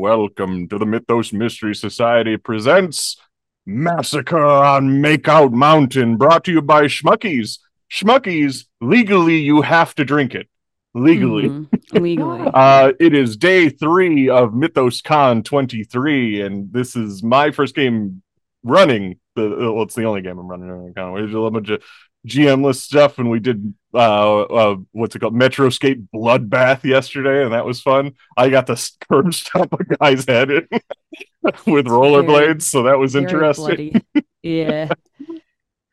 Welcome to the Mythos Mystery Society presents Massacre on Makeout Mountain, brought to you by Schmuckies. Schmuckies, legally, you have to drink it. Legally. Mhm, legally. Uh, it is day three of Mythos Con 23, and this is my first game running. The well, it's the only game I'm running on the con. We did a bunch of GM-less stuff, and we did uh, uh, what's it called, Metroscape Bloodbath yesterday, and that was fun. I got to curb stomp a guy's head in with rollerblades, so that was interesting. Yeah.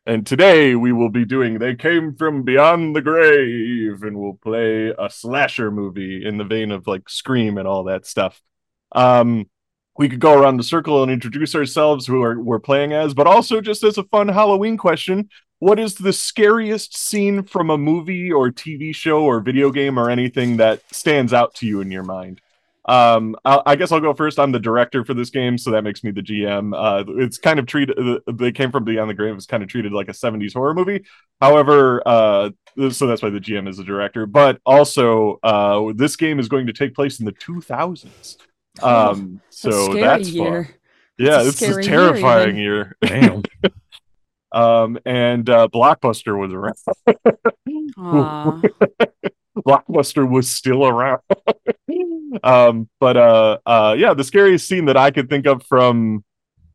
And today we will be doing They Came From Beyond the Grave, and we'll play a slasher movie in the vein of like Scream and all that stuff. Um, we could go around the circle and introduce ourselves, who are, we're playing as, but also just as a fun Halloween question what is the scariest scene from a movie or TV show or video game or anything that stands out to you in your mind? Um, I, I guess I'll go first. I'm the director for this game, so that makes me the GM. Uh, it's kind of treated. Uh, they came from Beyond the Grave. It's kind of treated like a '70s horror movie. However, uh, so that's why the GM is the director. But also, uh, this game is going to take place in the 2000s. Um, so That's scary that's year. fun. Yeah, a this is scary a year, terrifying even. year. Damn. Um, and uh, Blockbuster was around. Blockbuster was still around. um, but uh, uh, yeah, the scariest scene that I could think of from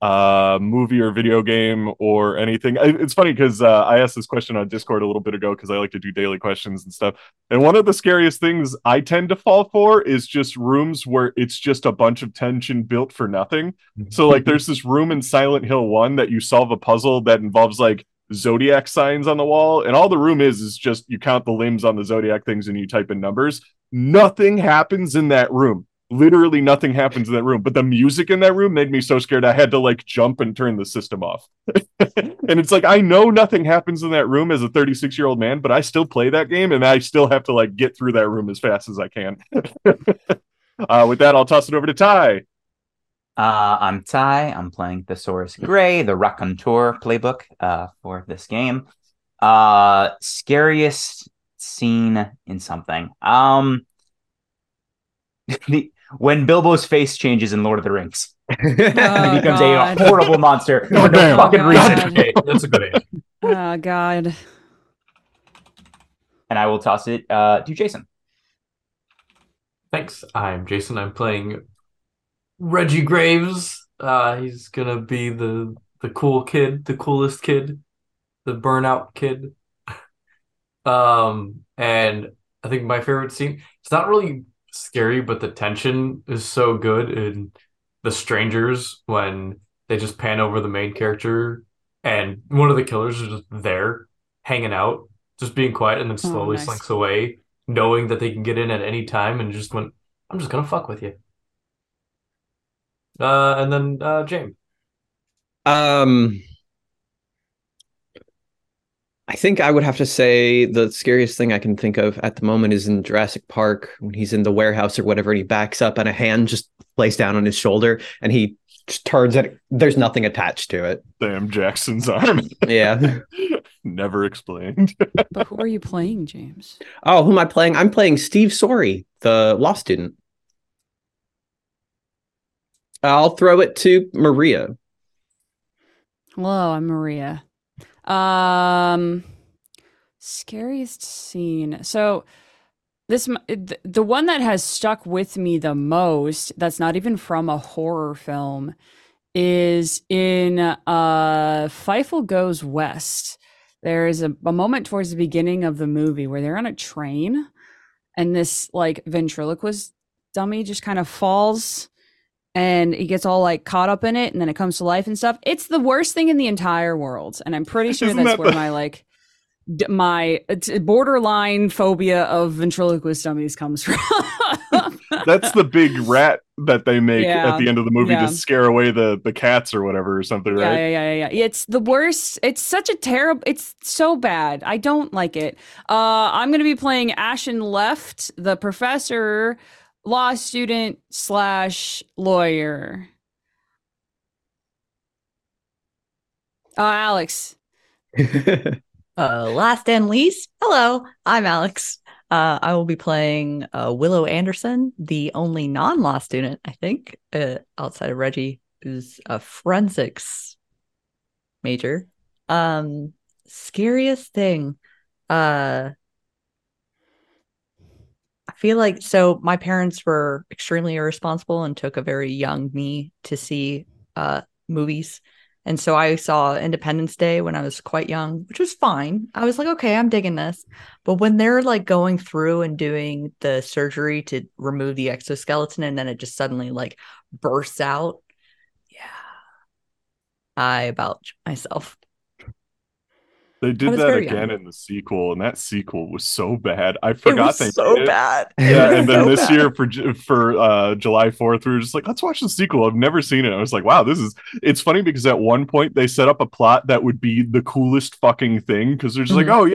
uh movie or video game or anything. I- It's funny because uh, I asked this question on Discord a little bit ago because I like to do daily questions and stuff. And one of the scariest things I tend to fall for is just rooms where it's just a bunch of tension built for nothing. So like there's this room in Silent Hill 1 that you solve a puzzle that involves like zodiac signs on the wall and all the room is is just you count the limbs on the zodiac things and you type in numbers. Nothing happens in that room. Literally nothing happens in that room, but the music in that room made me so scared I had to like jump and turn the system off. and it's like I know nothing happens in that room as a 36-year-old man, but I still play that game and I still have to like get through that room as fast as I can. uh, with that, I'll toss it over to Ty. Uh, I'm Ty. I'm playing Thesaurus Gray, the Raconteur playbook uh, for this game. Uh, scariest scene in something. Um, the, when Bilbo's face changes in Lord of the Rings, Oh, and he becomes God. a horrible monster Oh, for no damn. fucking Oh, reason. God. Okay, that's a good answer. Oh God. And I will toss it uh, to Jason. Thanks. I'm Jason. I'm playing Reggie Graves. Uh, he's gonna be the the cool kid, the coolest kid, the burnout kid. Um, and I think my favorite scene, it's not really scary, but the tension is so good in The Strangers when they just pan over the main character and one of the killers is just there hanging out, just being quiet, and then slowly nice. slinks away, knowing that they can get in at any time and just went, I'm just gonna fuck with you. Uh, and then uh, James. Um, I think I would have to say the scariest thing I can think of at the moment is in Jurassic Park when he's in the warehouse or whatever, and he backs up and a hand just lays down on his shoulder, and he just turns it. There's nothing attached to it. Sam Jackson's arm. Yeah. Never explained. But who are you playing, James? oh, who am I playing? I'm playing Steve Sorey, the law student. I'll throw it to Maria. Hello, I'm Maria. Um, scariest scene. So this the one that has stuck with me the most. That's not even from a horror film. Is in uh Fievel Goes West. There is a, a moment towards the beginning of the movie where they're on a train, and this like ventriloquist dummy just kind of falls and he gets all like caught up in it and then it comes to life and stuff it's the worst thing in the entire world and i'm pretty sure Isn't that's that where the- my like d- my it's borderline phobia of ventriloquist dummies comes from That's the big rat that they make Yeah. at the end of the movie Yeah. to scare away the, the cats or whatever or something, yeah, right? yeah, yeah, yeah, yeah. It's the worst. It's such a terrible. It's so bad. I don't like it. Uh, I'm gonna be playing Ashen Left, the professor, law student slash lawyer. Uh, Alex. Uh, last and least, hello, I'm Alex. Uh, I will be playing uh, Willow Anderson, the only non-law student, I think, uh, outside of Reggie, who's a forensics major. Um, scariest thing, uh, feel like so. My parents were extremely irresponsible and took a very young me to see uh movies. And so I saw Independence Day when I was quite young, which was fine. I was like, okay, I'm digging this. But when they're like going through and doing the surgery to remove the exoskeleton and then it just suddenly like bursts out, yeah, I about myself. They did that again young. in the sequel, and that sequel was so bad. I It forgot was they so made it. bad. Yeah, and then so this bad. year for for uh July 4th, we were just like, let's watch the sequel. I've never seen it. I was like, wow, this is it's funny because at one point they set up a plot that would be the coolest fucking thing because they're just Mhm. like, oh yeah,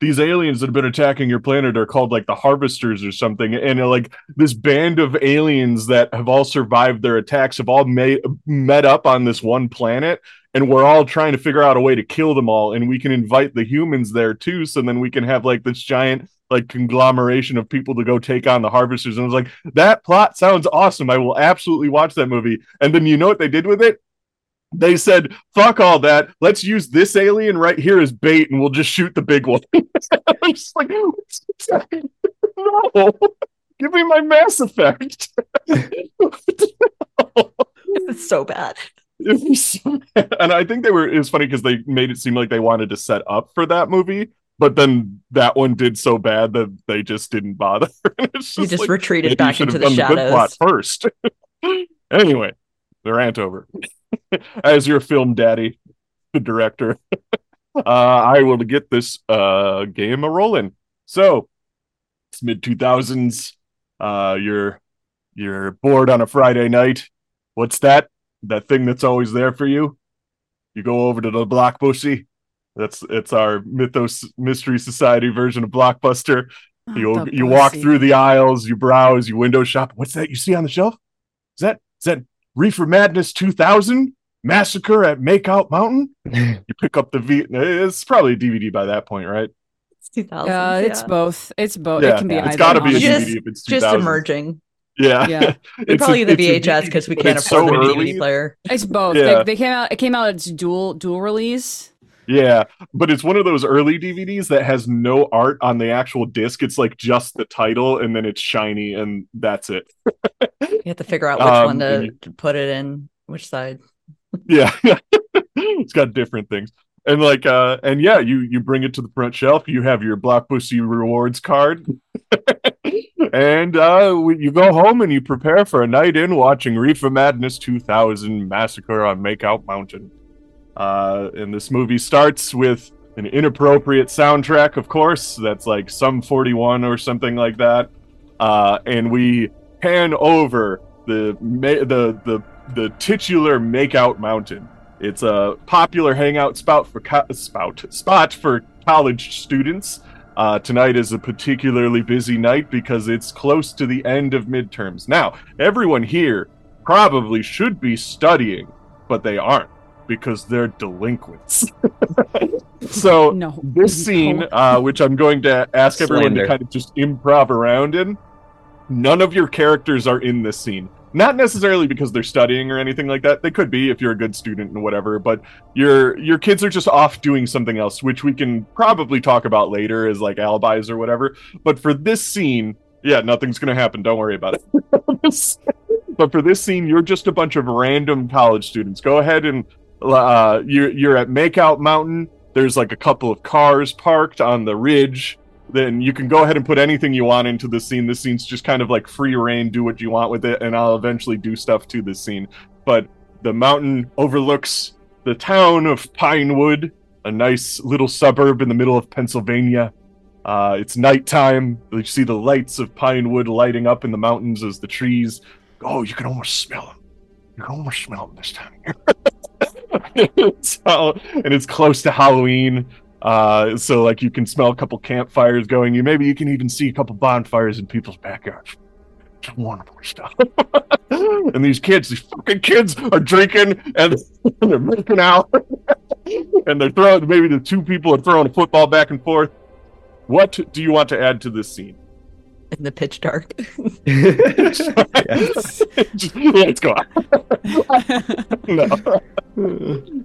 these aliens that have been attacking your planet are called like the harvesters or something. And uh, like this band of aliens that have all survived their attacks have all made met up on this one planet and we're all trying to figure out a way to kill them all and we can invite the humans there too so then we can have like this giant like conglomeration of people to go take on the harvesters. And I was like that plot sounds awesome. I will absolutely watch that movie. And then you know what they did with it? They said fuck all that. Let's use this alien right here as bait and we'll just shoot the big one. I'm just like no. Give me my mass effect. It's so bad. And I think they were. It was funny because they made it seem like they wanted to set up for that movie, but then that one did so bad that they just didn't bother. It's You just like, retreated back into the done good plot shadows. first. anyway, the rant over. As your film daddy, the director, uh, I will get this uh, game a rolling. So it's mid two thousands. Uh, you're you're bored on a Friday night. What's that? That thing that's always there for you? You go over to the Blockbussy. That's it's our Mythos Mystery Society version of Blockbuster. You Oh, the you walk through the aisles, you browse, you window shop. What's that you see on the shelf? Is that is that Reefer Madness 2000 Massacre at Makeout Mountain? You pick up the V. It's probably a DVD by that point, right? It's 2000. Uh, it's yeah. both. It's both. yeah, it can be It's got to be a Just- DVD if it's Just emerging. Yeah, Yeah. They It's probably a- the VHS because we can't afford so the early. DVD player. It's both. Yeah. They, they came out. It came out. It's dual dual release. Yeah, but it's one of those early DVDs that has no art on the actual disc. It's like just the title and then it's shiny and that's it. You have to figure out which Um, one to, you- to put it in, which side. Yeah. it's got different things. And like uh and yeah, you you bring it to the front shelf, you have your Blockbuster rewards card. and uh you go home and you prepare for a night in watching Reefer Madness 2000 Massacre on Makeout Mountain. Uh and this movie starts with an inappropriate soundtrack, of course, that's like Sum 41 or something like that. Uh and we pan over the ma- the the the titular Makeout Mountain. It's a popular hangout spot for co- spout spot for college students. Uh, tonight is a particularly busy night because it's close to the end of midterms. Now, everyone here probably should be studying, but they aren't because they're delinquents. so No. this scene, No. uh, which I'm going to ask everyone to kind of just improv around in, none of your characters are in this scene. Not necessarily because they're studying or anything like that. They could be if you're a good student and whatever, but your your kids are just off doing something else, which we can probably talk about later as like alibis or whatever. But for this scene, yeah, nothing's gonna happen. Don't worry about it. but for this scene, you're just a bunch of random college students. Go ahead and uh, you're you're at Makeout Mountain. There's like a couple of cars parked on the ridge. Then you can go ahead and put anything you want into the scene. This scene's just kind of like free reign. Do what you want with it, and I'll eventually do stuff to this scene. But the mountain overlooks the town of Pinewood, a nice little suburb in the middle of Pennsylvania. Uh, it's nighttime. You see the lights of Pinewood lighting up in the mountains as the trees. Oh, you can almost smell them. You can almost smell them this time. so, and it's close to Halloween. Uh, so like you can smell a couple campfires going. You maybe you can even see a couple bonfires in people's backyards. It's wonderful stuff. and these kids, these fucking kids, are drinking and they're making out, and they're throwing. Maybe the two people are throwing a football back and forth. What do you want to add to this scene? in the pitch dark. Yes. Just, let's go. no.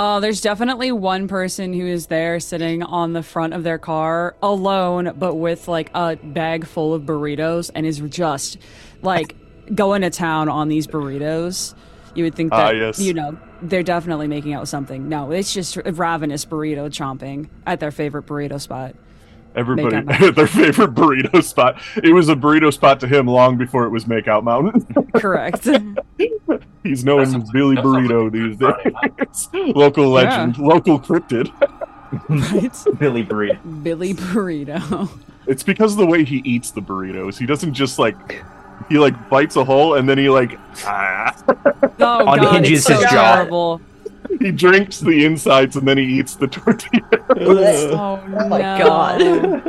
Uh, there's definitely one person who is there sitting on the front of their car alone, but with like a bag full of burritos and is just like going to town on these burritos. You would think Ah, that, yes. you know, they're definitely making out with something. No, it's just ravenous burrito chomping at their favorite burrito spot. Everybody, Make their favorite burrito spot. It was a burrito spot to him long before it was Makeout Mountain. Correct. He's known as Billy that sounds Burrito like these days. local legend, local cryptid. right? Billy Burrito. Billy Burrito. It's because of the way he eats the burritos. He doesn't just like he like bites a hole and then he like ah. Oh, God, Unhinges it's so his jaw. terrible. He drinks the insides and then he eats the tortilla. Oh, Oh my no. god!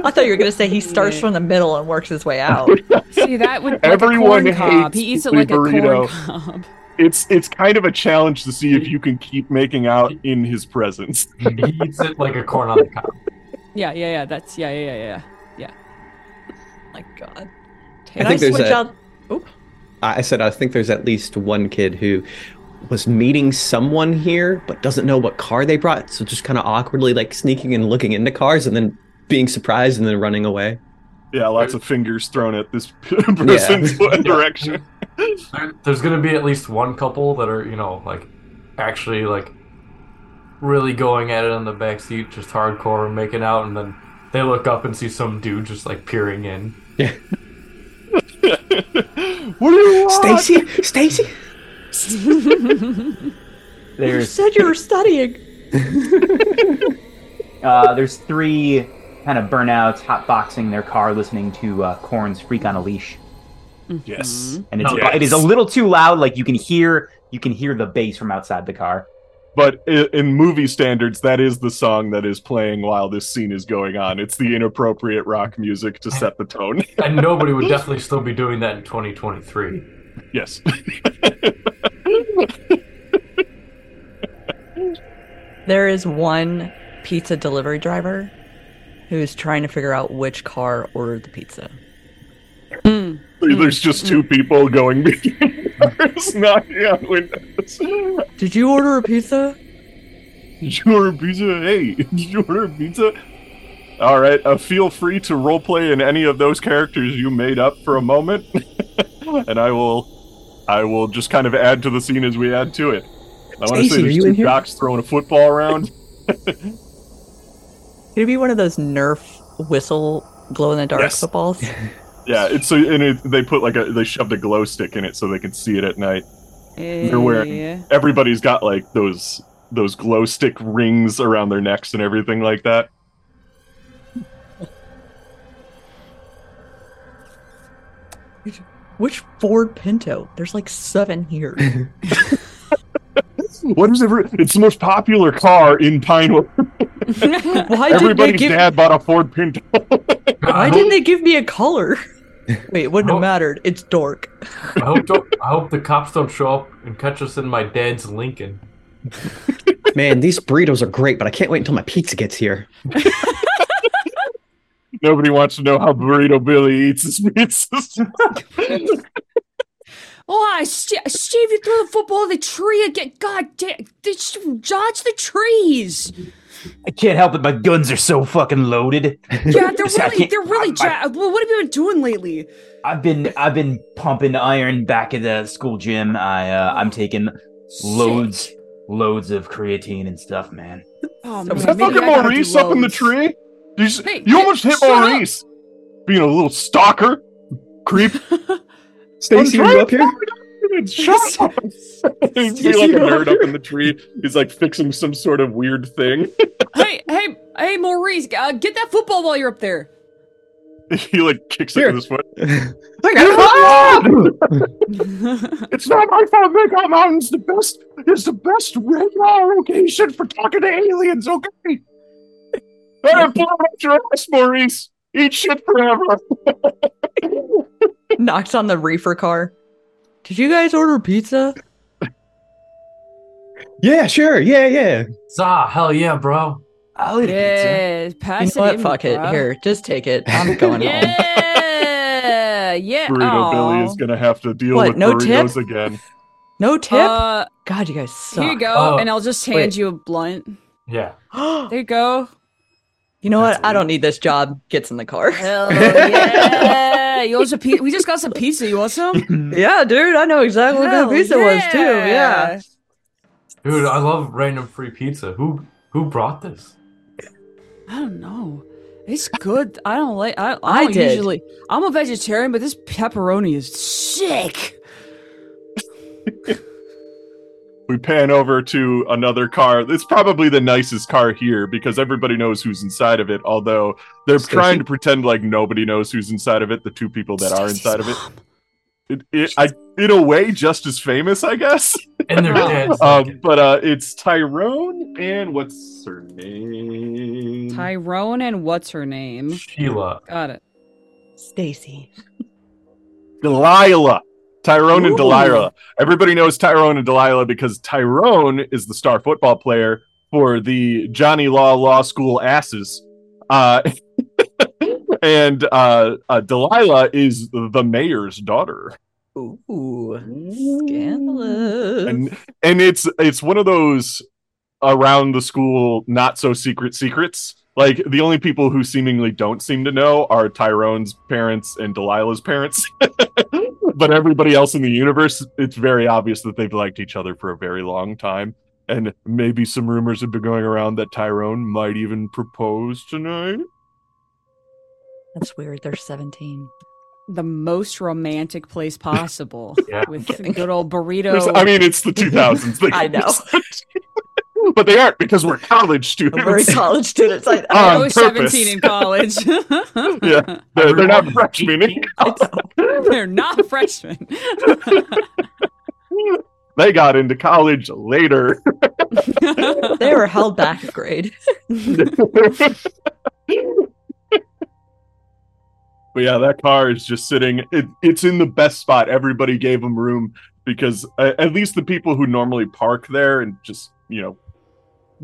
I thought you were gonna say he starts from the middle and works his way out. See that would like Everyone a corn cob. hates He eats it Billy like a corn cob. It's it's kind of a challenge to see if you can keep making out in his presence. He eats it like a corn on the cob. Yeah, yeah, yeah. That's yeah, yeah, yeah, yeah. my god! I Can I, think there's switch a- out? I said I think there's at least one kid who was meeting someone here but doesn't know what car they brought, so just kind of awkwardly like sneaking and looking into cars and then being surprised and then running away. Yeah, lots of fingers thrown at this person's direction. There, there's gonna be at least one couple that are, you know, like actually like really going at it on the back seat, just hardcore making out, and then they look up and see some dude just like peering in. yeah what do you want? Stacy, Stacy. You said you were studying. uh, there's three kind of burnouts hotboxing their car, listening to uh, Korn's "Freak on a Leash," Yes. and it's Oh, yes. it is a little too loud. Like you can hear you can hear the bass from outside the car. But in movie standards, that is the song that is playing while this scene is going on. It's the inappropriate rock music to set the tone. And nobody would definitely still be doing that in 2023. Yes. There is one pizza delivery driver who's trying to figure out which car ordered the pizza. Mm. There's just two people going between cars, knocking out windows. Did you order a pizza? Did you order a pizza? Hey, did you order a pizza? All right, uh, feel free to roleplay in any of those characters you made up for a moment, and I will, I will just kind of add to the scene as we add to it. I want to Stacey, say are there's two jocks throwing a football around. Could it be one of those Nerf whistle glow in the dark Yes. footballs? Yeah, it's so and it, they put like a they shoved a glow stick in it so they can see it at night. They're wearing- Eh, Everybody's got like those those glow stick rings around their necks and everything like that. Which Ford Pinto? There's like seven here. What is it? It's the most popular car in Pinewood. Why did they Everybody's give? dad bought a Ford Pinto. Why didn't they give me a color? Wait, it wouldn't Oh. have mattered. It's dork. I hope don't, I hope the cops don't show up and catch us in my dad's Lincoln. Man, these burritos are great, but I can't wait until my pizza gets here. Nobody wants to know how Burrito Billy eats his pizzas. Oh, I St- Steve, you threw the football at the tree again. God damn, this- dodge the trees. I can't help it. My guns are so fucking loaded. Yeah, they're I really, they're really. I- Ja- well, what have you been doing lately? I've been I've been pumping iron back at the school gym. I uh, I'm taking loads loads of creatine and stuff, man. Oh Is man, Is that fucking I gotta do Maurice up in the tree? You, s- Hey, you hey, almost hit shut up. Maurice. Being a little stalker. Creep. Stacy, are you up here? to- Shut up. He's Stacy, like a you up nerd up in the tree. He's like fixing some sort of weird thing. hey, hey, hey, Maurice, uh, get that football while you're up there. he like kicks it Here. with his foot. I got it. It's not my fault. Makeout Mountain's the best. It's the best radar location for talking to aliens. Okay. Hey, pull out your ass, Maurice. Eat shit forever. Knocks on the reefer car. Did you guys order pizza? Yeah, sure. Yeah, yeah. Ah, hell yeah, bro. I'll eat a pizza. Yeah, You pass know it what? in, Fuck it. Here, just take it. I'm going home. Yeah, yeah. Burrito Billy is gonna have to deal What, with no tip? burritos again. No tip. Uh, God, you guys suck. here you go, Oh. and I'll just hand Wait. you a blunt. Yeah. There you go. You know what? That's I don't need this job. Gets in the car. Hell yeah! you want some pi- We just got some pizza. You want some? yeah, dude. I know exactly what Hell that pizza was too. Yeah. Dude, I love random free pizza. Who who brought this? I don't know. It's good. I don't like. I, I, I don't did. usually. I'm a vegetarian, but this pepperoni is sick. We pan over to another car. It's probably the nicest car here because everybody knows who's inside of it. Although they're Stacy? trying to pretend like nobody knows who's inside of it. The two people that are Stacy's inside of it. It, it, I, in a way, just as famous, I guess. And they're dead. Um, but uh, it's Tyrone and what's her name? Tyrone and what's her name? Sheila. Got it. Stacy. Delilah. Tyrone and Delilah. Everybody knows Tyrone and Delilah because Tyrone is the star football player for the Johnny Law Law School asses. Uh, and uh, uh, Delilah is the mayor's daughter. Ooh, scandalous. And and it's it's one of those around the school not so secret secrets. Like the only people who seemingly don't seem to know are Tyrone's parents and Delilah's parents. but everybody else in the universe, it's very obvious that they've liked each other for a very long time. And maybe some rumors have been going around that Tyrone might even propose tonight. That's weird. They're 17. The most romantic place possible Yeah. with good old There's- burrito. I mean, it's the 2000s. I know. but they aren't because we're college students. We're college students. I, I was purpose. 17 in college. Yeah. They're, they're not freshmen. They're not freshmen. they got into college later. they were held back a grade. But yeah, that car is just sitting. It, it's in the best spot. Everybody gave them room because uh, at least the people who normally park there and just you know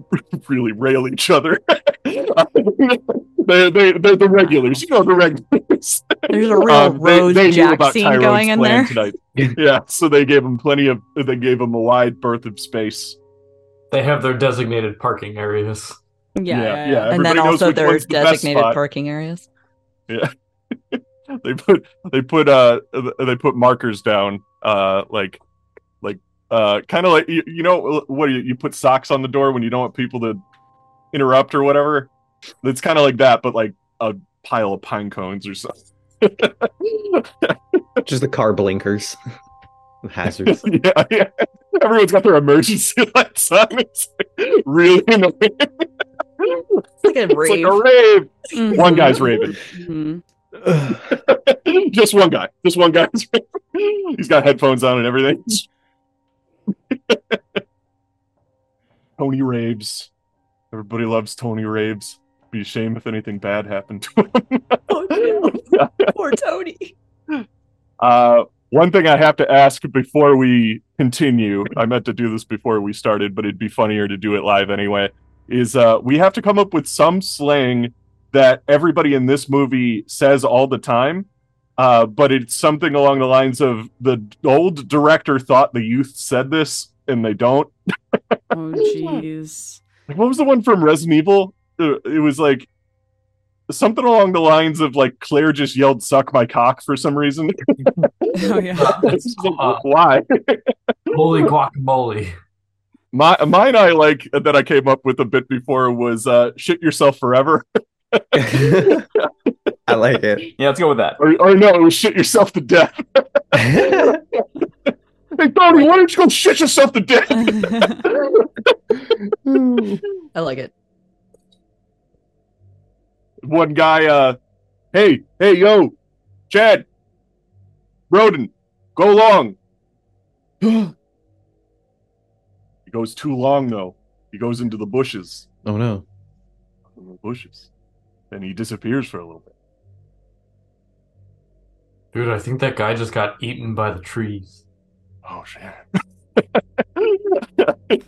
really rail each other. they they they're the regulars. You know the regulars. There's a real Um, Rose they knew Jack about scene Tyrone's going in there. tonight. yeah, so they gave him plenty of. They gave him a wide berth of space. They have their designated parking areas. yeah, Yeah, yeah, yeah. yeah. And then also their one's the designated parking areas. Yeah, they put they put uh they put markers down uh like like uh kind of like you, you know what you, you put socks on the door when you don't want people to interrupt or whatever it's kind of like that but like a pile of pine cones or something Just the car blinkers. Hazards. yeah, yeah everyone's got their emergency lights on it's like really annoying It's like a it's rave. like a rave Mhm. one guy's raving Mhm. just one guy. Just one guy. He's got headphones on and everything. Tony raves. Everybody loves Tony raves. Be a shame if anything bad happened to him. oh, no. Poor Tony. Uh, one thing I have to ask before we continue, I meant to do this before we started, but it'd be funnier to do it live anyway, is uh, we have to come up with some slang that everybody in this movie says all the time. Uh, but it's something along the lines of the old director thought the youth said this and they don't. Oh, jeez. Like, what was the one from Resident Evil? It was like something along the lines of like Claire just yelled "suck my cock" for some reason. Oh, yeah. Uh, Why? Holy guacamole. My mine I like that I came up with a bit before was uh shit yourself forever. I like it. Yeah, let's go with that. Or, or no, it was shit yourself to death. Hey Tony, why don't you go shit yourself to death? I like it. One guy uh hey, hey yo, Chad, Broden, go long. he goes too long though. He goes into the bushes. oh no. In the bushes. And he disappears for a little bit. Dude, I think that guy just got eaten by the trees. Oh shit. and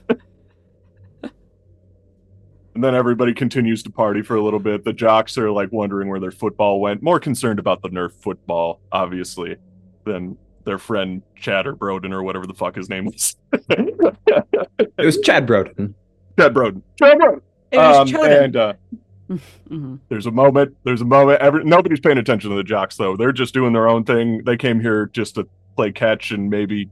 And then everybody continues to party for a little bit. The jocks are like wondering where their football went, more concerned about the Nerf football, obviously, than their friend Chatter Broden or whatever the fuck his name was. It was Chad Broden. Chad Broden. Chad Broden. It was Um, and uh, Mhm. there's a moment. There's a moment. Every, nobody's paying attention to the jocks though. They're just doing their own thing. They came here just to play catch and maybe,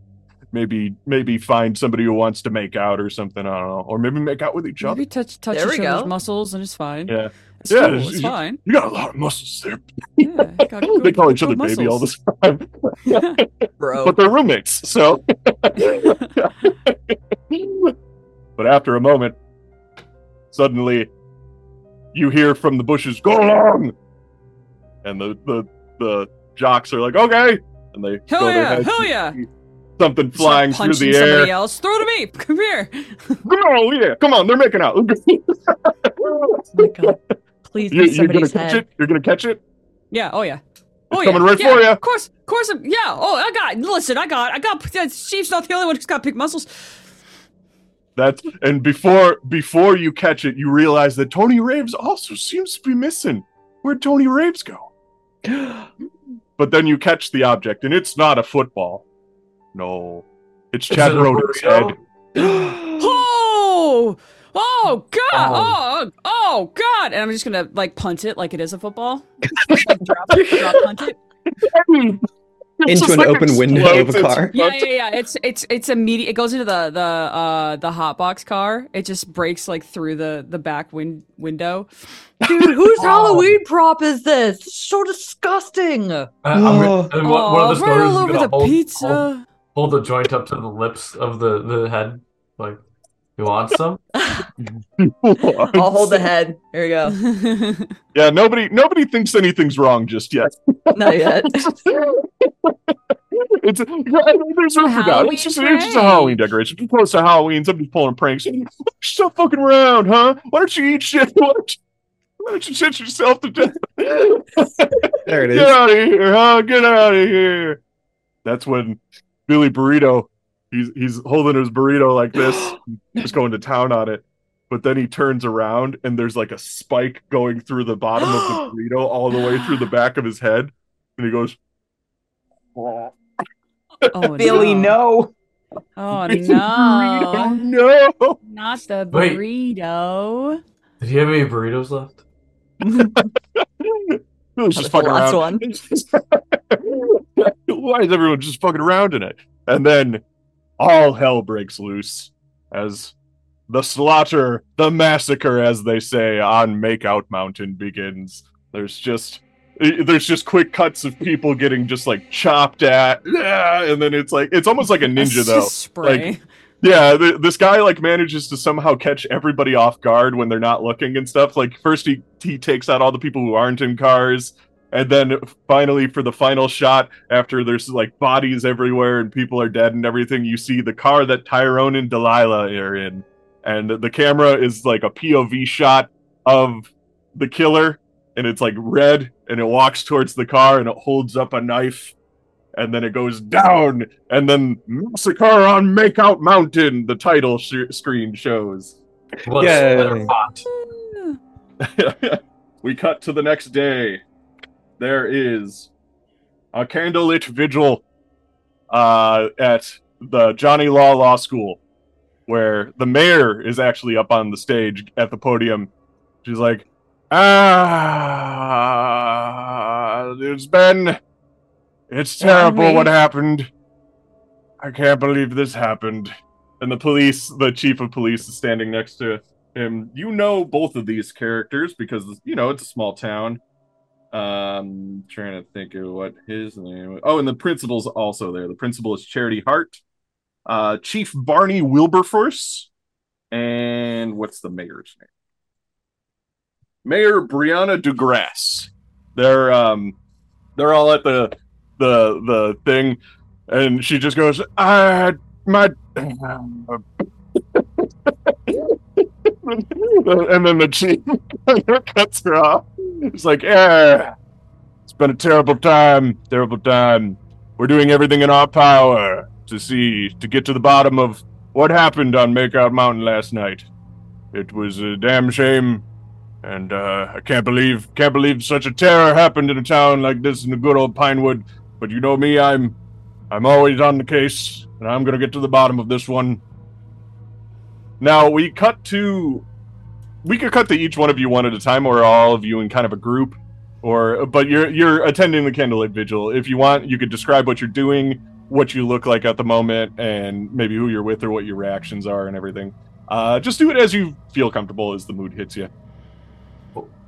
maybe, maybe find somebody who wants to make out or something. I don't know, or maybe make out with each other. Maybe touch touch There each other's go. muscles and it's fine. Yeah. It's Yeah, cool. it's- It's fine. You got a lot of muscles there. Yeah, you got they call each good other baby all muscles. the time, Bro. but they're roommates. So, but after a moment, suddenly you hear from the bushes, "Go along!" And the the the jocks are like, "Okay," and they Hell go their yeah, heads hell yeah. See Something Start flying through punching the somebody air. else. Throw to me. Come here. Oh yeah, come on, they're making out. Oh my God. Please you, be you're gonna somebody's catch head. it. You're gonna catch it. Yeah. Oh yeah. It's Oh coming yeah. right yeah. for you. Of course. Of course. I'm- Yeah. Oh, I got. Listen, I got. I got. Chief's not the only one who's got big muscles. That's and before before you catch it, you realize that Tony Raves also seems to be missing. Where'd Tony Raves go? But then you catch the object, and it's not a football. No, it's Is Chad it a head. Oh. Oh God. Oh. Oh. Oh God. And I'm just gonna like punt it like it is a football. like drop, drop punt it. It's Into an like open window of a car. Yeah, yeah, yeah. It's it's it's immediate. It goes into the the uh the hot box car. It just breaks like through the the back win- window. Dude, whose Oh. Halloween prop is this? So disgusting. Uh, I'm gonna- Oh. and one, one oh, of the right all over the hold, pizza. Hold, hold the joint up to the lips of the, the head. Like, you want some? I'll hold the head. Here we go. Yeah, nobody nobody thinks anything's wrong just yet. Not yet. it's there's room for doubt. It's just, it's just a Halloween Halloween decoration. Too close to Halloween. Somebody's pulling pranks. You're still fucking around, huh? Why don't you eat shit? Why don't you, why don't you shit yourself to death? There it is. Get out of here, huh? Get out of here. That's when Billy Burrito, he's he's holding his burrito like this, just going to town on it. But then he turns around and there's like a spike going through the bottom of the burrito all the way through the back of his head. And he goes, oh, Billy, no. Oh "It's burrito, no! no. Not the Wait. burrito. Did you have any burritos left? Billy's just fucking around. Why is everyone just fucking around in it? And then all hell breaks loose as the slaughter, the massacre, as they say, on Makeout Mountain begins. There's just eh, there's just quick cuts of people getting just like chopped at, yeah, and then it's like it's almost like a ninja though. spray. Yeah, th- this guy like manages to somehow catch everybody off guard when they're not looking and stuff. Like first he he takes out all the people who aren't in cars, and then finally for the final shot, after there's like bodies everywhere and people are dead and everything, you see the car that Tyrone and Delilah are in, and the camera is like a POV shot of the killer, and it's like red, and it walks towards the car and it holds up a knife. And then it goes down, and then Massacre on Makeout Mountain, the title sh- screen shows. What's Yeah. we cut to the next day. There is a candlelit vigil uh, at the Johnny Law Law School, where the mayor is actually up on the stage at the podium. She's like, "Ah, it's been, it's terrible Sorry. what happened. I can't believe this happened." And the police, the chief of police, is standing next to him. You know both of these characters because you know it's a small town. Um, trying to think of what his name. Was. Oh, and the principal's also there. The principal is Charity Hart, uh, Chief Barney Wilberforce, and what's the mayor's name? Mayor Brianna DeGrasse. They're um, they're all at the the the thing, and she just goes, "I my." and then the chief cuts her off. It's like, yeah, it's been a terrible time, terrible time. We're doing everything in our power to see, to get to the bottom of what happened on Makeout Mountain last night. It was a damn shame, and uh, I can't believe can't believe such a terror happened in a town like this in the good old Pinewood. But you know me, I'm I'm always on the case, and I'm gonna get to the bottom of this one. Now we cut to we could cut to each one of you one at a time, or all of you in kind of a group, or but you're you're attending the candlelight vigil. If you want, you could describe what you're doing, what you look like at the moment, and maybe who you're with or what your reactions are and everything. Uh, just do it as you feel comfortable as the mood hits you.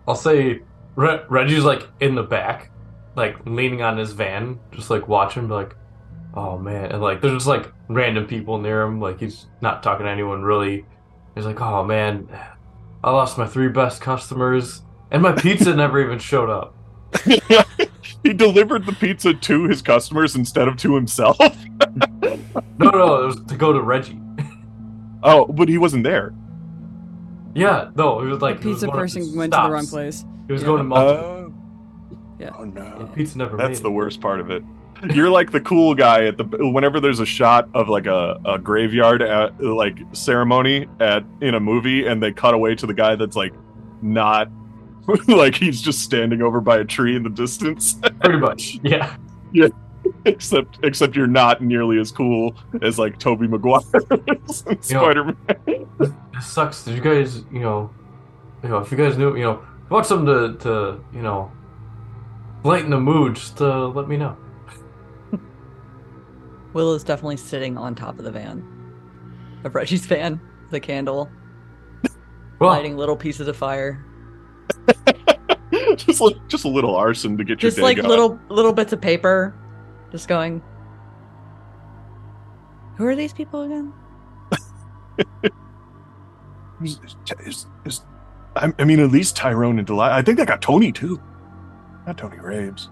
I'll say Re- Reggie's like in the back, like leaning on his van, just like watching, like, oh man, and like there's just like random people near him, like he's not talking to anyone really. He's like, oh man, I lost my three best customers, and my pizza never even showed up. he delivered the pizza to his customers instead of to himself. No, no, it was to go to Reggie. oh, but he wasn't there. Yeah, no, it was like the it was pizza person his went to the wrong place. He was Yeah. going to multiple. Oh. Yeah. Oh and no. pizza never That's made the it. worst part of it. You're like the cool guy at the whenever there's a shot of like a, a graveyard at like ceremony at in a movie and they cut away to the guy that's like not like he's just standing over by a tree in the distance. Pretty much, yeah. Yeah. except except you're not nearly as cool as like Tobey Maguire in Spider-Man. It sucks. Did you guys, you know, you know, if you guys knew, you know, if you want something to, to, you know, lighten the mood, just uh, let me know. Will is definitely sitting on top of the van, of Reggie's van, the candle, Well, lighting little pieces of fire, just like just a little arson to get just your day like going. little little bits of paper, just going. Who are these people again? Is- is- is- I, I mean, at least Tyrone and Delilah. I think they got Tony too. Not Tony Raves.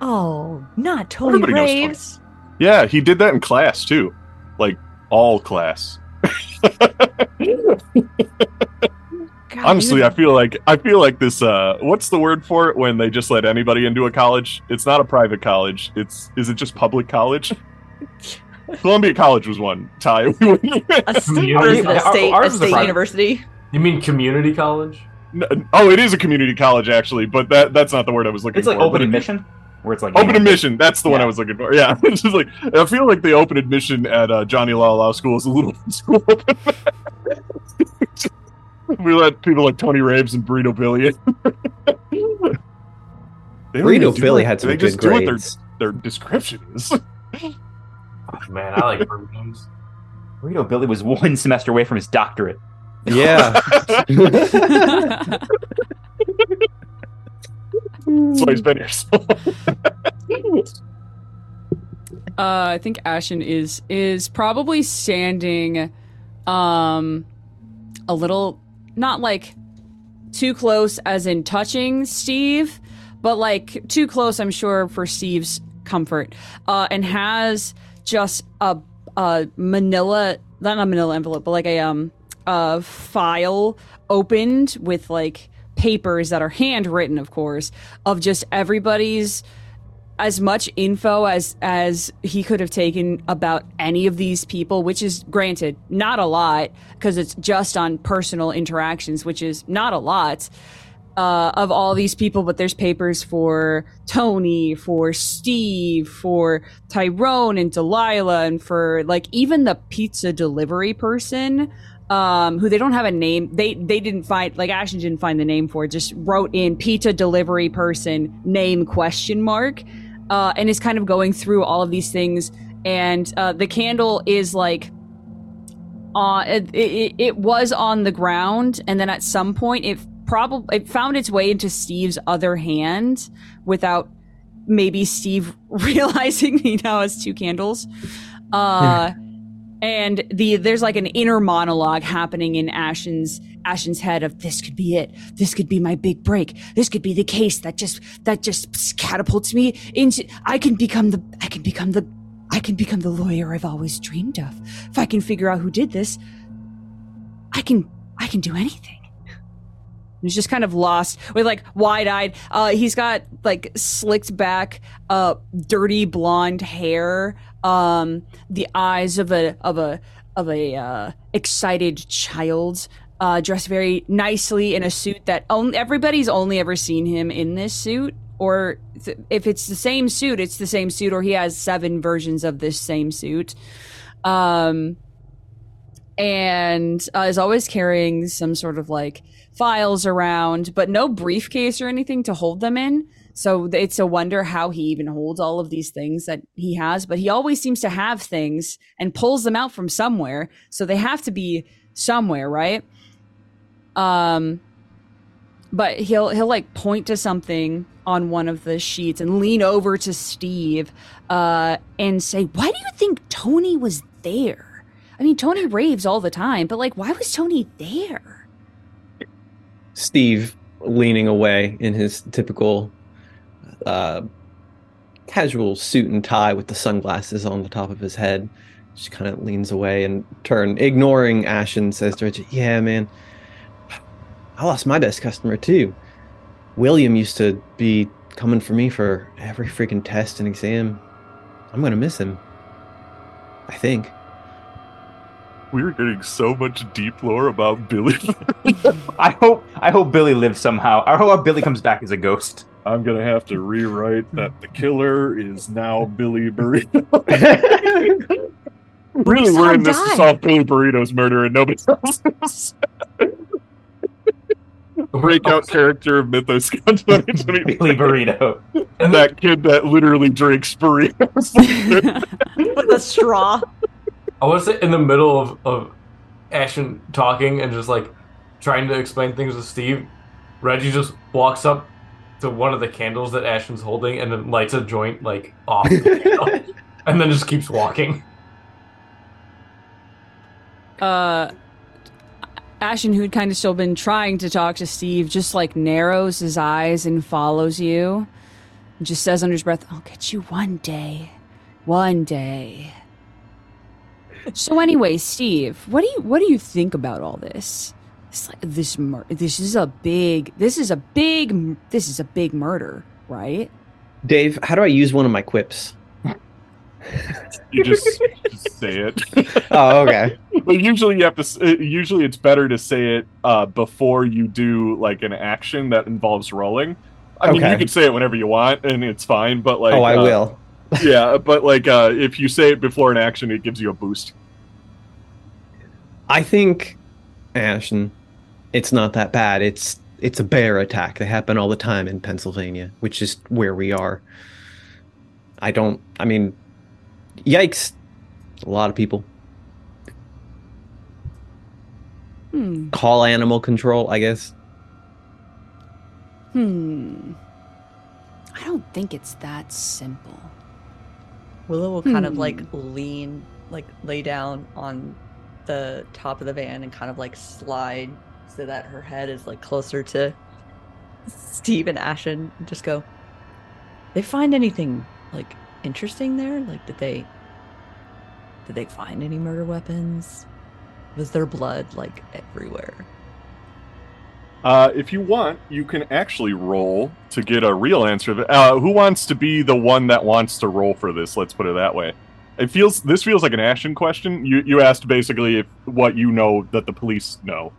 Oh, not Tony Everybody knows Tony. Raves. Yeah, he did that in class too, like all class. God, Honestly, even- I feel like I feel like this. Uh, what's the word for it when they just let anybody into a college? It's not a private college. It's is it just public college? Columbia College was one. Ty, we wouldn't- a, st- Community- a state, a is a state university. you mean community college? N- oh, it is a community college actually, but that that's not the word I was looking It's for. It's like but open it- admission, where it's like Open admission. That's the one I was looking for. Yeah, it's just like I feel like the open admission at uh, Johnny Law Law School is a little school. we let people like Tony Raves and Burrito Billy. in. They Burrito Billy had some they good just do what their, their description is. Oh, man, I like burritos. Burrito Billy was one semester away from his doctorate. Yeah. That's why he's been here so. Uh, I think Ashen is is probably standing, um, a little not like too close, as in touching Steve, but like too close. I'm sure for Steve's comfort, uh, and has just a a Manila, not a Manila envelope, but like a um a file opened with like papers that are handwritten, of course, of just everybody's as much info as as he could have taken about any of these people which is granted not a lot because it's just on personal interactions which is not a lot uh, of all these people but there's papers for tony for steve for tyrone and delilah and for like even the pizza delivery person um, who they don't have a name. They they didn't find like Ashen didn't find the name for. it, Just wrote in pizza delivery person name question mark, uh, and is kind of going through all of these things. And uh, the candle is like, uh, it, it it was on the ground, and then at some point it probably it found its way into Steve's other hand without maybe Steve realizing he now has two candles. Uh, and the there's like an inner monologue happening in Ashen's Ashen's head of this could be it. This could be my big break. This could be the case that just that just catapults me into I can become the I can become the I can become the lawyer I've always dreamed of. If I can figure out who did this, I can I can do anything. He's just kind of lost with like wide eyed. Uh, he's got like slicked back, uh, dirty blonde hair. Um, the eyes of a of a of a uh, excited child. uh, dressed very nicely in a suit that everybody's only ever seen him in this suit. Or th- if it's the same suit, it's the same suit, or he has seven versions of this same suit. Um, and uh, is always carrying some sort of like files around, but no briefcase or anything to hold them in. So it's a wonder how he even holds all of these things that he has, but he always seems to have things and pulls them out from somewhere. So they have to be somewhere, right? Um but he'll he'll like point to something on one of the sheets and lean over to Steve uh and say, "Why do you think Tony was there?" I mean, Tony raves all the time, but like why was Tony there? Steve leaning away in his typical uh, casual suit and tie with the sunglasses on the top of his head. Just kind of leans away and turn, ignoring Ashen, says to Reggie, Yeah, man, I lost my best customer too. William used to be coming for me for every freaking test and exam. I'm going to miss him. I think. We were getting so much deep lore about Billy. I hope I hope Billy lives somehow. I hope Billy comes back as a ghost. I'm gonna have to rewrite that the killer is now Billy Burrito. really, saw we're in him this to die. solve Billy Burrito's murder and nobody else. Breakout oh. character of Mythoscon 2020. Billy Burrito. And That kid that literally drinks burritos. With a straw. I want to say in the middle of, of Ashen talking and just like trying to explain things to Steve, Reggie just walks up to one of the candles that Ashen's holding and then lights a joint like off the candle, and then just keeps walking. uh Ashen, who'd kind of still been trying to talk to Steve, just like narrows his eyes and follows you. And just says under his breath, I'll get you one day. One day. So anyway, Steve, what do you what do you think about all this? It's like this mur- this is a big this is a big this is a big murder, right? Dave, how do I use one of my quips? you just, just say it. Oh, okay. But usually you have to. uh, Usually it's better to say it uh, before you do like an action that involves rolling. I mean, you can say it whenever you want, and it's fine. But like, oh, I uh, will. yeah, but like, uh, if you say it before an action, it gives you a boost. I think, Ashen, it's not that bad. It's it's a bear attack. They happen all the time in Pennsylvania, which is where we are. I don't. I mean, yikes! A lot of people Hmm. call animal control. I guess. Hmm. I don't think it's that simple. Willow will kind of Hmm. like lean, like lay down on the top of the van and kind of like slide so that her head is like closer to Steve and Ashen and just go, they find anything like interesting there? Like, did they, did they find any murder weapons? Was there blood like everywhere? Uh, if you want, you can actually roll to get a real answer. Uh, who wants to be the one that wants to roll for this? Let's put it that way. It feels this feels like an Ashen question. You you asked basically if what you know that the police know.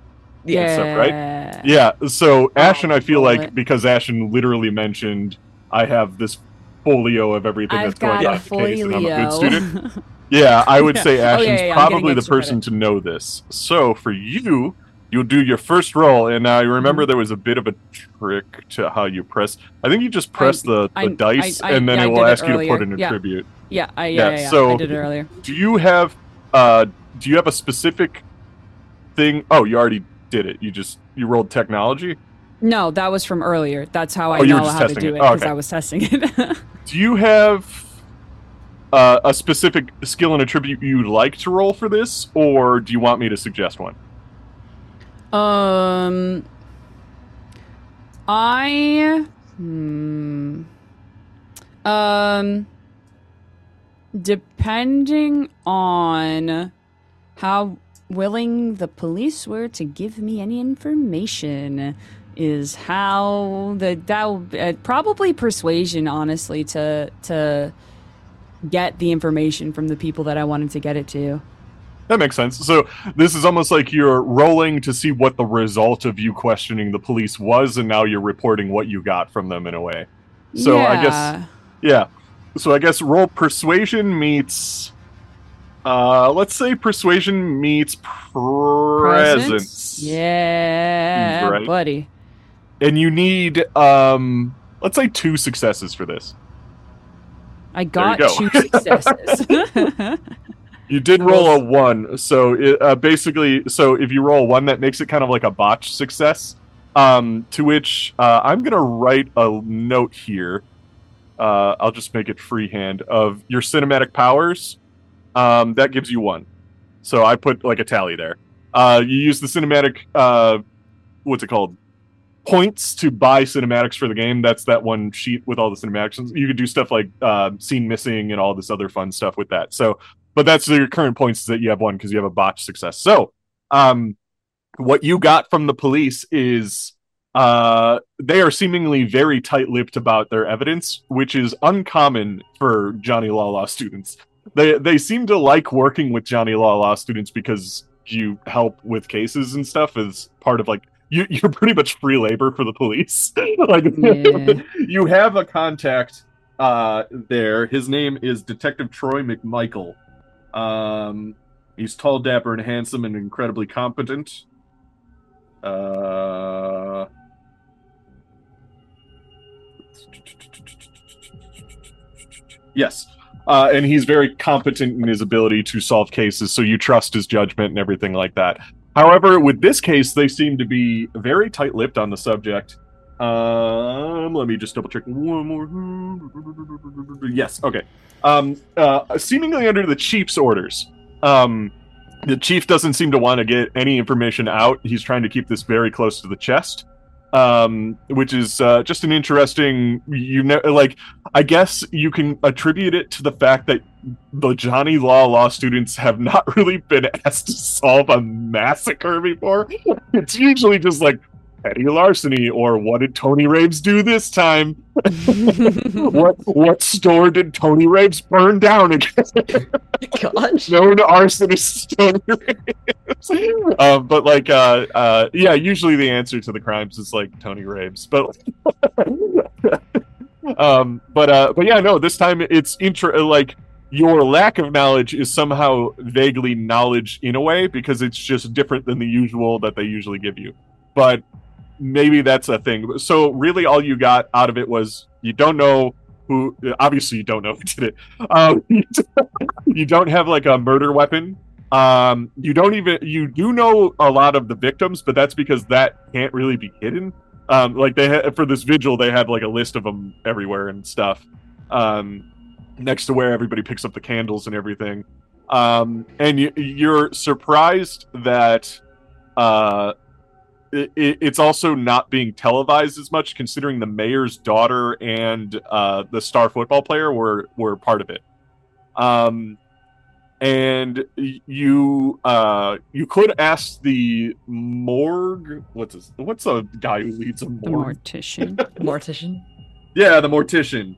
Yeah. stuff, right? Yeah. So Ashen, I feel like it. because Ashen literally mentioned I have this folio of everything I've that's going on in the case, and I'm a good student. Yeah, I would Yeah. say Oh, yeah, Ashen's yeah, yeah, getting probably the person to know this. So for you, you'll do your first roll, and now you Mm-hmm. remember there was a bit of a trick to how you press. I think you just press the, the I- dice, I- I- and then yeah, it will it ask you to put in a Yeah. tribute. yeah, I, Yeah, yeah, yeah, yeah. so- I did it earlier. Do you have uh do you have a specific thing? Oh, you already did it. You just you rolled technology. No, that was from earlier. That's how I Oh, know how to do it. it Oh, because okay. I was testing it. Do you have uh, a specific skill and attribute you'd like to roll for this, or do you want me to suggest one? um, I hmm, um, depending on how willing the police were to give me any information is how the that uh, probably persuasion honestly to to get the information from the people that I wanted to get it to. That makes sense. So this is almost like you're rolling to see what the result of you questioning the police was, and now you're reporting what you got from them in a way. So I guess Yeah. yeah. So I guess roll persuasion meets uh let's say persuasion meets presence. Yeah, Right. buddy. And you need um let's say two successes for this. I got go. two successes. You did roll a one, so it, uh, basically, so if you roll one, that makes it kind of like a botch success. Um, to which uh, I'm gonna write a note here. Uh, I'll just make it freehand of your cinematic powers. Um, that gives you one. So I put like a tally there. Uh, you use the cinematic. Uh, what's it called? Points to buy cinematics for the game. That's that one sheet with all the cinematics. You could do stuff like uh, scene missing and all this other fun stuff with that. So but that's your current points is that you have one because you have a botch success. So, um, what you got from the police is uh, they are seemingly very tight-lipped about their evidence, which is uncommon for Johnny Law Law students. They they seem to like working with Johnny Law Law students because you help with cases and stuff as part of like you you're pretty much free labor for the police. like Yeah. you have a contact uh there. His name is Detective Troy McMichael. Um, he's tall, dapper, and handsome, and incredibly competent. Uh, yes, uh, and he's very competent in his ability to solve cases, so you trust his judgment and everything like that. However, with this case, they seem to be very tight-lipped on the subject. Um, let me just double check one more. Yes, okay. Um, uh, seemingly under the chief's orders. Um, the chief doesn't seem to want to get any information out. He's trying to keep this very close to the chest. Um, which is uh, just an interesting, you know, like I guess you can attribute it to the fact that the Johnny Law law students have not really been asked to solve a massacre before. It's usually just like petty larceny or what did Tony Raves do this time? what what store did Tony Raves burn down again? Gosh. known arsonist Tony Raves. um, but like, uh, uh, yeah, usually the answer to the crimes is like Tony Raves, but. um, but uh, but yeah, no. This time it's intro like your lack of knowledge is somehow vaguely knowledge in a way because it's just different than the usual that they usually give you. But maybe that's a thing. So really, all you got out of it was you don't know who. Obviously, you don't know who did it. Um, you don't have like a murder weapon. Um, you don't even you do know a lot of the victims, but that's because that can't really be hidden. Um, like they had for this vigil, they had like a list of them everywhere and stuff. Um, next to where everybody picks up the candles and everything. Um, and you, you're surprised that uh, it, it's also not being televised as much, considering the mayor's daughter and uh, the star football player were were part of it. Um, and you uh, you could ask the morgue. What's this? What's a guy who leads a the mortician. Mortician. Yeah, the mortician,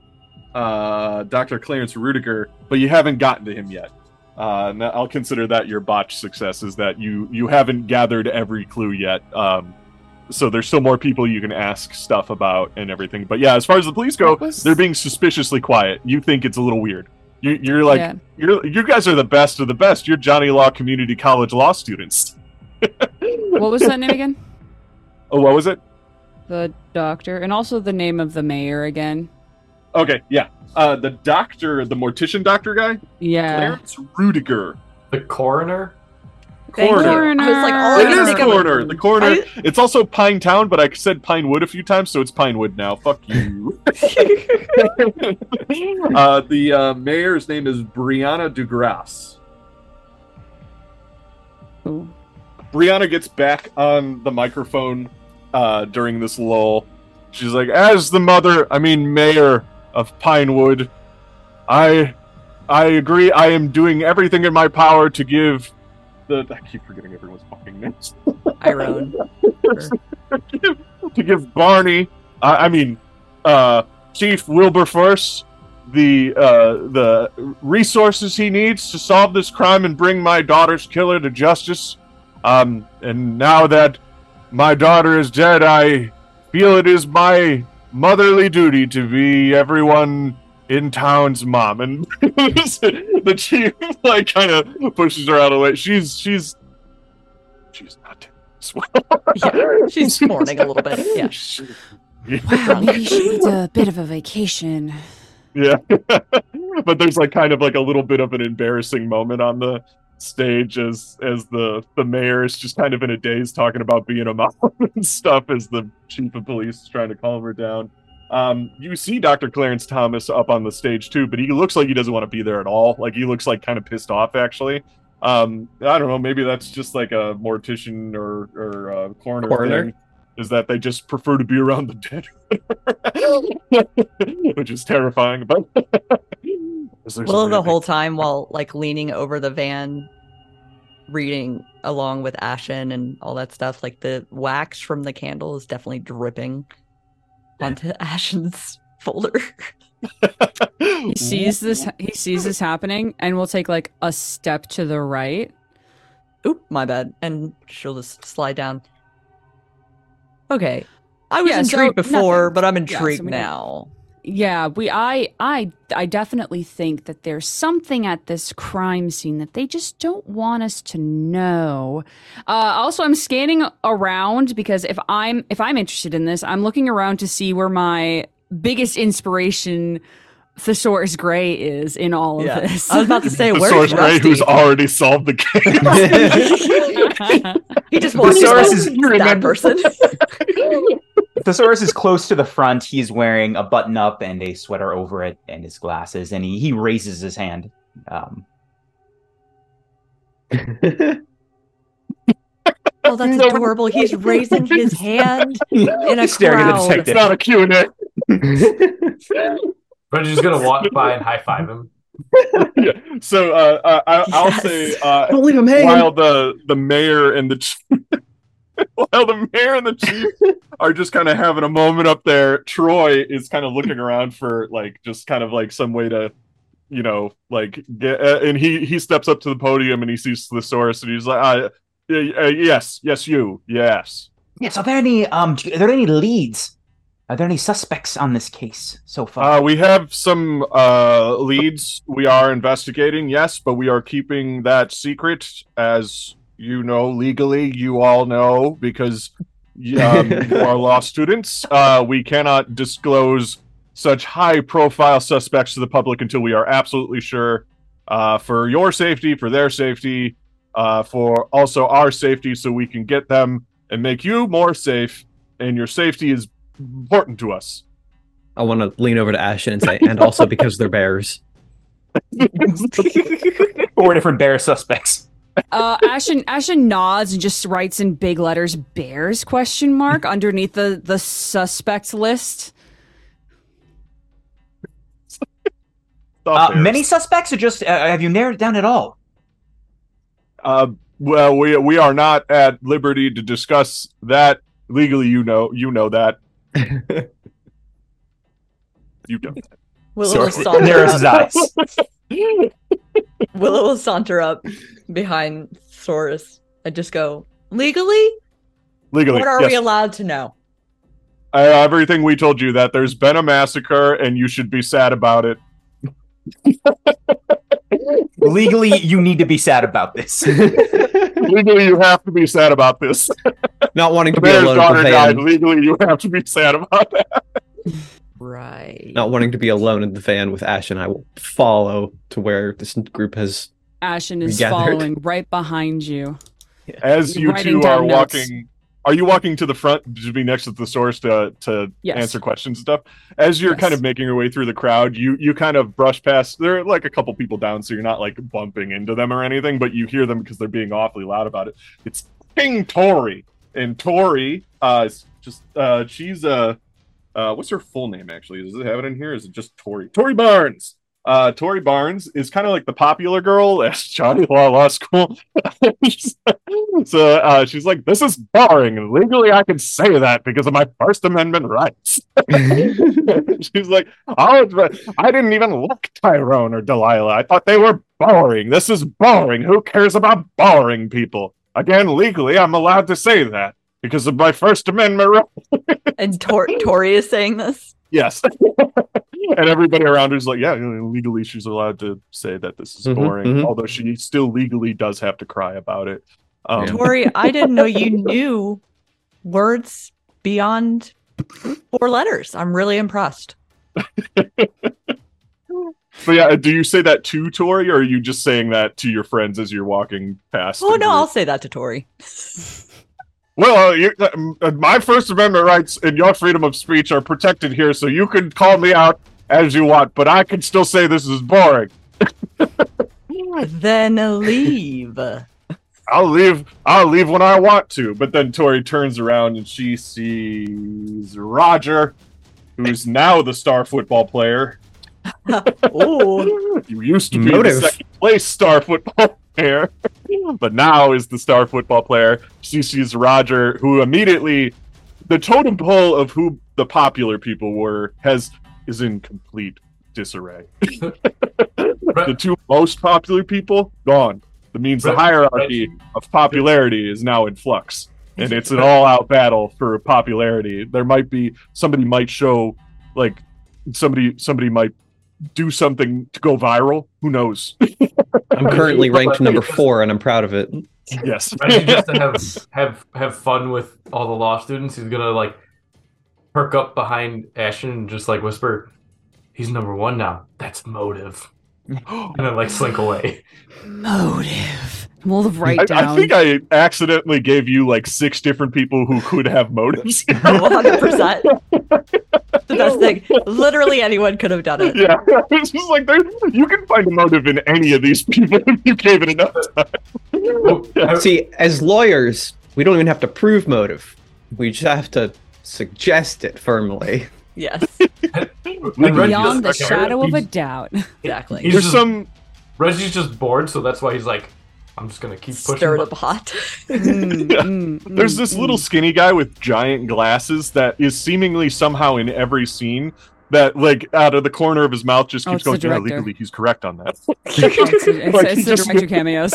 uh, Dr. Clarence Rudiger, but you haven't gotten to him yet. Uh, I'll consider that your botch success is that you you haven't gathered every clue yet. Um, so there's still more people you can ask stuff about and everything. But yeah, as far as the police go, was- they're being suspiciously quiet. You think it's a little weird. You, you're like, yeah. you're you guys are the best of the best. You're Johnny Law Community College law students. What was that name again? Oh, what was it? The doctor, and also the name of the mayor again. Okay, yeah. Uh, the doctor, the mortician doctor guy, Yeah. Clarence Rudiger. The coroner? Thank you. Coroner. I was like, all I It can is think of- coroner. The coroner. I- It's also Pine Town, but I said Pinewood a few times, so it's Pinewood now. Fuck you. uh, the uh, mayor's name is Brianna DeGrasse. Ooh. Brianna gets back on the microphone uh, during this lull. She's like, "As the mother, I mean mayor of Pinewood, I, I agree. I am doing everything in my power to give the. I keep forgetting everyone's fucking names. Iron. to give Barney, uh, I mean, uh, Chief Wilberforce, the uh, the resources he needs to solve this crime and bring my daughter's killer to justice. Um, and now that my daughter is dead, I feel it is my motherly duty to be everyone in town's mom. And the chief like kind of pushes her out of the way. She's she's she's not doing this well. Yeah, she's mourning a little bit. Yeah. Wow, maybe she needs a bit of a vacation. Yeah. but there's like kind of like a little bit of an embarrassing moment on the stage as as the the mayor is just kind of in a daze talking about being a mom and stuff as the chief of police is trying to calm her down. Um, you see Dr. Clarence Thomas up on the stage too, but he looks like he doesn't want to be there at all. Like he looks like kind of pissed off actually. Um, I don't know, maybe that's just like a mortician or or uh, coroner, Coroner? thing. Is that they just prefer to be around the dead, which is terrifying. But Willow the whole time while like leaning over the van, reading along with Ashen and all that stuff. Like the wax from the candle is definitely dripping onto Ashen's folder. He sees this. He sees this happening, and will take like a step to the right. Oop, my bad. And she'll just slide down. Okay. I was Yeah, so intrigued before, nothing. but I'm Yeah, so intrigued we now. Yeah, we. I. I. I definitely think that there's something at this crime scene that they just don't want us to know. Uh, also, I'm scanning around because if I'm if I'm interested in this, I'm looking around to see where my biggest inspiration, Thesaurus Gray, is in all of this. I was about to say, the where's Saurus Gray, Rusty? who's already solved the case. he just wants Thesaurus to is- know that person. Thesaurus is close to the front. He's wearing a button up and a sweater over it and his glasses, and he, he raises his hand. Um, oh, that's No. adorable. He's raising his hand in a He's staring at the crowd. it's not a Q&A. Reggie's gonna walk by and high five him. yeah. So uh, uh, I, I'll Yes. say uh, Don't leave him while the the mayor and the chief, while the mayor and the chief are just kind of having a moment up there, Troy is kind of looking around for like just kind of like some way to, you know, like get. Uh, and he he steps up to the podium and he sees Thesaurus and he's like, uh, uh, "Yes, yes, you, yes." yes, are there any um are there any leads? Are there any suspects on this case so far? Uh, we have some uh, leads we are investigating, yes, but we are keeping that secret, as you know, legally. You all know because um, you are law students. Uh, we cannot disclose such high-profile suspects to the public until we are absolutely sure, uh, for your safety, for their safety, uh, for also our safety, so we can get them and make you more safe. And your safety is important to us. I want to lean over to Ashen and say, and also because they're bears. Four different bear suspects. Uh, Ashen Ashen nods and just writes in big letters "bears?" question mark underneath the the suspect list. Uh, many suspects, or just uh, have you narrowed it down at all? Uh, well, we we are not at liberty to discuss that legally. You know, you know that. you don't. Willow will Sorry. saunter Narrows his eyes. Willow will saunter up behind Saurus and just go, legally? Legally, What are yes. we allowed to know? Uh, everything we told you that there's been a massacre and you should be sad about it. Legally, you need to be sad about this. Legally, you have to be sad about this. Not wanting The to be mayor's alone daughter in the died. Legally, you have to be sad about that. Right. Not wanting to be alone in the van with Ashen, I will follow to where this group has. Ashen is Regathered. following right behind you. As you Writing two are down notes. walking, are you walking to the front to be next to Thesaurus to to Yes. answer questions and stuff? As you're kind of making your way through the crowd, you you kind of brush past. There are like a couple people down, so you're not like bumping into them or anything, but you hear them because they're being awfully loud about it. It's King Tori, and Tori, uh, is just uh, she's uh, uh, what's her full name actually? Does it have it in here? Is it just Tori? Tori Barnes. uh, Tori Barnes is kind of like the popular girl at Johnny Law Law School. so uh, she's like, "This is boring. Legally, I can say that because of my First Amendment rights." she's like, "Oh, I didn't even look Tyrone or Delilah. I thought they were boring. This is boring. Who cares about boring people? Again, legally, I'm allowed to say that because of my First Amendment rights." And Tor- Tori is saying this. Yes. and everybody around her is like, yeah, legally she's allowed to say that this is Mhm, boring, mhm. although she still legally does have to cry about it. Um, Tori, I didn't know you knew words beyond four letters. I'm really impressed. but yeah, do you say that to Tori, or are you just saying that to your friends as you're walking past? Oh no, group? I'll say that to Tori. Well, uh, you, uh, my First Amendment rights and your freedom of speech are protected here, so you can call me out as you want, but I can still say this is boring. then leave. I'll leave. I'll leave when I want to. But then Tori turns around and she sees Roger, who's now the star football player. Oh, You used to be Motive. the second place star football player, but now is the star football player. She sees Roger, who immediately the totem pole of who the popular people were has is in complete disarray. the two most popular people gone. That means the hierarchy of popularity is now in flux, and it's an all-out battle for popularity. There might be somebody might show like somebody somebody might do something to go viral. Who knows? I'm currently ranked number four, and I'm proud of it. yes. Reggie just to have have have fun with all the law students. He's gonna like perk up behind Ashen and just like whisper, "He's number one now. That's motive." And then like slink away. Motive. We'll write I, down. I think I accidentally gave you like six different people who could have motives. 100%. the best thing. Literally anyone could have done it. yeah, it's just like there, you can find a motive in any of these people if you gave it enough time. I- See, as lawyers, we don't even have to prove motive. We just have to suggest it firmly. Yes, Beyond the shadow of a doubt. exactly. There's some Reggie's just bored, so that's why he's like, "I'm just gonna keep pushing." Stir it up buttons." hot. Mm, Yeah. mm, There's mm, this mm. little skinny guy with giant glasses that is seemingly somehow in every scene that, like, out of the corner of his mouth just Oh, keeps it's the going, yeah, legally, he's correct on that. Oh, it's the, it's, Like, it's he the just- director cameos.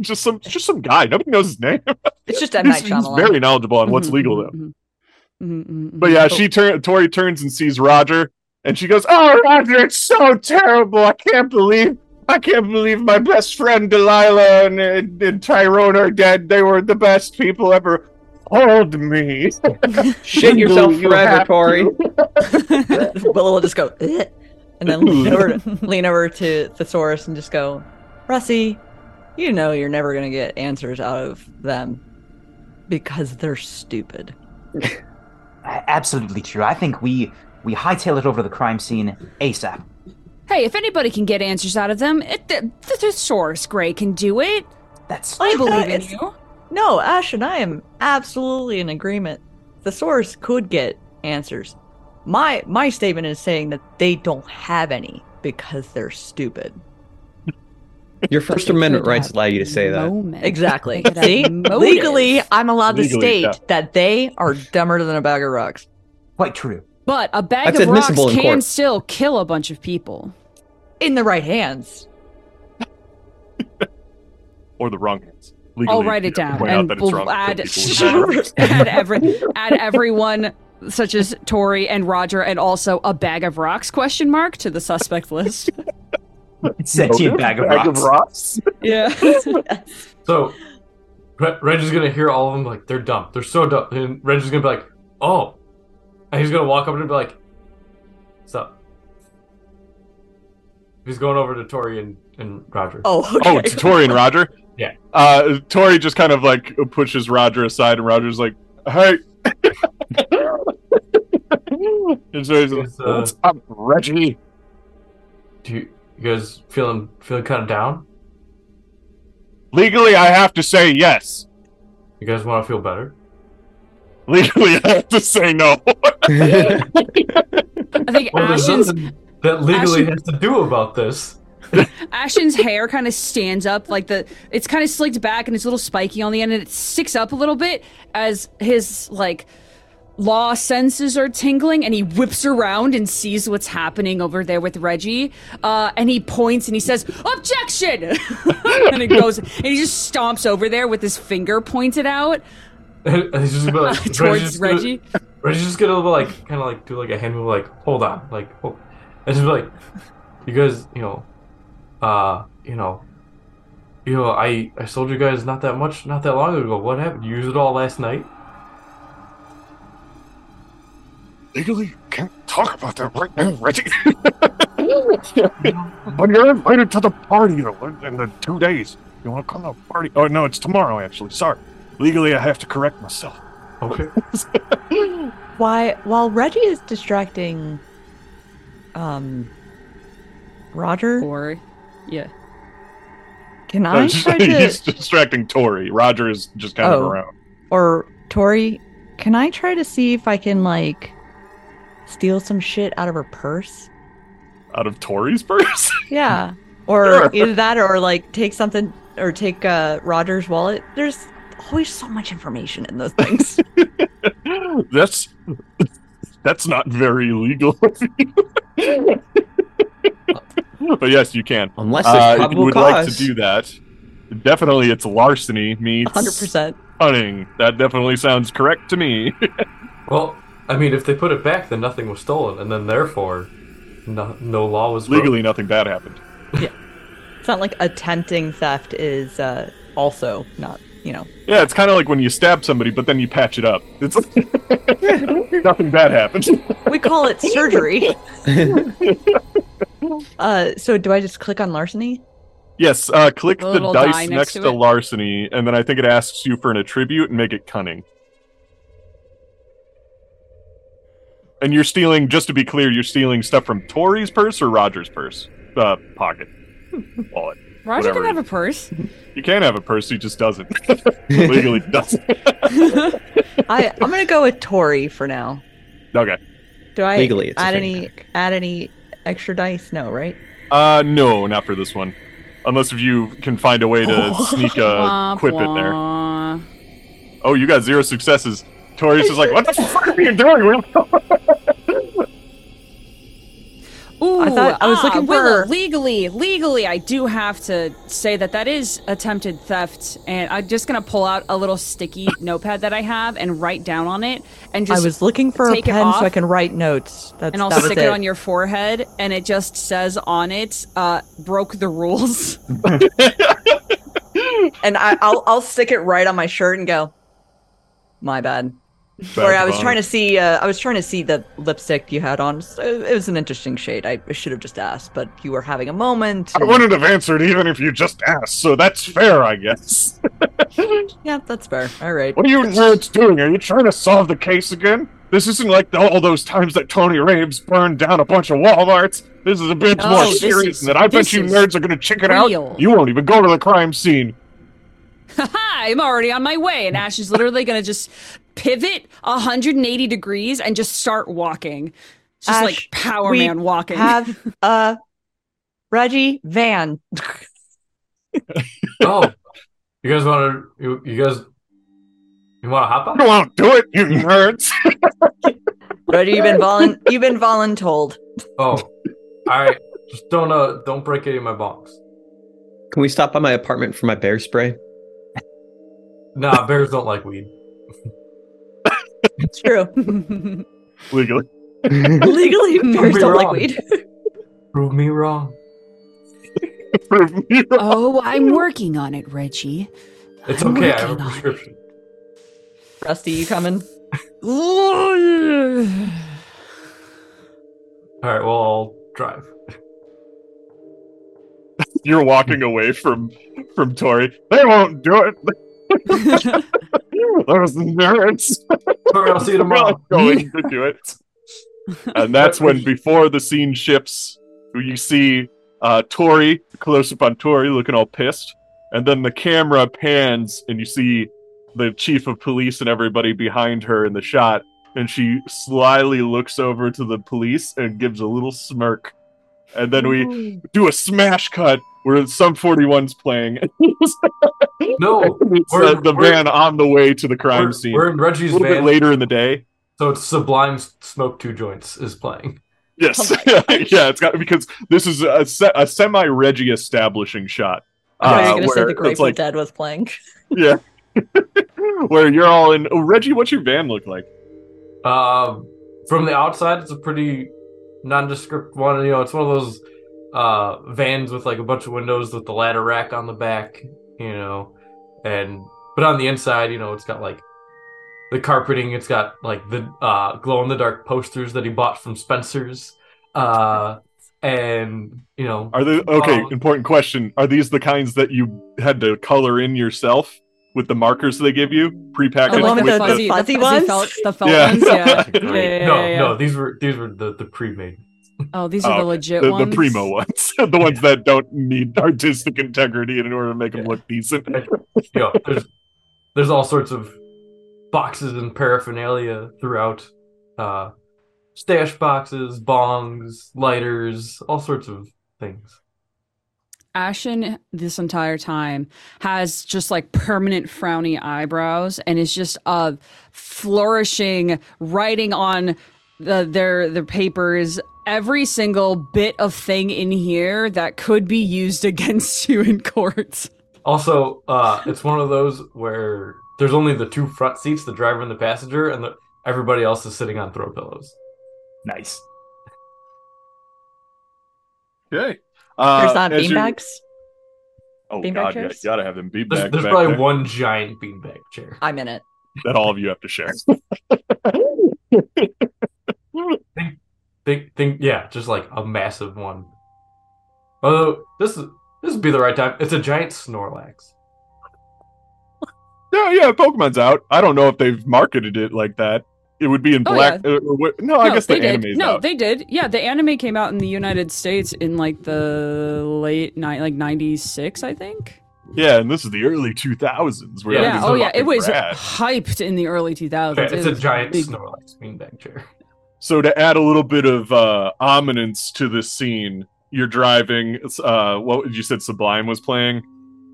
just some just some guy. Nobody knows his name. It's just M he's, Night he's Shyamalan. very knowledgeable on what's Mhm, legal, though. mhm, mhm, mhm, But yeah, she turn Tori turns and sees Roger, and she goes, "Oh, Roger, it's so terrible! I can't believe, I can't believe my best friend Delilah and, and, and Tyrone are dead. They were the best people ever. Hold me, Shit yourself You forever, have Tori. to." Willow will just go, "Ugh," and then lean over, lean over to Thesaurus and just go, Russie, you know you're never gonna get answers out of them because they're stupid. Absolutely true. I think we we hightail it over to the crime scene ASAP. Hey, if anybody can get answers out of them, it, the, the Thesaurus Gray can do it. That's I believe in you. No, Ash and I am absolutely in agreement. Thesaurus could get answers. My my statement is saying that they don't have any because they're stupid. Your First Amendment rights allow you to say that. Exactly. They could have See, legally, I'm allowed to state yeah. that they are dumber than a bag of rocks. quite true. But a bag That's of rocks can court. still kill a bunch of people. In the right hands. or the wrong hands. I'll write it you have to down point and we'll add, kill add, every, add everyone such as Tori and Roger and also a bag of rocks question mark to the suspect list. Sentient bag of rocks. rocks. yeah. So Re- Reggie's gonna hear all of them like they're dumb. They're so dumb. And Reggie's gonna be like, "Oh," and he's gonna walk up and be like, "What's up?" He's going over to Tori and, and Roger. Oh, okay. Oh, it's Tori and Roger. Yeah. Uh, Tori just kind of like pushes Roger aside, and Roger's like, "Hey." and so he's like, uh, "What's up, Reggie?" Do you, you guys feeling feeling kind of down? Legally, I have to say yes. You guys want to feel better? Legally, I have to say no. I think Well, there's Ashen's that legally Ashen- has to do about this? Ashen's hair kind of stands up, like the it's kind of slicked back and it's a little spiky on the end, and it sticks up a little bit as his like law senses are tingling, and he whips around and sees what's happening over there with Reggie, uh, and he points and he says, "Objection!" and it goes, and he just stomps over there with his finger pointed out And he's just gonna be like, Reggie's towards just gonna- Reggie. Reggie's just gonna like kind of like do like a hand move, like hold on, like hold, and just be like, you guys, you know, uh, you know, you know, I I sold you guys not that much, not that long ago. What happened? You used it all last night. Legally, can't talk about that right now, Reggie. but you're invited to the party though, in the two days. You want to come to the party? Oh no, it's tomorrow. Actually, sorry. Legally, I have to correct myself. Okay. Why while Reggie is distracting um Roger, Or, yeah. can I it's try to he's distracting Tori. Roger is just kind of Oh. around. or Tori, can I try to see if I can like steal some shit out of her purse? Out of Tori's purse? Yeah. Or Sure. either that or like take something or take uh Roger's wallet. There's always so much information in those things. that's that's not very legal. but yes, you can. Unless there's Uh, if you would cause. like to do that, definitely it's larceny meets 100%. hunting. That definitely sounds correct to me. Well, I mean, if they put it back, then nothing was stolen, and then therefore, no, no law was broken. Legally, nothing bad happened. Yeah, it's not like attempting theft is uh also not, you know. Yeah, it's kind of like when you stab somebody, but then you patch it up. It's nothing bad happens. We call it surgery. uh so do I just click on larceny? yes, uh, click The the dice next, next to, to larceny, and then I think it asks you for an attribute and make it cunning. And you're stealing, just to be clear, you're stealing stuff from Tori's purse or Roger's purse? Uh, pocket. Wallet. Roger Whatever. can have a purse. You can have a purse, he just doesn't. Legally doesn't. I I'm going to go with Tori for now. okay. Do I Legally, it's a add fanny any pack. add any extra dice? No, right? Uh, no, not for this one. Unless if you can find a way to sneak a Womp quip in there. womp. Oh, you got zero successes. Tori's just like, what the fuck are you doing? Ooh, I thought- I was ah, looking Willow, for- legally, legally, I do have to say that that is attempted theft, and I'm just gonna pull out a little sticky notepad that I have and write down on it, and just I was looking for a take it pen so I can write notes. That's and I'll that was stick it. on your forehead, and it just says on it, uh, broke the rules. and I, I'll I'll stick it right on my shirt and go. My bad. Sorry, I was trying to see. Uh, I was trying to see the lipstick you had on. It was an interesting shade. I should have just asked, but you were having a moment. I wouldn't have answered even if you just asked, so that's fair, I guess. Yeah, that's fair. All right. What are you nerds doing? Are you trying to solve the case again? This isn't like all those times that Tony Raves burned down a bunch of Walmarts. This is a bit No, more serious is- than that. I bet you nerds are going to check it real. out. You won't even go to the crime scene. Haha, I'm already on my way, and Ash is literally gonna just pivot 180 degrees and just start walking, just Ash, like Power we Man walking. Have a Reggie Van. Oh, you guys want to? You, you guys, you want to hop on? You won't do it, you nerds. Reggie, you've been volun. You've been voluntold. Oh, all right. Just don't uh, don't break any of my bonks. Can we stop by my apartment for my bear spray? Nah, bears don't like weed. It's true. Legally. Legally, bears don't like weed. Prove me wrong. Prove me wrong. oh, I'm working on it, Reggie. It's I'm okay. I have a working it. prescription. Rusty, you coming? All right. Well, I'll drive. You're walking away from from Tori. They won't do it. Those nerds. Right, I'll see you tomorrow. going to do it. And that's when, before the scene shifts, you see uh, Tori, close up on Tori, looking all pissed. And then the camera pans, and you see the chief of police and everybody behind her in the shot. And she slyly looks over to the police and gives a little smirk and then we do a smash cut where Sum 41's playing. No, it's we're- uh, the we're- van on the way to the crime we're, scene. we're in Reggie's a Reggie's little bit later in the day. so it's Sublime Smoke Two Joints is playing. Yes, Oh yeah, it's got because this is a, se- a semi Reggie establishing shot. I thought you uh, going to say where the it's Grateful like- Dead was playing. Yeah, where you're all in. Oh, Reggie, what's your van look like? Um, from the outside, it's a pretty nondescript one. You know, it's one of those uh vans with like a bunch of windows with the ladder rack on the back. You know, and but on the inside, you know, it's got like the carpeting. It's got like the uh glow in the dark posters that he bought from Spencer's. Uh, and you know, Are they okay? Um, important question. Are these the kinds that you had to color in yourself with the markers they give you prepackaged? The one with with the- fuzzy, fuzzy the ones? felt, the felt Yeah. ones. Yeah. Great. Yeah, yeah, no, yeah, yeah. no, these were these were the the pre-made. Oh, these are Oh, the legit the, ones. the primo ones, the ones that don't need artistic integrity in order to make them look decent. you know, there's there's all sorts of boxes and paraphernalia throughout. Uh, stash boxes, bongs, lighters, all sorts of things. Ashen this entire time has just like permanent frowny eyebrows and is just uh flourishing writing on the their their papers every single bit of thing in here that could be used against you in court. Also, uh, it's one of those where there's only the two front seats, the driver and the passenger, and the, everybody else is sitting on throw pillows. Nice. Okay. Uh, There's not as you- beanbags. Oh beanbag god, yeah, chairs? you gotta have them There's, beanbags there's back probably there one giant beanbag chair. I'm in it. that all of you have to share. Think, think, yeah, just like a massive one. Although this is this would be the right time. It's a giant Snorlax. yeah, yeah, Pokemon's out. I don't know if they've marketed it like that. It would be in Oh, black. uh, or what- no, I guess the they did. No, out. they did. Yeah, the anime came out in the United States in like the late ni- like 96, I think. Yeah, and this is the early 2000s. Where Yeah, Yeah, oh yeah, it was rad. hyped in the early 2000s. Okay, it's It a giant big. Snorlax beanbag chair. So to add a little bit of uh ominence to this scene, you're driving. Uh, what you said? Sublime was playing.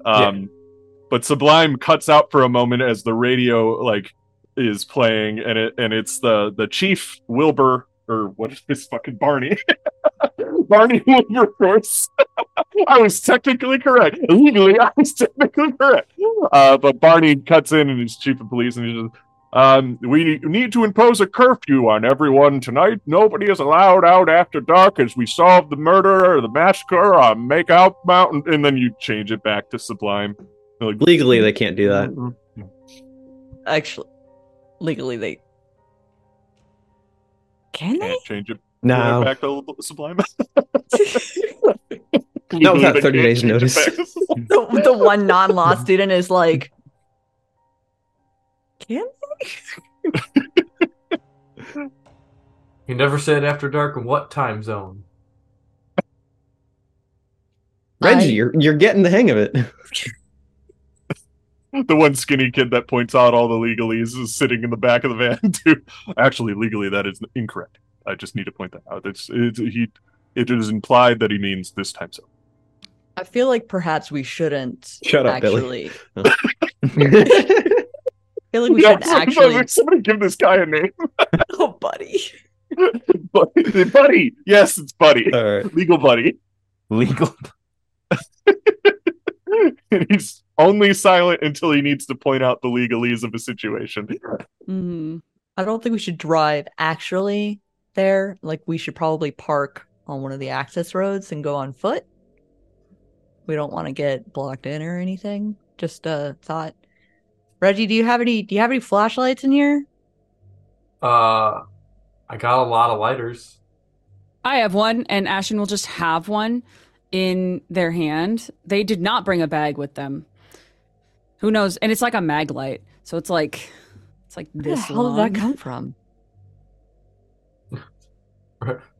Um, but Sublime cuts out for a moment as the radio like is playing, and it and it's the the chief Wilbur or what is this fucking Barney? Barney Wilbur, of course. I was technically correct. Legally, I was technically correct. Uh, but Barney cuts in and he's chief of police, and he just um, we need to impose a curfew on everyone tonight. Nobody is allowed out after dark as we solve the murder or the massacre on Makeout Mountain. And then you change it back to Sublime. Like, Legally, they can't do that. Actually, legally, they can they? Can't change it No, back to Sublime. Not without 30 days notice. back to Sublime. the, the one non-law student is like, can they He never said after dark in what time zone. Reggie, I- you're you're getting the hang of it. the one skinny kid that points out all the legalese is sitting in the back of the van too. Actually, legally that is incorrect. I just need to point that out. It's, it's he. It is implied that he means this time zone. I feel like perhaps we shouldn't Shut up, Billy. actually. Oh. I feel like we Yeah, should somebody- actually. somebody give this guy a name. Oh, buddy. buddy, buddy. Yes, it's buddy. All right. Legal buddy. Legal. And he's only silent until he needs to point out the legalese of a situation. Mhm. I don't think we should drive actually there. Like, we should probably park on one of the access roads and go on foot. We don't want to get blocked in or anything. Just a thought. Reggie, do you have any? Do you have any flashlights in here? Uh, I got a lot of lighters. I have one, and Ashen will just have one in their hand. They did not bring a bag with them. Who knows? And it's like a mag light, so it's like it's like Where the this hell long. did that come from?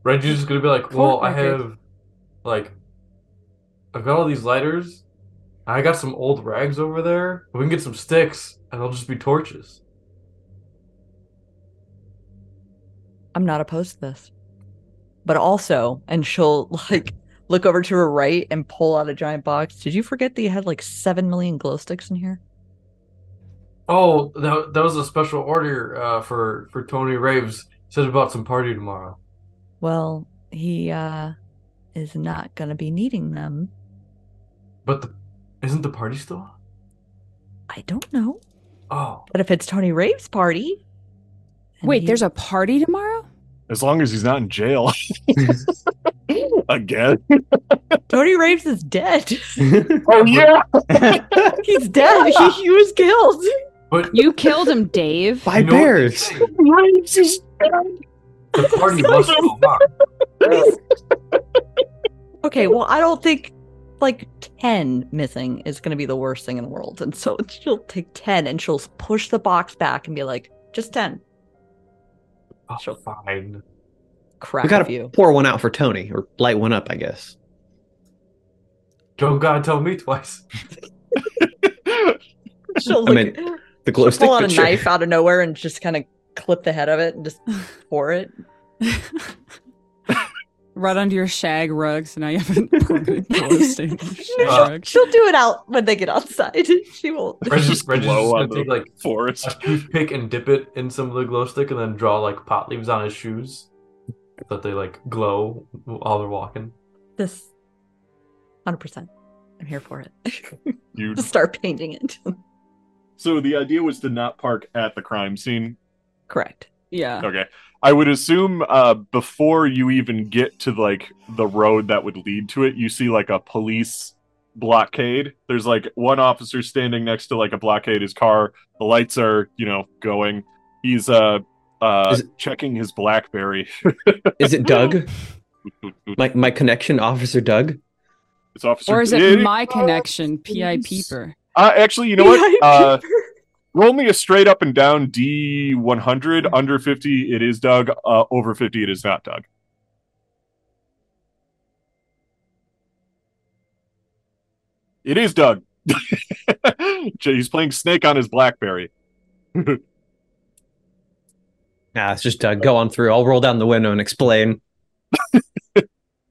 Reggie's just gonna be like, well, I have, like, I've got all these lighters. I got some old rags over there. We can get some sticks, and they'll just be torches. I'm not opposed to this. but also, and she'll like look over to her right and pull out a giant box. Did you forget that you had like seven million glow sticks in here? Oh, that, that was a special order uh, for for Tony Raves. Said about some party tomorrow. Well, he uh is not gonna be needing them. But the isn't the party still? on? I don't know. Oh, But if it's Tony Rave's party. Wait, he- there's a party tomorrow? As long as he's not in jail. Again. Tony Raves is dead. Oh yeah. He's dead. He, he was killed. but You killed him, Dave. By you know what they bears. say, Raves is The party must go on. Okay, well, I don't think like 10 missing is going to be the worst thing in the world. And so she'll take 10 and she'll push the box back and be like, just 10. Oh, fine. Crap we gotta you. pour one out for Tony or light one up, I guess. Don't gotta tell me twice. She'll I mean, The glow she'll stick. pull out a knife out of nowhere and just kind of clip the head of it and just pour it. right under your shag rug, so now you have a permanent glow stain on your shag rug. She'll do it out when they get outside. She will. Reggie's, just Reggie's glow just on gonna take the like forest. a toothpick and dip it in some of the glow stick and then draw like pot leaves on his shoes so that they like glow while they're walking. This 100%. I'm here for it. You just start painting it. So the idea was to not park at the crime scene. Correct. Yeah. Okay. I would assume uh, before you even get to like the road that would lead to it, you see like a police blockade. There's like one officer standing next to like a blockade his car. The lights are, you know, going. He's uh uh it- checking his BlackBerry. Is it Doug? My my connection, Officer Doug. It's officer. Or is it my connection, PI please. Peeper? Uh, actually, you know what? Uh, roll me a straight up and down D one hundred. Under fifty, it is Doug. Uh, over fifty, it is not Doug. It is Doug. He's playing Snake on his BlackBerry. Nah, it's just Doug. Go on through. I'll roll down the window and explain.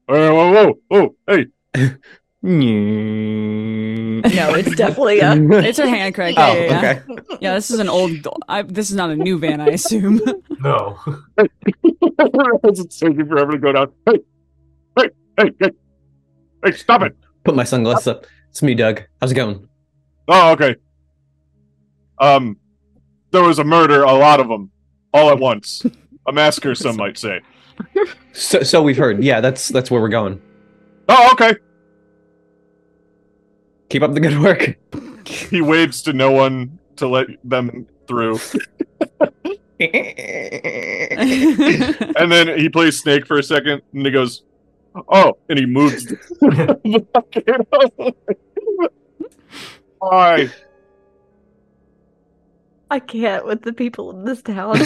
Oh, whoa, whoa, whoa, hey! No, No, it's definitely a. It's a hand crank. Yeah, Oh, yeah, yeah. okay. Yeah, this is an old. I, this is not a new van, I assume. No. it's taking forever to go down. Hey, hey, hey, hey, hey! Stop it! Put my sunglasses up. It's me, Doug. How's it going? Oh, okay. Um, there was a murder, a lot of them, all at once. A massacre, some might say. So, so we've heard. Yeah, that's that's where we're going. Oh, okay. Keep up the good work. He waves to no one to let them through, and then he plays Snake for a second, and he goes, "Oh," and he moves. Hi. I can't with the people in this town.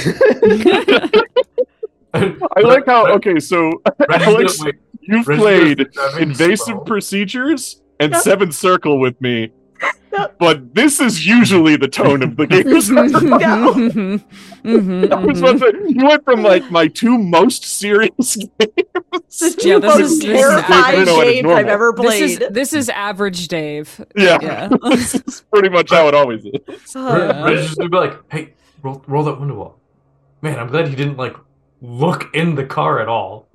I like how. Okay, so Alex, you've played gonna drive in invasive slow. procedures and Yep. seventh circle with me but this is usually the tone of the game I was about to say, you went from like my two most serious games the two Yeah, this most is- this is- terrifying I know what is games I've normal. ever This is this is average Dave. yeah, Yeah. this is pretty much how it always is Uh, Yeah. Reggie's gonna be like, "Hey, roll, roll that window up." Man, I'm glad he didn't like look in the car at all.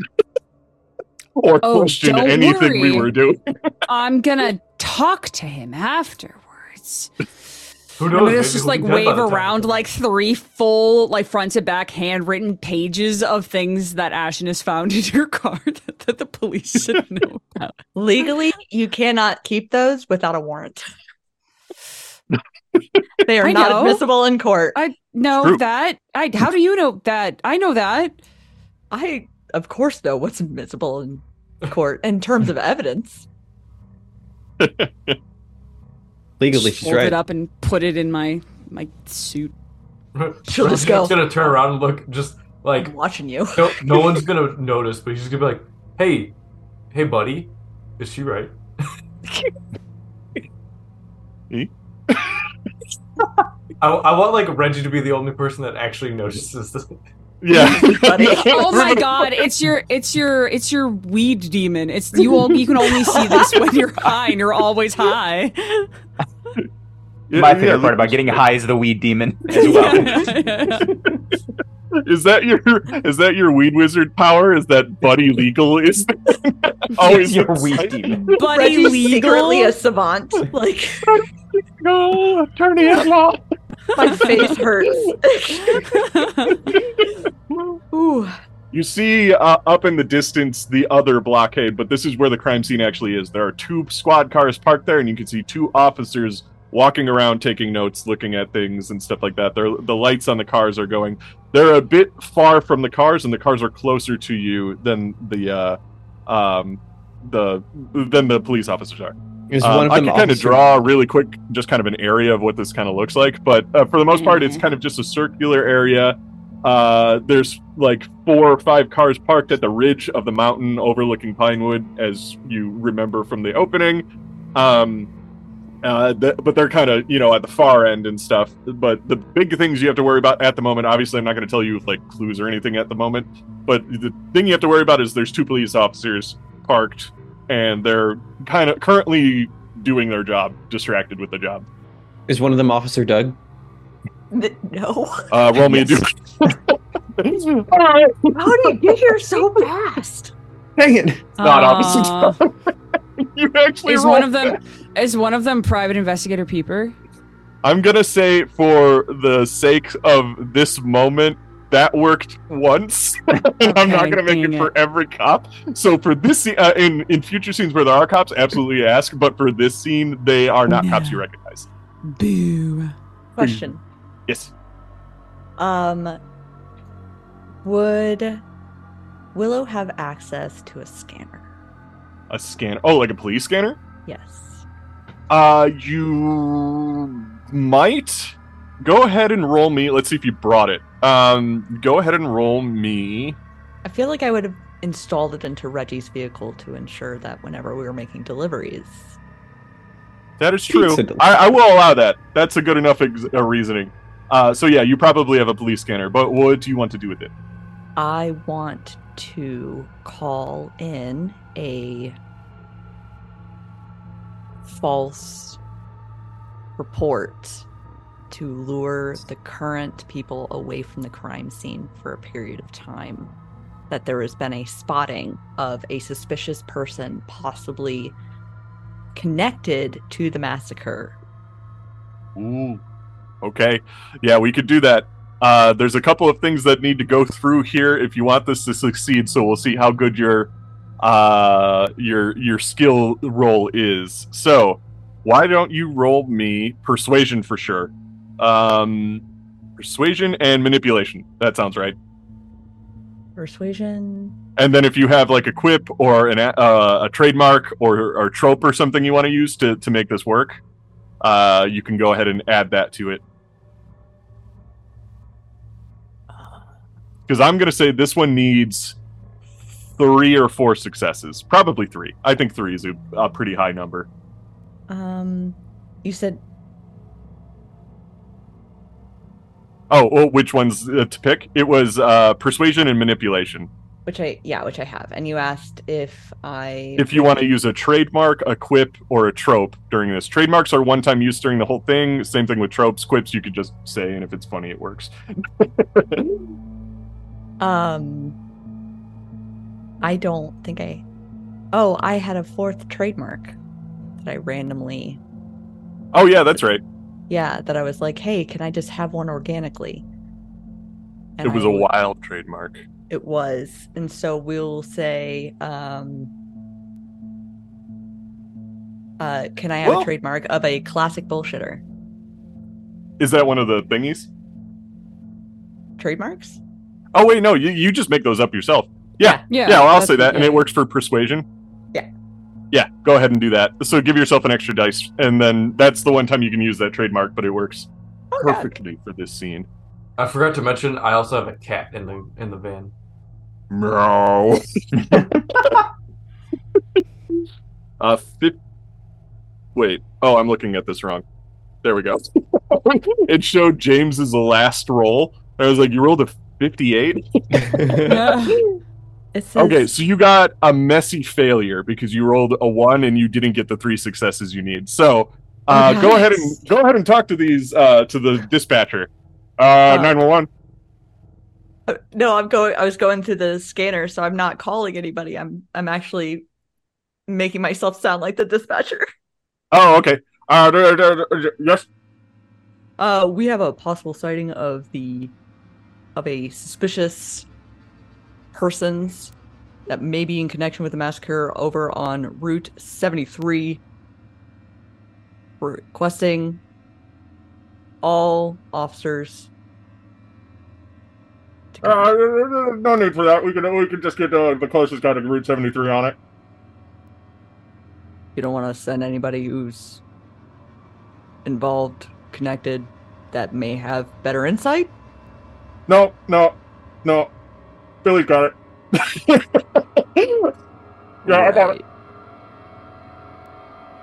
Or Oh, question don't anything we were doing I'm gonna talk to him afterwards. Who I'm knows? gonna maybe just like be dead by wave around like three full, like front to back handwritten pages of things that Ashen has found in your car that, that the police should know about. Legally, you cannot keep those without a warrant. they are I not know. admissible in court. I know True. that. I how do you know that? I know that. I, of course, know what's admissible in court in terms of evidence. Legally, she's Fold right. it up and put it in my my suit. She'll just Reggie's go. gonna turn around and look, just like I'm watching you. no, no one's gonna notice, but he's gonna be like, "Hey, hey, buddy, is she right?" I, I want like Reggie to be the only person that actually notices this. Yeah. Buddy. Oh my god, it's your it's your it's your weed demon. It's you all you can only see this when you're high and you're always high. My favorite part about getting high is the weed demon as well. Is that your is that your weed wizard power? Is that buddy legal? Is always your weed demon. Buddy Reggie's legal. secretly a savant. Like No, attorney at law. My face hurts. Ooh. You see uh, up in the distance the other blockade, but this is where the crime scene actually is. There are two squad cars parked there, and you can see two officers walking around taking notes, looking at things and stuff like that. They're, the lights on the cars are going. They're a bit far from the cars, and the cars are closer to you than the uh, um, the than the police officers are. Is Um, one of I can kind of draw really quick, just kind of an area of what this kind of looks like. But uh, for the most part, it's Mhm. kind of just a circular area. Uh, there's like four or five cars parked at the ridge of the mountain overlooking Pinewood, as you remember from the opening. Um, uh, th- but they're kind of you know at the far end and stuff. But the big things you have to worry about at the moment, obviously, I'm not going to tell you like clues or anything at the moment. But the thing you have to worry about is there's two police officers parked and they're kind of currently doing their job, distracted with the job. Is one of them Officer Doug? N- No. Uh, roll me a do. How did you get here so fast? Dang it! not Officer Aw. you actually Is one of them is one of them private investigator peeper? I'm gonna say for the sake of this moment, that worked once. I'm not gonna make it dang for every cop. So for this scene, uh, in in future scenes where there are cops, absolutely ask. But for this scene, they are not cops you recognize. Boo. Question. Yes. Um would Willow have access to a scanner? A scanner. Oh, like a police scanner. Yes. Uh, you might go ahead and roll me. Let's see if you brought it. Um, go ahead and roll me. I feel like I would have installed it into Reggie's vehicle to ensure that whenever we were making deliveries. That is true. I, I will allow that. That's a good enough ex- uh, reasoning. Uh, so yeah, you probably have a police scanner, but what do you want to do with it? I want to call in a false report to lure the current people away from the crime scene for a period of time. That there has been a spotting of a suspicious person possibly connected to the massacre. Ooh. Okay. Yeah, we could do that. Uh, there's a couple of things that need to go through here if you want this to succeed. So we'll see how good your uh, your your skill roll is. So why don't you roll me persuasion for sure? Um, persuasion and manipulation. That sounds right. Persuasion. And then if you have like a quip or an, a- uh, a trademark or, or trope or something you want to use to, to make this work, uh, you can go ahead and add that to it. Because I'm going to say this one needs three or four successes. Probably three. I think three is a, a pretty high number. Um, you said Oh, oh which ones uh, to pick? It was uh, persuasion and manipulation. which I yeah, which I have. And you asked if I if you want to use a trademark, a quip, or a trope during this. Trademarks are one time use during the whole thing. Same thing with tropes. Quips you could just say, and if it's funny, it works. um I don't think I Oh, I had a fourth trademark that I randomly Oh yeah, that's right. Yeah, that I was like, "Hey, can I just have one organically?" And it was I a wild trademark. It was. And so we'll say um uh can I have Well- a trademark of a classic bullshitter? Is that one of the thingies? Trademarks? Oh wait, no, you, you just make those up yourself. Yeah, Yeah. yeah, well, I'll say that, what- and it works for persuasion. Yeah. Yeah, go ahead and do that. So give yourself an extra dice, and then that's the one time you can use that trademark, but it works Okay. perfectly for this scene. I forgot to mention I also have a cat in the in the van. No. uh, fi- wait. Oh, I'm looking at this wrong. There we go. it showed James's last roll. I was like, you rolled a 58. Yeah. It says, Okay, so you got a messy failure because you rolled a one and you didn't get the three successes you need. So uh, Oh, go ahead and go ahead and talk to these uh, to the dispatcher. Uh, Uh, nine one one. Uh, No, I'm going. I was going through the scanner, so I'm not calling anybody. I'm I'm actually making myself sound like the dispatcher. Oh, okay. Uh, yes. Uh, we have a possible sighting of the of a suspicious persons that may be in connection with the massacre over on Route 73. We're requesting all officers. Uh, no need for that. We can we can just get uh, the closest guy to Route seventy three on it. you don't want to send anybody who's involved, connected, that may have better insight. No, no, no. Billy's got it. yeah, I got it.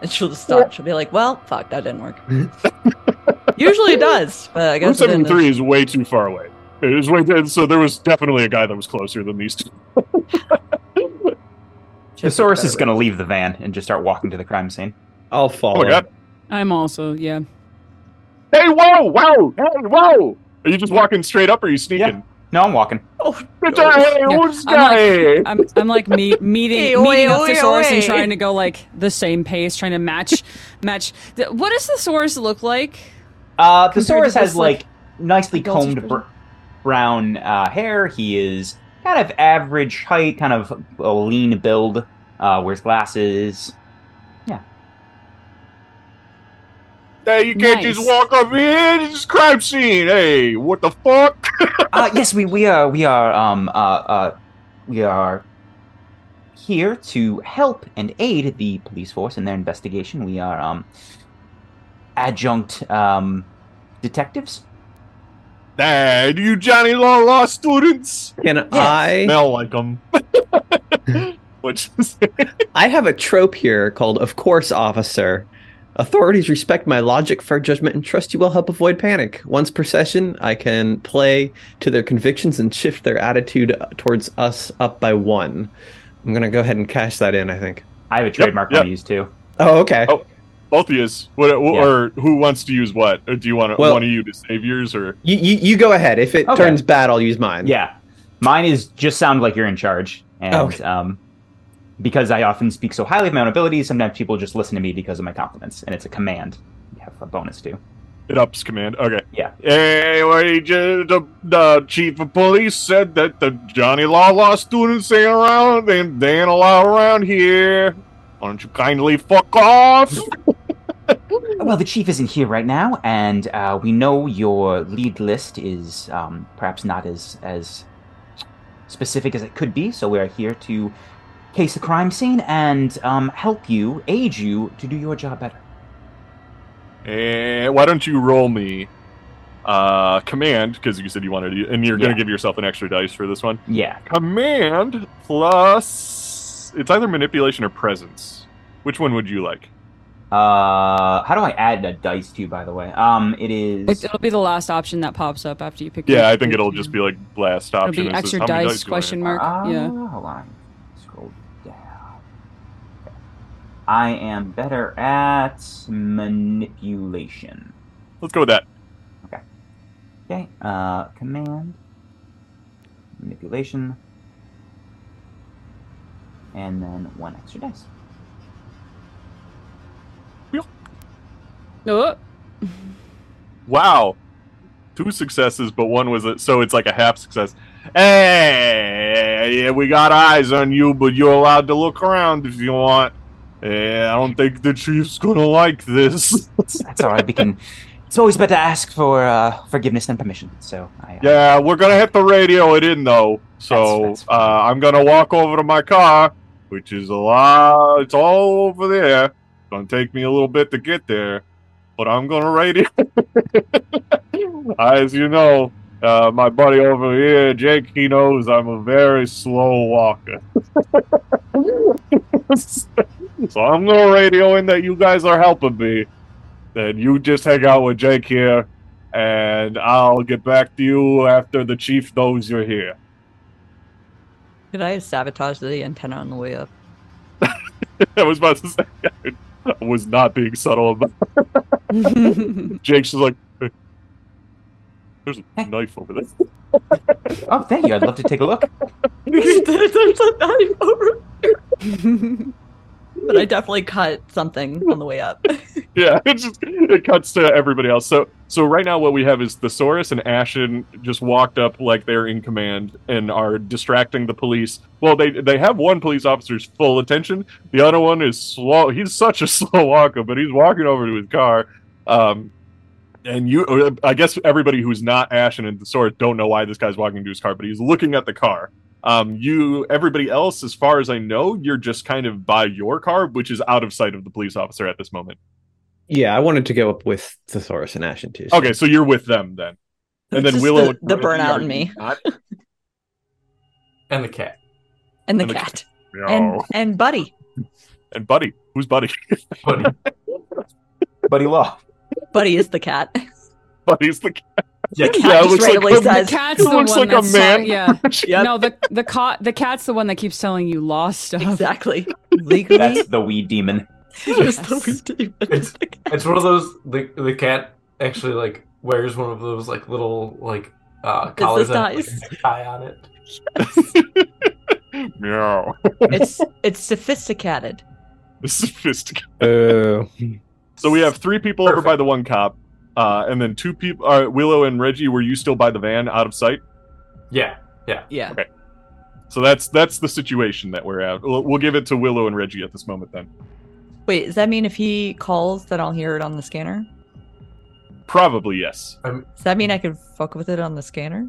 And she'll just stop. She'll be like, "Well, fuck, that didn't work." Usually it does, but I guess it didn't. 73 is way too far away. It was way so there was definitely a guy that was closer than these two. Thesaurus is going to leave the van and just start walking to the crime scene. I'll Oh follow. my god. I'm also, yeah. Hey, whoa, whoa, hey, whoa! Are you just walking straight up or are you sneaking? No, I'm walking. Oh, Good job, Hey, Yeah, I'm guy? I'm, I'm like me, meeting Hey, meeting oi, up oi, thesaurus and trying to go like the same pace, trying to match match. What does thesaurus look like? Uh, Compared to Thesaurus has like, like nicely combed br- brown uh, hair. He is kind of average height, kind of a lean build. Uh, wears glasses. Hey, you can't Nice. just walk up in. It's a crime scene. Hey, what the fuck? uh, yes, we we are we are um uh uh we are here to help and aid the police force in their investigation. We are um adjunct um detectives. Hey, do you Johnny Law Law students? Can I? Smell like them. Which is I have a trope here called "Of course, officer." Authorities respect my logic, fair judgment, and trust you will help avoid panic. Once per session, I can play to their convictions and shift their attitude towards us up by one. I'm gonna go ahead and cash that in. I think. I have a trademark yep. I to use too. Oh, okay. Oh. both of yous. What, Yeah. or who wants to use what? Or do you want Well- one of you to save yours or? You, you you go ahead. If it Okay. turns bad, I'll use mine. Yeah, mine is just sound like you're in charge, and Okay. um, because I often speak so highly of my own abilities, sometimes people just listen to me because of my confidence, and it's a command. You have a bonus too. It ups command. Okay. Yeah. Hey, the, the chief of police said that the Johnny Law Law students ain't around and they ain't allowed around here. Why don't you kindly fuck off? Well, the chief isn't here right now, and uh, we know your lead list is um, perhaps not as as specific as it could be. So we are here to case the crime scene and um, help you, aid you to do your job better. And why don't you roll me uh command because you said you wanted to and you're going Yeah. to give yourself an extra dice for this one. Yeah. Command plus it's either manipulation or presence. Which one would you like? Uh, how do I add a dice to? By the way, um, it is. It, it'll be the last option that pops up after you pick. Yeah, I think it'll just be like last It'll option. be extra how many dice question mark. Ah, yeah. Hold on. I am better at manipulation. Let's go with that. Okay. Okay. Uh, command. Manipulation. And then one extra dice. Oh, Wow. Two successes, but one was a, so it's like a half success. Hey, yeah, we got eyes on you, but you're allowed to look around if you want. Yeah, I don't think the chief's gonna like this. That's all right. We can. It's always better to ask for uh, forgiveness and permission. So I. Uh, yeah, we're gonna have to radio it in though. So That's- that's uh, I'm gonna walk over to my car, which is a lot. It's all over there. It's gonna take me a little bit to get there, but I'm gonna radio. As you know, uh, my buddy over here, Jake, he knows I'm a very slow walker. so I'm gonna radio in that you guys are helping me. Then you just hang out with Jake here, and I'll get back to you after the chief knows you're here. Did I sabotage the antenna on the way up? I was about to say I was not being subtle about Jake's just like "Hey, there's a knife over there. Oh, thank you. I'd love to take a look. There's a knife over. But I definitely cut something on the way up. yeah, it just it cuts to everybody else. So so right now what we have is Thesaurus and Ashen just walked up like they're in command and are distracting the police. Well, they they have one police officer's full attention. The other one is slow. He's such a slow walker, but he's walking over to his car. Um, and you, I guess everybody who's not Ashen and Thesaurus don't know why this guy's walking to his car, but he's looking at the car. Um, you, everybody else, as far as I know, you're just kind of by your car, which is out of sight of the police officer at this moment. Yeah, I wanted to go up with Thesaurus and Ashen too. so- Okay, so you're with them then, and then Willow, the, the and burnout in me? And the cat. and the and the cat No. and and Buddy. and Buddy, who's Buddy? Buddy. Buddy Law. Buddy is the cat. Buddy's the cat. Yeah, The cat Yeah, it just looks like randomly a- the cat's the looks one like a that's man. yeah. Yep. No, the the cat the cat's the one that keeps telling you lost stuff. exactly. Legally, That's the weed demon. just the weed demon. It's- It's one of those the the cat actually like wears one of those like little like uh collars this that have, like, tie on it. Meow. It's it's sophisticated. Sophisticated. Oh. So we have three people over by the one cop, uh, and then two people. Uh, Willow and Reggie, were you still by the van, out of sight? Yeah. Yeah. Yeah. Okay. So that's that's the situation that we're at. We'll, we'll give it to Willow and Reggie at this moment. Then Wait, does that mean if he calls that I'll hear it on the scanner? probably yes. Does that mean I can fuck with it on the scanner?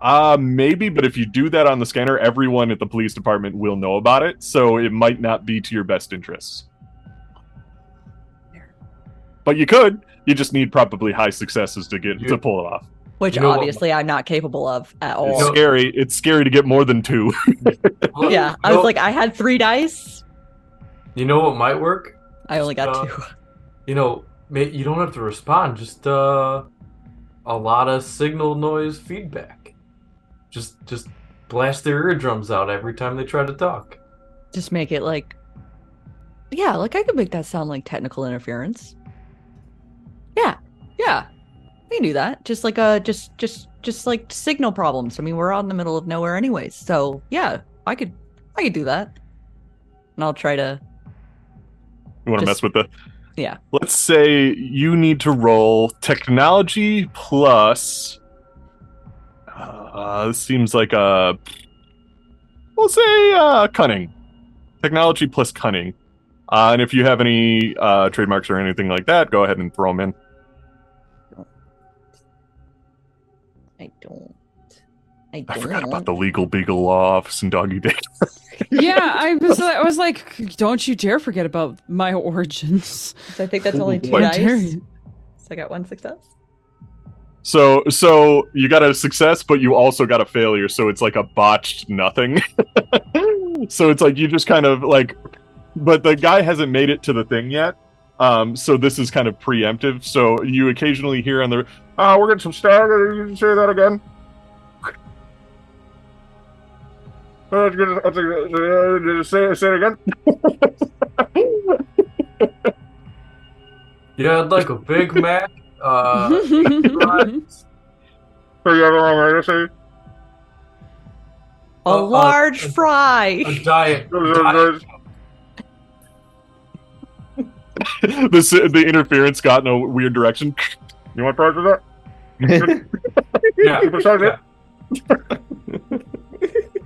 Uh, maybe, but if you do that on the scanner, everyone at the police department will know about it, so it might not be to your best interests. But you could. You just need probably high successes to get You- to pull it off. Which You know what- obviously I'm not capable of at all. know- scary. It's scary to get more than two. Yeah, I was know- like, I had three dice. you know what might work? I only got Uh, two. You know, you don't have to respond. Just uh, a lot of signal noise feedback. Just just blast their eardrums out every time they try to talk. Just make it like, yeah, like I could make that sound like technical interference. Yeah, yeah, we can do that. Just like uh, just just just like signal problems. I mean, we're out in the middle of nowhere anyways, so yeah, I could I could do that. And I'll try to. You want to mess with the? Yeah. Let's say you need to roll technology plus. Uh, this seems like a. We'll say uh, cunning. Technology plus cunning. Uh, and if you have any uh, trademarks or anything like that, go ahead and throw them in. I don't. I, I don't. forgot about the legal beagle law office and doggy day. Yeah, I was I was like, don't you dare forget about my origins. So I think that's only two How How dice. So I got one success. So, so you got a success, but you also got a failure. So it's like a botched nothing. so it's like you just kind of like, but the guy hasn't made it to the thing yet. Um, so this is kind of preemptive. So you occasionally hear on the, oh, we're getting some static. You can say that again. Uh, Say, say it again. Yeah, I'd like a Big Mac. Uh, fries, So you have a say? A Uh, uh, large uh, fry. a diet. diet this the interference got in a weird direction. You want fries with that? yeah, Besides yeah.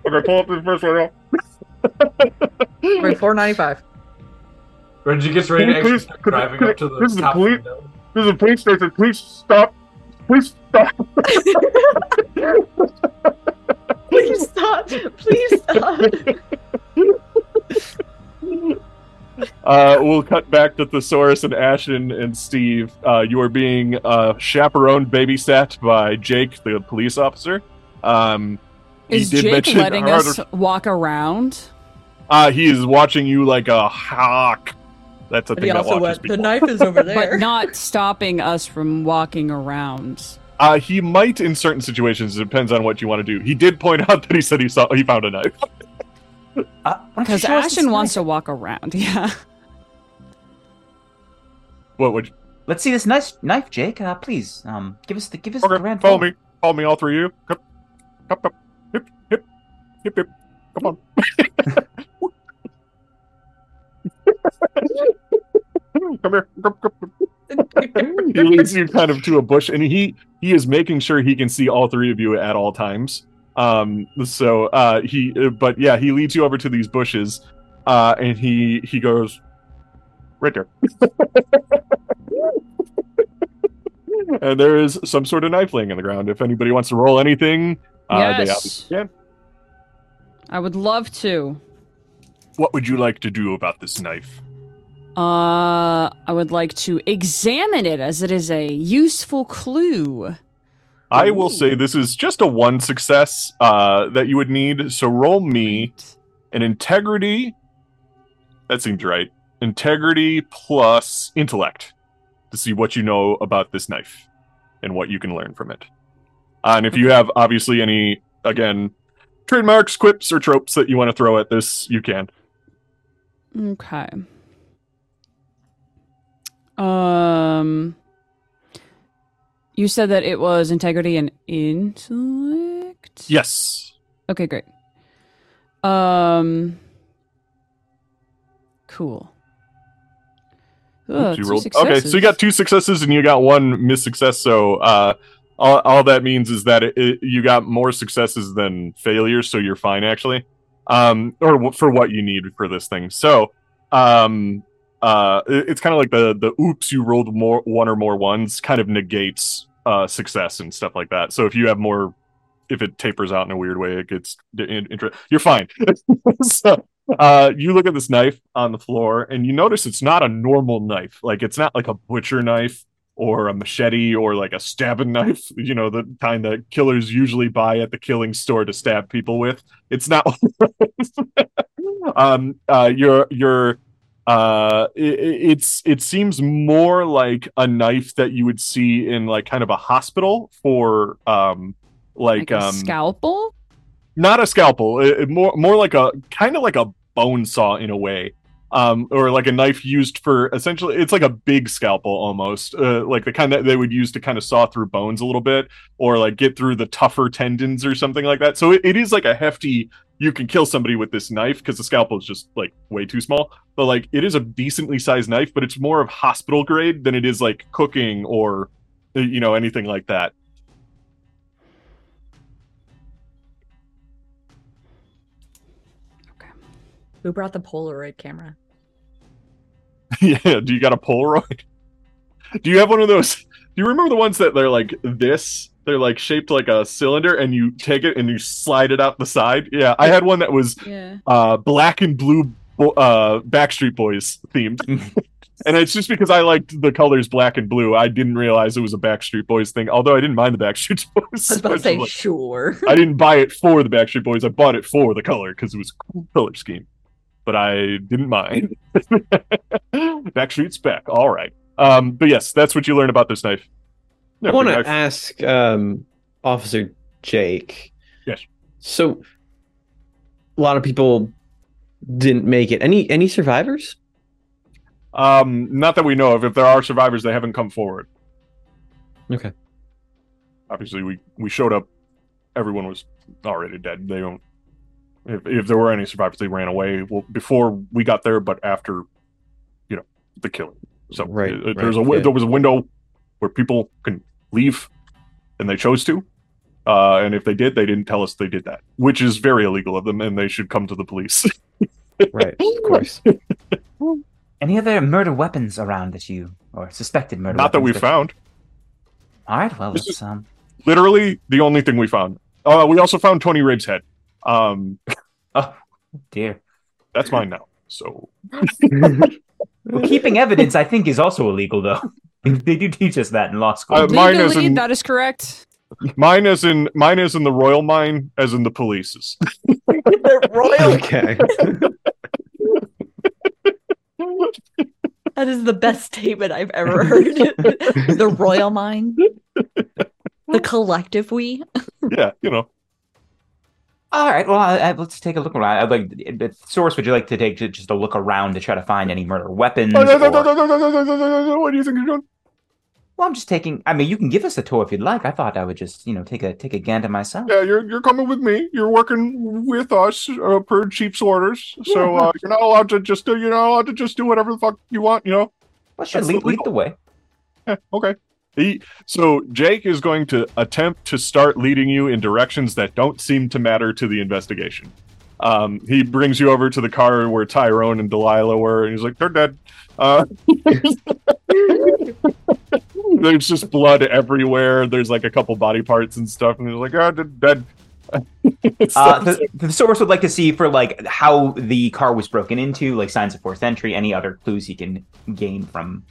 Okay, pull up this first one. Right, four ninety five. Reggie gets ready to actually Please, start could- driving could- up to the this is top police- window. This is a police station. Please stop. Please stop. Please stop. Please stop. Uh, we'll cut back to Thesaurus and Ashen and Steve. Uh, you are being uh, chaperoned, babysat by Jake, the police officer. Um, he Is did Jake mention letting harder- us walk around? Uh, he is watching you like a hawk. That's a But thing he that watches went, the knife is over there. But not stopping us from walking around. Uh, he might in certain situations. It depends on what you want to do. He did point out that he said he saw he found a knife. Because show us Ashen wants to walk around. Yeah. What would? You, Let's see this nice knife, Jake. Uh, please, um, give us the give us the okay, grand. follow tour. me. Follow me, all three of you. Come, come, come. Hip, hip, hip, hip. Come on. come here. Come, come, come. he leads you kind of to a bush, and he he is making sure he can see all three of you at all times. Um, so uh, he, uh, but yeah, he leads you over to these bushes, uh, and he he goes right there. and there is some sort of knife laying in the ground. If anybody wants to roll anything, uh, they Yes. obviously can. I would love to. What would you like to do about this knife? Uh, I would like to examine it as it is a useful clue. I will say this is just a one success uh, that you would need. So roll me an integrity. That seems right. Integrity plus intellect to see what you know about this knife and what you can learn from it. Uh, and if you have obviously any, again, trademarks, quips, or tropes that you want to throw at this, you can. Okay. Um, you said that it was integrity and intellect. Yes. Okay, great. Um, cool. Ugh, Oops, rolled- Okay, so you got two successes and you got one miss success. So uh, all, all that means is that it, it, you got more successes than failures, so you're fine actually. Um, or w- for what you need for this thing. So um, uh, it- it's kind of like the the oops, you rolled more one or more ones, kind of negates uh, success and stuff like that. So if you have more, if it tapers out in a weird way, it gets in, inter- you're fine. so uh, you look at this knife on the floor and you notice it's not a normal knife. Like it's not like a butcher knife or a machete or like a stabbing knife, you know, the kind that killers usually buy at the killing store to stab people with. It's not um uh you're you're uh i- i- it's it seems more like a knife that you would see in like kind of a hospital for um like, like a um scalpel. not a scalpel it, it more more like a kind of like a bone saw in a way um or like a knife used for essentially it's like a big scalpel almost uh, like the kind that they would use to kind of saw through bones a little bit or like get through the tougher tendons or something like that. So it, it is like a hefty you can kill somebody with this knife because the scalpel is just like way too small but like it is a decently sized knife but it's more of hospital grade than it is like cooking or uh, you know anything like that Who brought the Polaroid camera? Yeah. Do you got a Polaroid? Do you have one of those? Do you remember the ones that they're like this? They're like shaped like a cylinder, and you take it and you slide it out the side. Yeah, I had one that was Yeah. uh, black and blue, bo- uh, Backstreet Boys themed, and it's just because I liked the colors black and blue. I didn't realize it was a Backstreet Boys thing. Although I didn't mind the Backstreet Boys. I was about to say, Like, sure. I didn't buy it for the Backstreet Boys. I bought it for the color because it was a cool color scheme. But I didn't mind. Backstreet's back. All right. Um, but yes, that's what you learn about this knife. Yeah, I want to ask um, Officer Jake. Yes. So, a lot of people didn't make it. Any any survivors? Um, not that we know of. If there are survivors, they haven't come forward. Okay. Obviously, we we showed up. Everyone was already dead. They don't. If, if there were any survivors, they ran away. Well, before we got there, but after, you know, the killing. So Right, uh, there's a yeah. there was a window where people can leave, and they chose to. Uh, and if they did, they didn't tell us they did that, which is very illegal of them, and they should come to the police. Right, of course. Any other murder weapons around that you or suspected murder? Not that we weapons found. All right. Well, This is- um. Literally, the only thing we found. Uh, we also found Tony Rabe's head. Um, Oh dear. that's mine now. So Well, keeping evidence, I think, is also illegal, though. they do teach us that in law school. Uh, mine Legally, isn't- that is correct. mine is in mine is in the royal mine, as in the police's. They're royal. okay. That is the best statement I've ever heard. the royal mind, the collective we. yeah, you know. All right. Well, I, I, let's take a look around. I'd like, but source, would you like to take to, just a look around to try to find any murder weapons? Oh, no, no, no, no, no, no, no, no, no, no, What do you think you're doing? Well, I'm just taking. I mean, you can give us a tour if you'd like. I thought I would just, you know, take a take a gander myself. Yeah, you're you're coming with me. You're working with us uh, per chief's orders. So Yeah. uh, you're not allowed to just do. You're not allowed to just do whatever the fuck you want. You know. Well, sure. Lead, lead the way. Yeah, okay. He, so Jake is going to attempt to start leading you in directions that don't seem to matter to the investigation. Um, he brings you over to the car where Tyrone and Delilah were, and he's like, "They're dead." Uh, there's just blood everywhere. There's like a couple body parts and stuff, and he's like, "Ah, they're dead." Uh, the, Thesaurus would like to see for like how the car was broken into, like signs of forced entry, any other clues he can gain from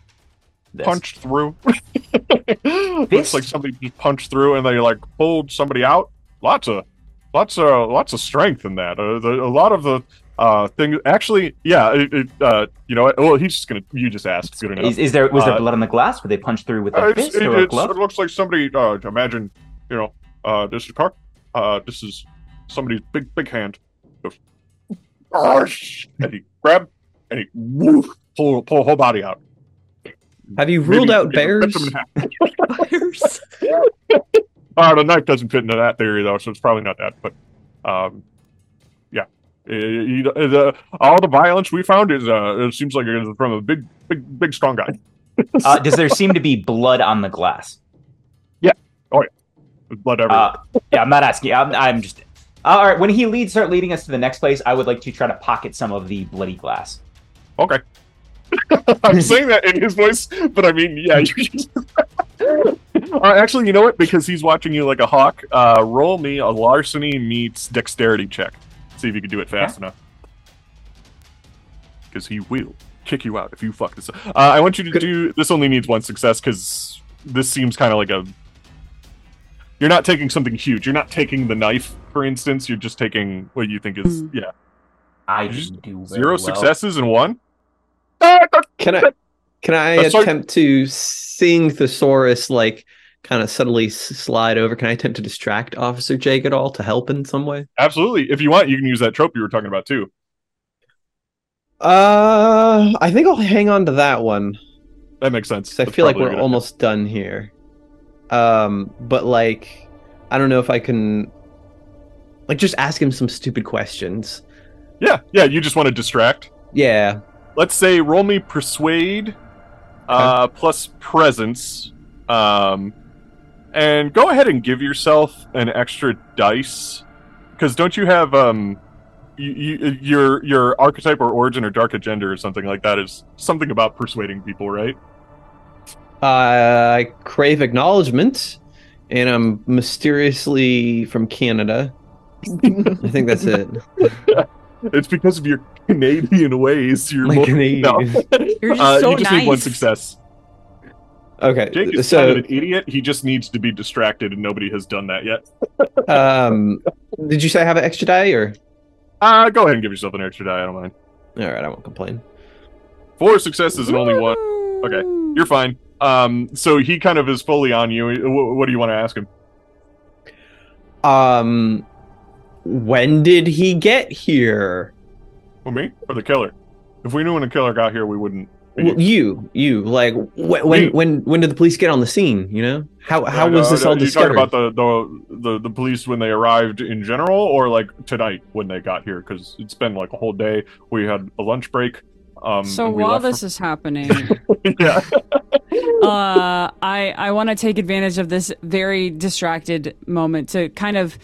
this. punched through. Looks like somebody just punched through and they like pulled somebody out. Lots of, lots of, lots of strength in that. Uh, the, a lot of the uh things. Actually, yeah. It, it, uh, you know? Well, he's just gonna. You just asked. Good enough. Is, is there was there Uh, blood on the glass? Were they punched through with a fist it, or a glove? it looks like somebody. Uh, imagine, you know, uh, this is a car. Uh, this is somebody's big, big hand. And he grab and he woof, pull, pull whole body out. Have you ruled out maybe rip bears? them in half. Fires. Uh, the knife doesn't fit into that theory though, so it's probably not that. But, um, yeah, Uh, you- the, all the violence we found is uh, it seems like it's from a big, big, big, strong guy. Uh, does there seem to be blood on the glass? With blood everywhere. Uh, yeah, I'm not asking. I'm, I'm just. Uh, all right. When he leads, start leading us to the next place. I would like to try to pocket some of the bloody glass. Okay. I'm saying that in his voice, but I mean, yeah. You uh, actually, you know what? Because he's watching you like a hawk. Uh, roll me a larceny meets dexterity check. See if you can do it fast enough. Because he will kick you out if you fuck this up. Uh, I want you to Good. do. This only needs one success because this seems kind of like a. You're not taking something huge. You're not taking the knife, for instance. You're just taking what you think is Mm. yeah I just- do very zero well. successes and one. Can I can I attempt to sing thesaurus like kind of subtly slide over? Can I attempt to distract Officer Jake at all to help in some way? Absolutely. If you want, you can use that trope you were talking about too. Uh, I think I'll hang on to that one That makes sense. I feel like we're good idea. almost done here. Um, but like, I don't know if I can, like, just ask him some stupid questions. Yeah, yeah. You just want to distract. Yeah, Let's say roll me persuade, uh, plus presence, um, and go ahead and give yourself an extra dice because don't you have um, you, you, your your archetype or origin or dark agenda or something like that is something about persuading people, right? I crave acknowledgement, and I'm mysteriously from Canada. I think that's it. It's because of your Canadian ways. You're My more, Canadian. no. You're just Uh, so you just nice. need one success. Okay, Jake is so kind of an idiot. He just needs to be distracted, and nobody has done that yet. um, did you say I have an extra die or? Uh, go ahead and give yourself an extra die. I don't mind. All right, I won't complain. Four successes and only one. Okay. You're fine. Um, so he kind of is fully on you. What, what do you want to ask him? Um, when did he get here? Well, me or the killer? If we knew when the killer got here, we wouldn't. Well, you, you, like wh- when, when, when did the police get on the scene? You know, how how was this all you discovered? talking about the, the the the police when they arrived in general, or like tonight when they got here? Because it's been like a whole day. We had a lunch break. Um, So while left this is happening, yeah, uh, I I want to take advantage of this very distracted moment to kind of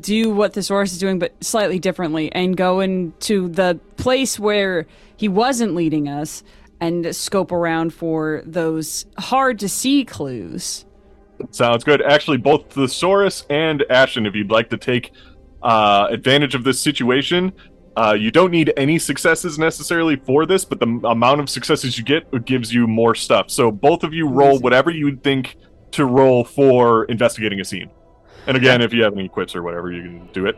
do what Thesaurus is doing, but slightly differently, and go into the place where he wasn't leading us and scope around for those hard to see clues. sounds good. Actually, both Thesaurus and Ashen, if you'd like to take uh, advantage of this situation, uh, you don't need any successes necessarily for this, but the m- amount of successes you get gives you more stuff. So both of you roll whatever you think to roll for investigating a scene. And again, if you have any quips or whatever, you can do it.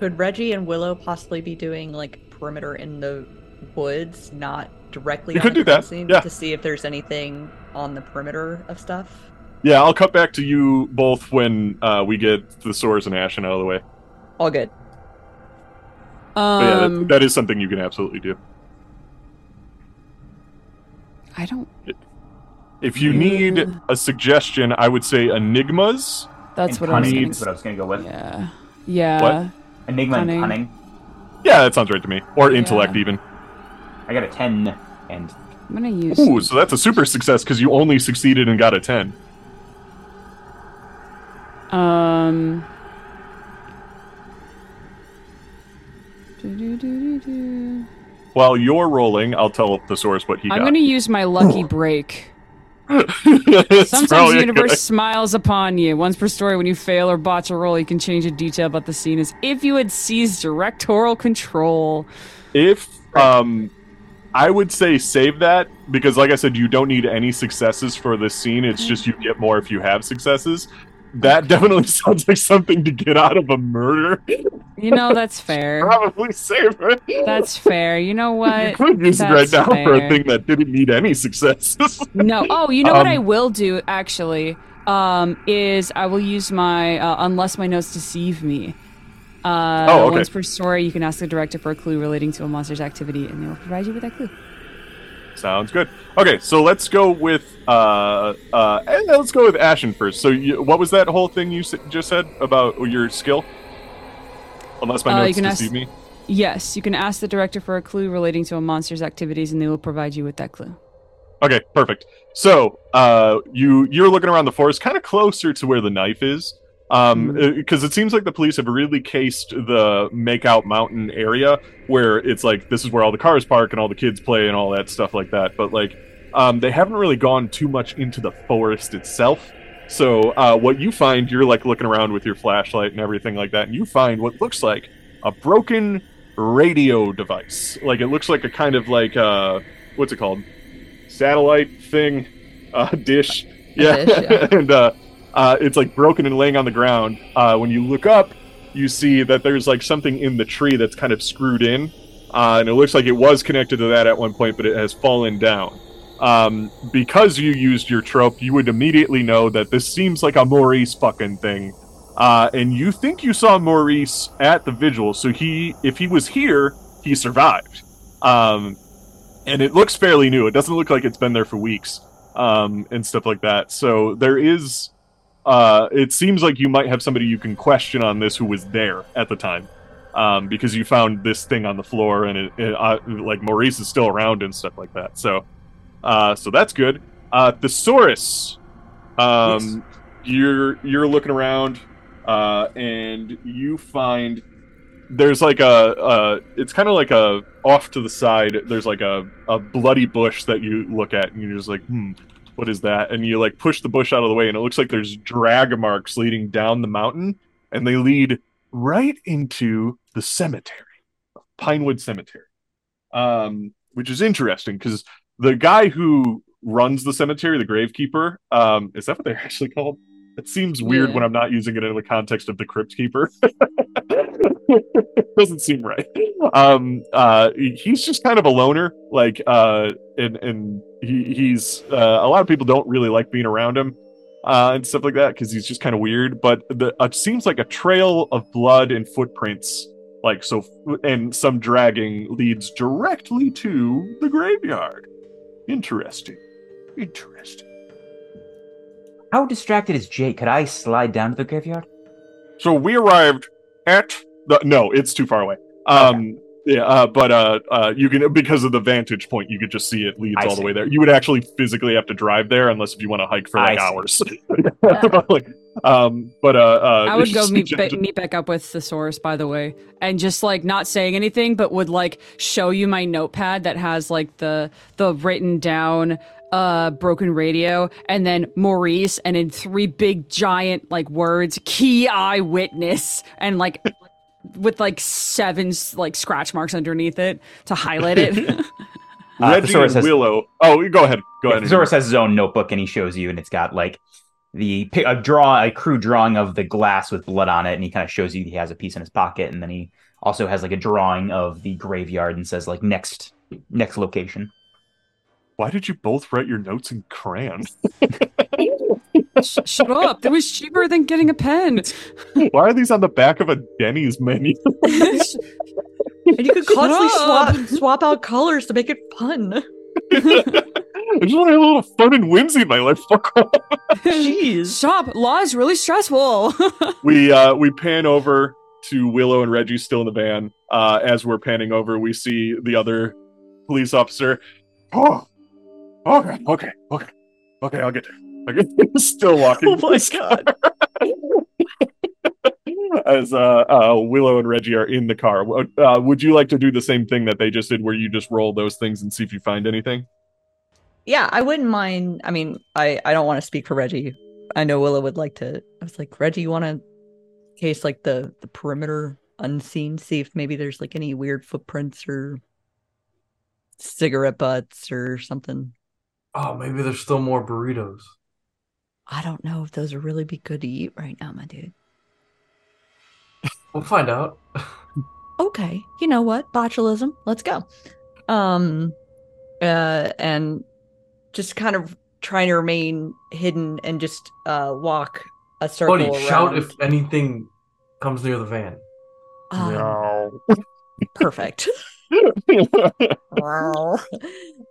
Could Reggie and Willow possibly be doing like perimeter in the woods, not directly You could do that, yeah. to see if there's anything on the perimeter of stuff. Yeah, I'll cut back to you both when uh, we get Thesaurus and Ashen out of the way. All good. But yeah, that- Um, that is something you can absolutely do. I don't. If you need a suggestion, I would say enigmas. That's And what I was cunning gonna. is what I was going to go with. Yeah. Yeah. Enigma Cunning. and cunning. Yeah, that sounds right to me. Or intellect, Yeah. even. I got a 10 and I'm gonna use. Ooh, so that's a super success because you only succeeded and got a ten. Um. While you're rolling, I'll tell Thesaurus what he got. I'm gonna use my lucky break. Sometimes the universe good- smiles upon you. Once per story, when you fail or botch a roll, you can change a detail about the scene as if you had seized directorial control. If um, I would say save that because, like I said, you don't need any successes for this scene. It's just you get more if you have successes. That definitely sounds like something to get out of a murder. You know, that's fair. Probably save it. That's fair. You know you what? could use it right That's now for a thing that didn't need any success. No. Oh, you know what Um, I will do actually um, is I will use my uh, unless my notes deceive me. Uh, Oh, okay. Once per story, you can ask the director for a clue relating to a monster's activity, and they will provide you with that clue. Sounds good. Okay, so let's go with uh uh eh, let's go with Ashen first. So you, what was that whole thing you s- just said about your skill? Unless my Uh, you notes can ask- me. Yes, you can ask the director for a clue relating to a monster's activities, and they will provide you with that clue. Okay, perfect. So uh you you're looking around the forest, kind of closer to where the knife is. Um, because it seems like the police have really cased the Makeout Mountain area where it's like this is where all the cars park and all the kids play and all that stuff like that. But like, um, they haven't really gone too much into the forest itself. So uh, what you find, you're like looking around with your flashlight and everything like that, and you find what looks like a broken radio device. Like it looks like a kind of like uh, what's it called? Satellite thing, uh, dish. Yeah, dish, yeah. and uh, uh, it's like broken and laying on the ground. Uh, when you look up, you see that there's like something in the tree that's kind of screwed in, uh, and it looks like it was connected to that at one point, but it has fallen down. Um, because you used your trope, you would immediately know that this seems like a Maurice fucking thing. Uh, and you think you saw Maurice at the vigil, so he, if he was here, he survived. Um, and it looks fairly new. It doesn't look like it's been there for weeks, um, and stuff like that. So there is, uh, it seems like you might have somebody you can question on this who was there at the time, um, because you found this thing on the floor, and it, it uh, like Maurice is still around and stuff like that. So, uh, so that's good. Uh, Thesaurus, um, you're you're looking around, uh, and you find there's like a, uh it's kind of like a off to the side there's like a, a bloody bush that you look at and you're just like hmm what is that? And you like push the bush out of the way and it looks like there's drag marks leading down the mountain and they lead right into the cemetery pinewood cemetery. Um which is interesting because the guy who runs the cemetery the gravekeeper um is that what they're actually called? It seems weird Yeah. when i'm not using it in the context of the crypt keeper. Doesn't seem right. Um uh he's just kind of a loner like uh and and he, he's uh, a lot of people don't really like being around him uh and stuff like that because he's just kind of weird but the it seems like a trail of blood and footprints like so and some dragging leads directly to the graveyard interesting interesting How distracted is Jake? Could I slide down to the graveyard? So we arrived at the no, it's too far away. Um yeah, uh, but uh, uh, you can because of the vantage point, you could just see it leads I all the way there. You would actually physically have to drive there, unless if you want to hike for like I see. hours. Like, um, but uh, uh, I would go meet, just- ba- meet back up with Thesaurus, by the way, and just like not saying anything, but would like show you my notepad that has like the the written down uh broken radio and then Maurice and in three big giant like words key eyewitness and like with like seven like scratch marks underneath it to highlight it. Uh, Reggie Thesaurus and has- Willow. Oh, go ahead. Go ahead. Thesaurus has his own notebook and he shows you, and it's got like the pi- a draw, a crude drawing of the glass with blood on it, and he kind of shows you he has a piece in his pocket, and then he also has like a drawing of the graveyard and says like next next location. Why did you both write your notes in crayon? Shut up! That was cheaper than getting a pen. Why are these on the back of a Denny's menu? And you could Shut constantly swap swap out colors to make it fun. I just want to have a little fun and whimsy in my life. Fuck off. Jeez. Stop! Law is really stressful. we uh we pan over to Willow and Reggie still in the van. Uh as we're panning over, we see the other police officer. Oh okay, okay, okay. Okay, I'll get there. Okay. still walking. Oh my god. As uh, uh Willow and Reggie are in the car. Uh, would you like to do the same thing that they just did where you just roll those things and see if you find anything? Yeah, I wouldn't mind. I mean, I I don't want to speak for Reggie. I know Willow would like to. I was like, Reggie, you want to case like the the perimeter unseen, see if maybe there's like any weird footprints or cigarette butts or something. Oh, maybe there's still more burritos. I don't know if those would really be good to eat right now, my dude. We'll find out. okay you know what botulism let's go um uh and just kind of trying to remain hidden and just uh walk a circle Buddy, around shout if anything comes near the van. um, No. perfect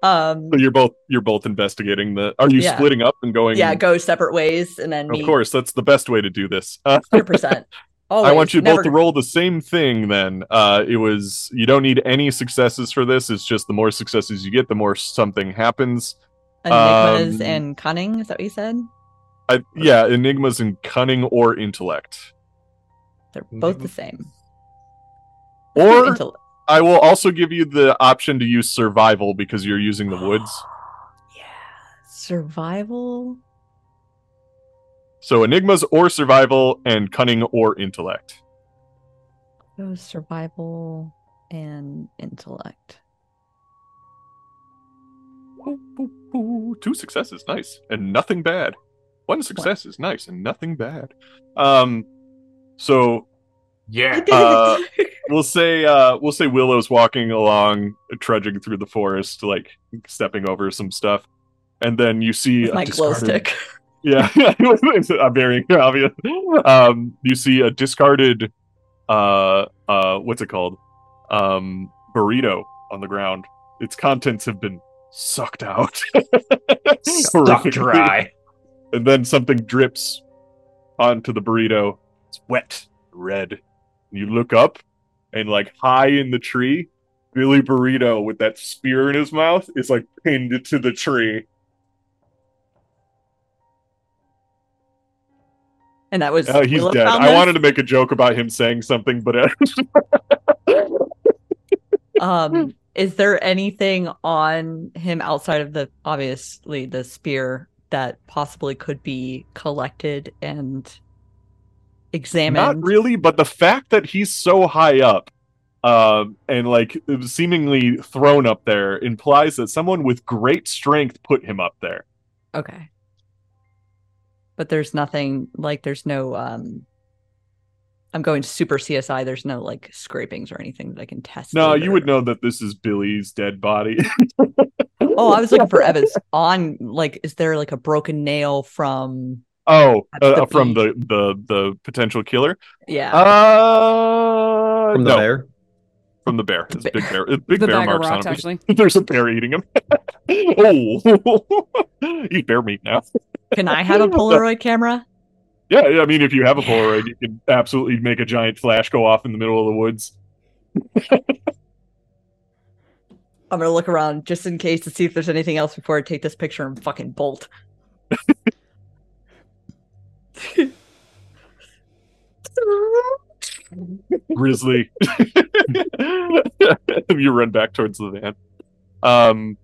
um So you're both you're both investigating the. Are you Yeah. splitting up and going? yeah go separate ways and then Of meet course, that's the best way to do this. Uh, 100% I want you never- both to roll the same thing. Then uh, it was you don't need any successes for this. It's just the more successes you get, the more something happens. Enigmas um, and cunning is that what you said I, yeah, enigmas and cunning or intellect. they're both the same Or Intel- I will also give you the option to use survival because you're using the woods. yeah survival So enigmas or survival and cunning or intellect. Oh, survival and intellect. Ooh, ooh, ooh, Two successes, nice, and nothing bad. One success is nice and nothing bad. Um, so Yeah. Uh, we'll say uh, we'll say Willow's walking along, trudging through the forest, like stepping over some stuff, and then you see With a my glow discarded- stick. Yeah, it's uh, very obvious. Um, you see a discarded, uh, uh, what's it called? Um, burrito on the ground. Its contents have been sucked out, sucked dry. and then something drips onto the burrito. It's wet, red. You look up, and like high in the tree, Billy Burrito with that spear in his mouth is like pinned to the tree. And that was Oh, he's Willow dead. I wanted to make a joke about him saying something, but uh, Um, is there anything on him outside of the obviously the spear that possibly could be collected and examined? not really. But the fact that he's so high up, um, and like seemingly thrown up there, implies that someone with great strength put him up there. Okay. But there's nothing like there's no um I'm going super CSI, there's no like scrapings or anything that I can test. No, it you would know that this is Billy's dead body. Oh, I was looking for evidence on like is there like a broken nail from oh, That's the uh, from the the the potential killer. yeah. Uh, From the no, bear. from the bear. It's The big bear. It's big the bear bag of marks rocks, on him. actually. There's a bear eating him. oh, eat bear meat now. Can I have a Polaroid camera? Yeah, yeah, I mean, if you have a. Polaroid, you can absolutely make a giant flash go off in the middle of the woods. I'm gonna look around just in case to see if there's anything else before I take this picture and fucking bolt. Grizzly. you run back towards the van. Um,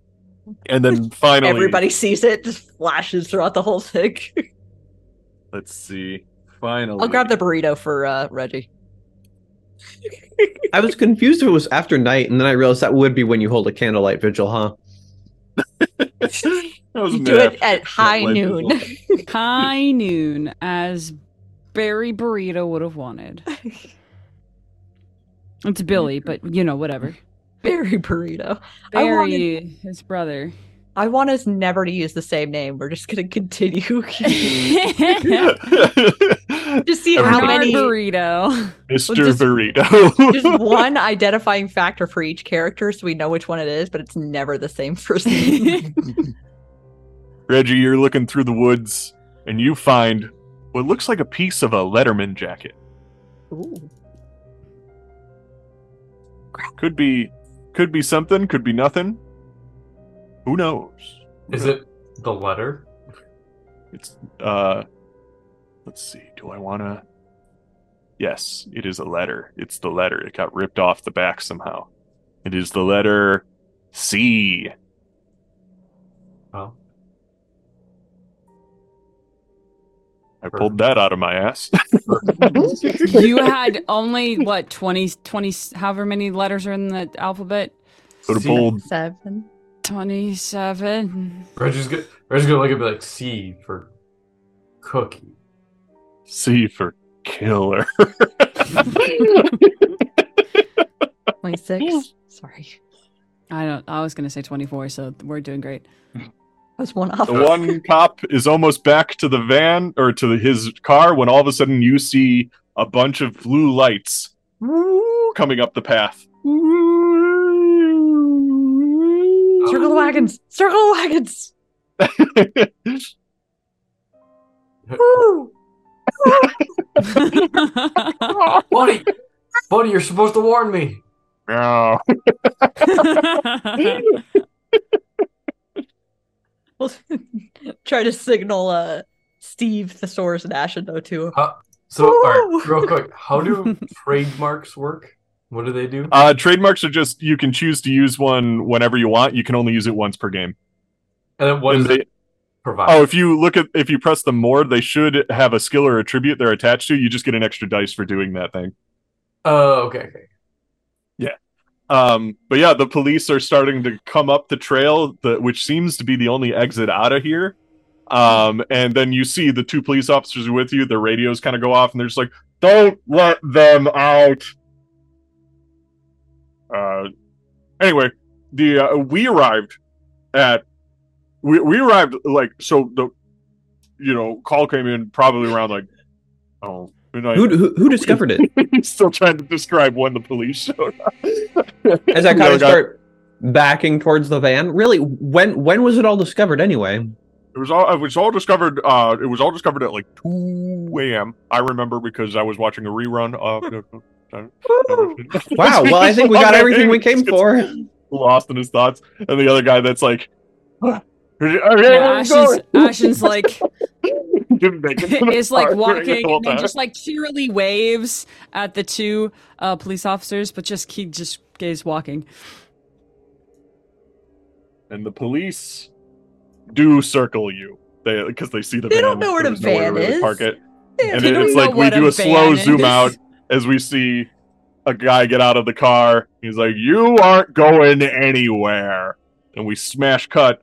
and then finally, Everybody sees it, just flashes throughout the whole thing. let's see. Finally, I'll grab the burrito for uh, Reggie. I was confused if it was after night, and then I realized that would be when you hold a candlelight vigil, huh? That was You do it at high noon. High noon, as Barry Burrito would have wanted. It's Billy, but you know, whatever. Barry Burrito. I wanted- Barry, his brother. I want us never to use the same name. We're just gonna continue. just see how many burrito. Mr. just- Burrito. just one identifying factor for each character so we know which one it is, but it's never the same first name. Reggie, you're looking through the woods and you find what looks like a piece of a Letterman jacket. Ooh. Could be could be something, could be nothing. Who knows? Is it the letter? It's uh let's see, do I wanna Yes, it is a letter. It's the letter. It got ripped off the back somehow. It is the letter C. Oh, I pulled that out of my ass. you had only what 20 20 however many letters are in the alphabet Could have pulled Seven. 27 Reggie's gonna Reggie's gonna look at me like C for cookie. C for killer. 26. Sorry. i don't i was gonna say 24 so we're doing great I was one off. The one cop is almost back to the van or to his car when all of a sudden you see a bunch of blue lights coming up the path. Circle the wagons. Circle the wagons. Woo! Buddy, buddy, you're supposed to warn me. Meow. We'll try to signal uh Steve, Thesaurus, and Ashen though too. So, all right, real quick, how do trademarks work? What do they do? Uh, trademarks are just you can choose to use one whenever you want. You can only use it once per game. And then what And does they- it provide? Oh, if you look at if you press the more, they should have a skill or attribute they're attached to. You just get an extra dice for doing that thing. Oh, okay, okay. Um, but yeah, the police are starting to come up the trail, the, which seems to be the only exit out of here. Um, and then you see the two police officers with you. Their radios kind of go off, and they're just like, "Don't let them out." Uh, anyway, the uh, we arrived at we we arrived like so the you know call came in probably around like oh midnight. Who, who who discovered it? Still trying to describe when the police showed up. As I kind of start backing towards the van. Really, when when was it all discovered anyway? It was all it was all discovered uh it was all discovered at like two AM. I remember because I was watching a rerun of Wow. Well, I think we got everything we came for. Lost in his thoughts. And the other guy that's like yeah, "Okay, Ashen's, Ashen's like didn't make it to the is like car during the walking and then just like cheerily waves at the two uh, police officers, but just keep just gaze walking. and the police do circle you. They because they see the They van. don't know where the There's nowhere to van really is. Park it. They and it, it's like we do a a slow zoom is. out as we see a guy get out of the car. He's like, "You aren't going anywhere," and we smash cut.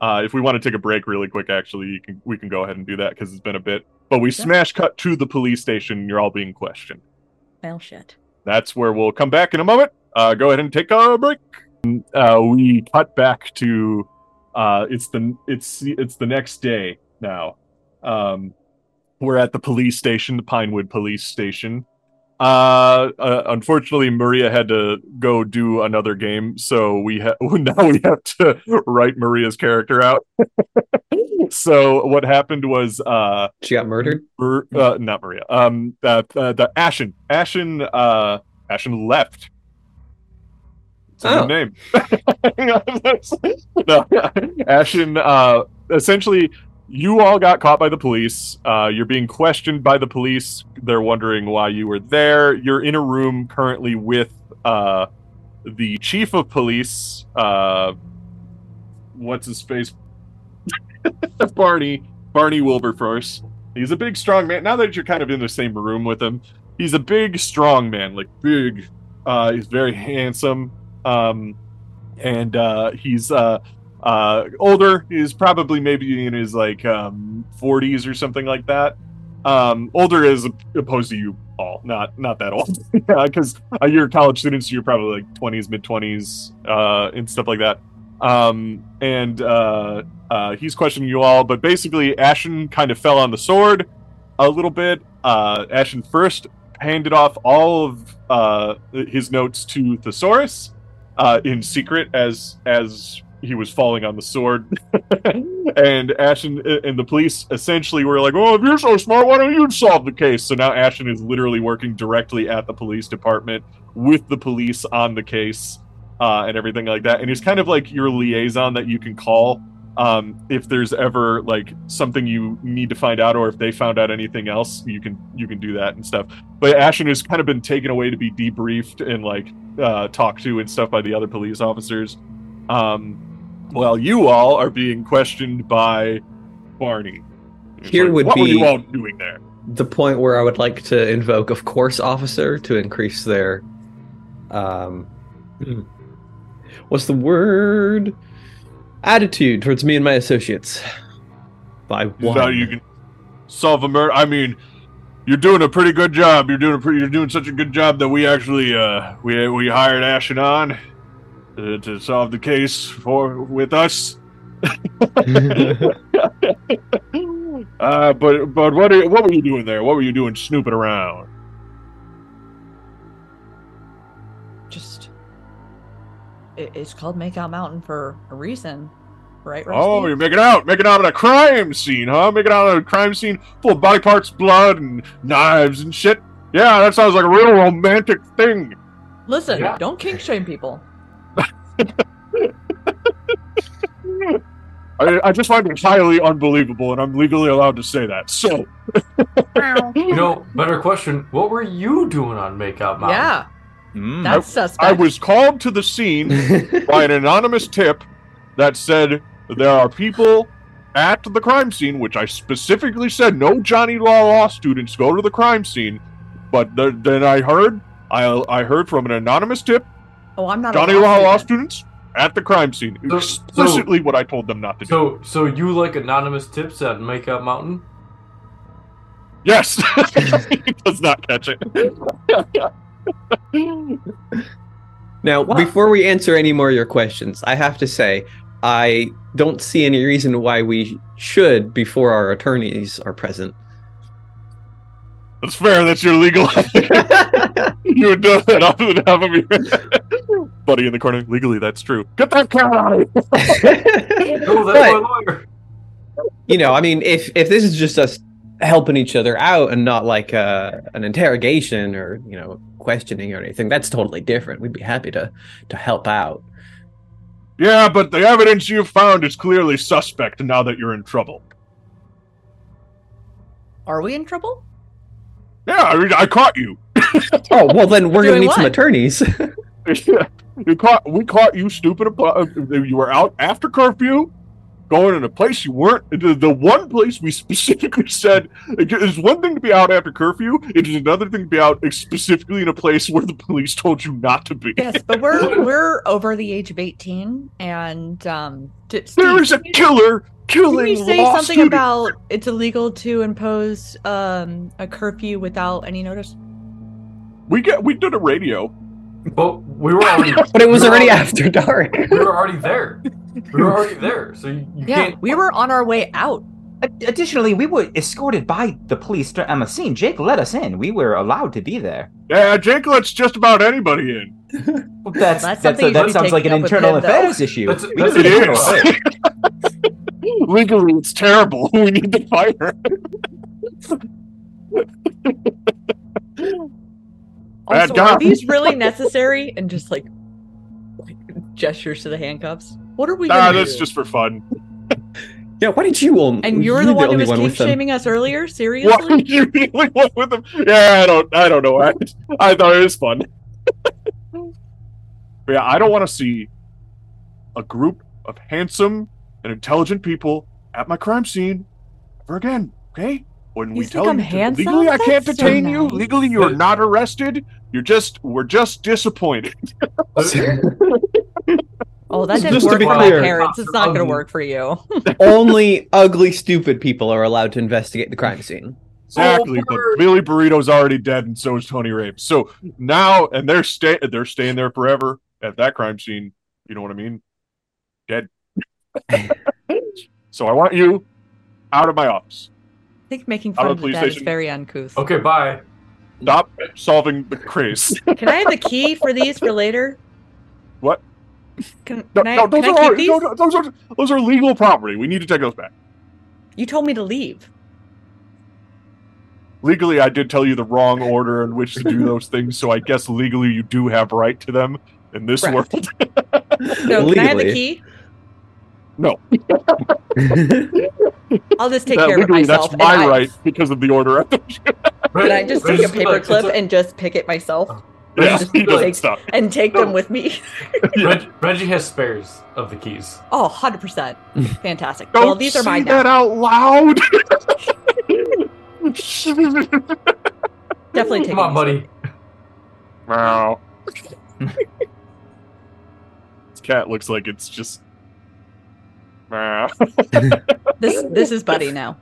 Uh, if we want to take a break really quick, actually, you can we can go ahead and do that because it's been a bit. But we Yeah. smash cut to the police station. And you're all being questioned. Well, shit. That's where we'll come back in a moment. Uh, go ahead and take a break. Uh, we cut back to uh, it's the it's it's the next day now. Um, we're at the police station, the Pinewood Police Station. Uh, uh, unfortunately, Maria had to go do another game, so we ha- now we have to write Maria's character out. so what happened was uh, She got murdered. Mar- uh, not Maria. Um, uh, uh, the Ashen. Ashen. Uh, Ashen left. It's a Oh. good name. no, Ashen. Uh, essentially, you all got caught by the police. Uh, you're being questioned by the police. They're wondering why you were there. You're in a room currently with uh, the chief of police. Uh, what's his face? Barney. Barney Wilberforce. He's a big, strong man. Now that you're kind of in the same room with him, he's a big, strong man. Like big. Uh, he's very handsome. Um, and uh, he's uh, older. He's probably maybe in his like um, 40s or something like that. Um, older as opposed to you all, not not that old, yeah. because uh, you're college students. You're probably like 20s, mid 20s, uh, and stuff like that. Um, and uh, uh, he's questioning you all, but basically, Ashen kind of fell on the sword a little bit. Uh, Ashen first handed off all of uh, his notes to Thesaurus uh, in secret as as he was falling on the sword. and Ashen and the police essentially were like, "Oh, if you're so smart, why don't you solve the case?" So now Ashen is literally working directly at the police department with the police on the case uh, and everything like that. And he's kind of like your liaison that you can call um, if there's ever like something you need to find out, or if they found out anything else, you can you can do that and stuff. But Ashen has kind of been taken away to be debriefed and like uh, talked to and stuff by the other police officers. Um, while you all are being questioned by Barney. It's Here would what were be- you all doing there? the point where I would like to invoke, of course, officer to increase their, um, what's the word? Attitude towards me and my associates. By one. So you can solve a murder. I mean, you're doing a pretty good job. You're doing a pretty. You're doing such a good job that we actually uh we we hired Ashen on uh, to solve the case for with us. uh, but but what are, what were you doing there? What were you doing snooping around? Just it, it's called Makeout Mountain for a reason, right? Rusty? Oh, you're making out, making out at a crime scene, huh? Making out at a crime scene full of body parts, blood, and knives and shit. Yeah, that sounds like a real romantic thing. Listen, Yeah. don't kink shame people. I, I just find it highly unbelievable, and I'm legally allowed to say that. So, You know, better question. What were you doing on Makeout Mountain? Yeah, Mm. that's suspect. I was called to the scene by an anonymous tip that said there are people at the crime scene, which I specifically said no Johnny Law Law students go to the crime scene. But th- then I heard, I I heard from an anonymous tip, oh, I'm not. Johnny a Law Law student. students at the crime scene. So- Explicitly what I told them not to do. So, so you like anonymous tips at Makeout Mountain? Yes, he does not catch it. Now, What? before we answer any more of your questions, I have to say I don't see any reason why we should before our attorneys are present. That's fair. That's your legal. you would do that off the top of your buddy in the corner. Legally, that's true. Get that cat out of here. No, that's But- my lawyer. you know, I mean, if if this is just us helping each other out and not like uh, an interrogation or you know questioning or anything, that's totally different. We'd be happy to to help out. Yeah, but the evidence you found is clearly suspect now that you're in trouble. Are we in trouble? Yeah, I mean, I caught you. Oh well, then we're gonna Doing need some attorneys. you caught. We caught you, stupid. uh, You were out after curfew, going in a place you weren't. The, the one place we specifically said it's one thing to be out after curfew. It is another thing to be out specifically in a place where the police told you not to be. Yes, but we're we're over the age of eighteen, and um, d- Steve, is a killer killing Didn't you say something students. about it's illegal to impose um, a curfew without any notice? We get we did a radio. But we were already. but it was we already already- after dark. We were already there. We were already there. So you, you Yeah, can't. we were on our way out. Additionally, we were escorted by the police to Emma scene. Jake let us in. We were allowed to be there. Yeah, Jake lets just about anybody in. That's, that's that's, something you that sounds like an taking up with internal him, though. affairs issue. That's- We that's don't It need an to is. know. Legally, it's terrible. We need to fire. Bad Also, guy. are these really necessary? And just like, like gestures to the handcuffs. What are we? Nah, gonna that's do? just for fun. yeah, why did you own? And you're you the one who was one kink with them. shaming us earlier. What Seriously? you really went with them? Yeah, I don't. I don't know. I, I thought it was fun. But yeah, I don't want to see a group of handsome and intelligent people at my crime scene ever again. Okay. When You we think tell I'm you to- legally, I can't That's so detain you. Legally, you're not arrested. You're just. We're just disappointed. Oh, that didn't Just work be for my parents. It's not going to um, work for you. Only ugly, stupid people are allowed to investigate the crime scene. Exactly, but. Billy Burrito's already dead, and so is Tony Rapes. So now, and they're stay they're staying there forever at that crime scene. You know what I mean? Dead. so I want you out of my office. I think making fun of of the the police dead is very uncouth. Okay, bye. Stop solving the case. Can I have the key for these for later? What? Can, No, can I, no, those can I are keep our- these? no, no, those are those are legal property. We need to take those back. You told me to leave. Legally, I did tell you the wrong order in which to do those things, so I guess legally you do have right to them in this Correct. world. No, can I have the key? No. I'll just take That care of it myself. that's my and I- right because of the order. Can I just take a paper clip and just pick it myself yeah, Just he doesn't take- stop. and take them with me? Reg- Reggie has spares of the keys. Oh, 100%. Fantastic. Don't well, these are say mine that now. out loud. Definitely take Come on, buddy. Wow. this cat looks like it's just. Meow. This this is Buddy now.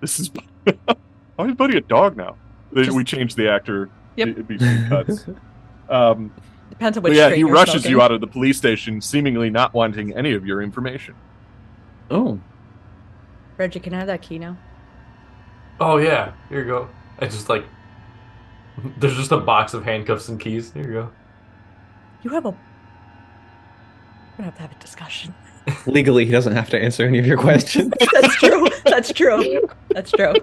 This is. Why is Buddy a dog now? They- Just- we changed the actor. Yep. It- between cuts. Um, Depends on which yeah, he you're rushes smoking. you out of the police station, seemingly not wanting any of your information. oh, Reggie, can I have that key now? Oh yeah, here you go. I just like. There's just a box of handcuffs and keys. Here you go. You have a. We're gonna have to have a discussion. Legally, he doesn't have to answer any of your questions. That's true. That's true. That's true.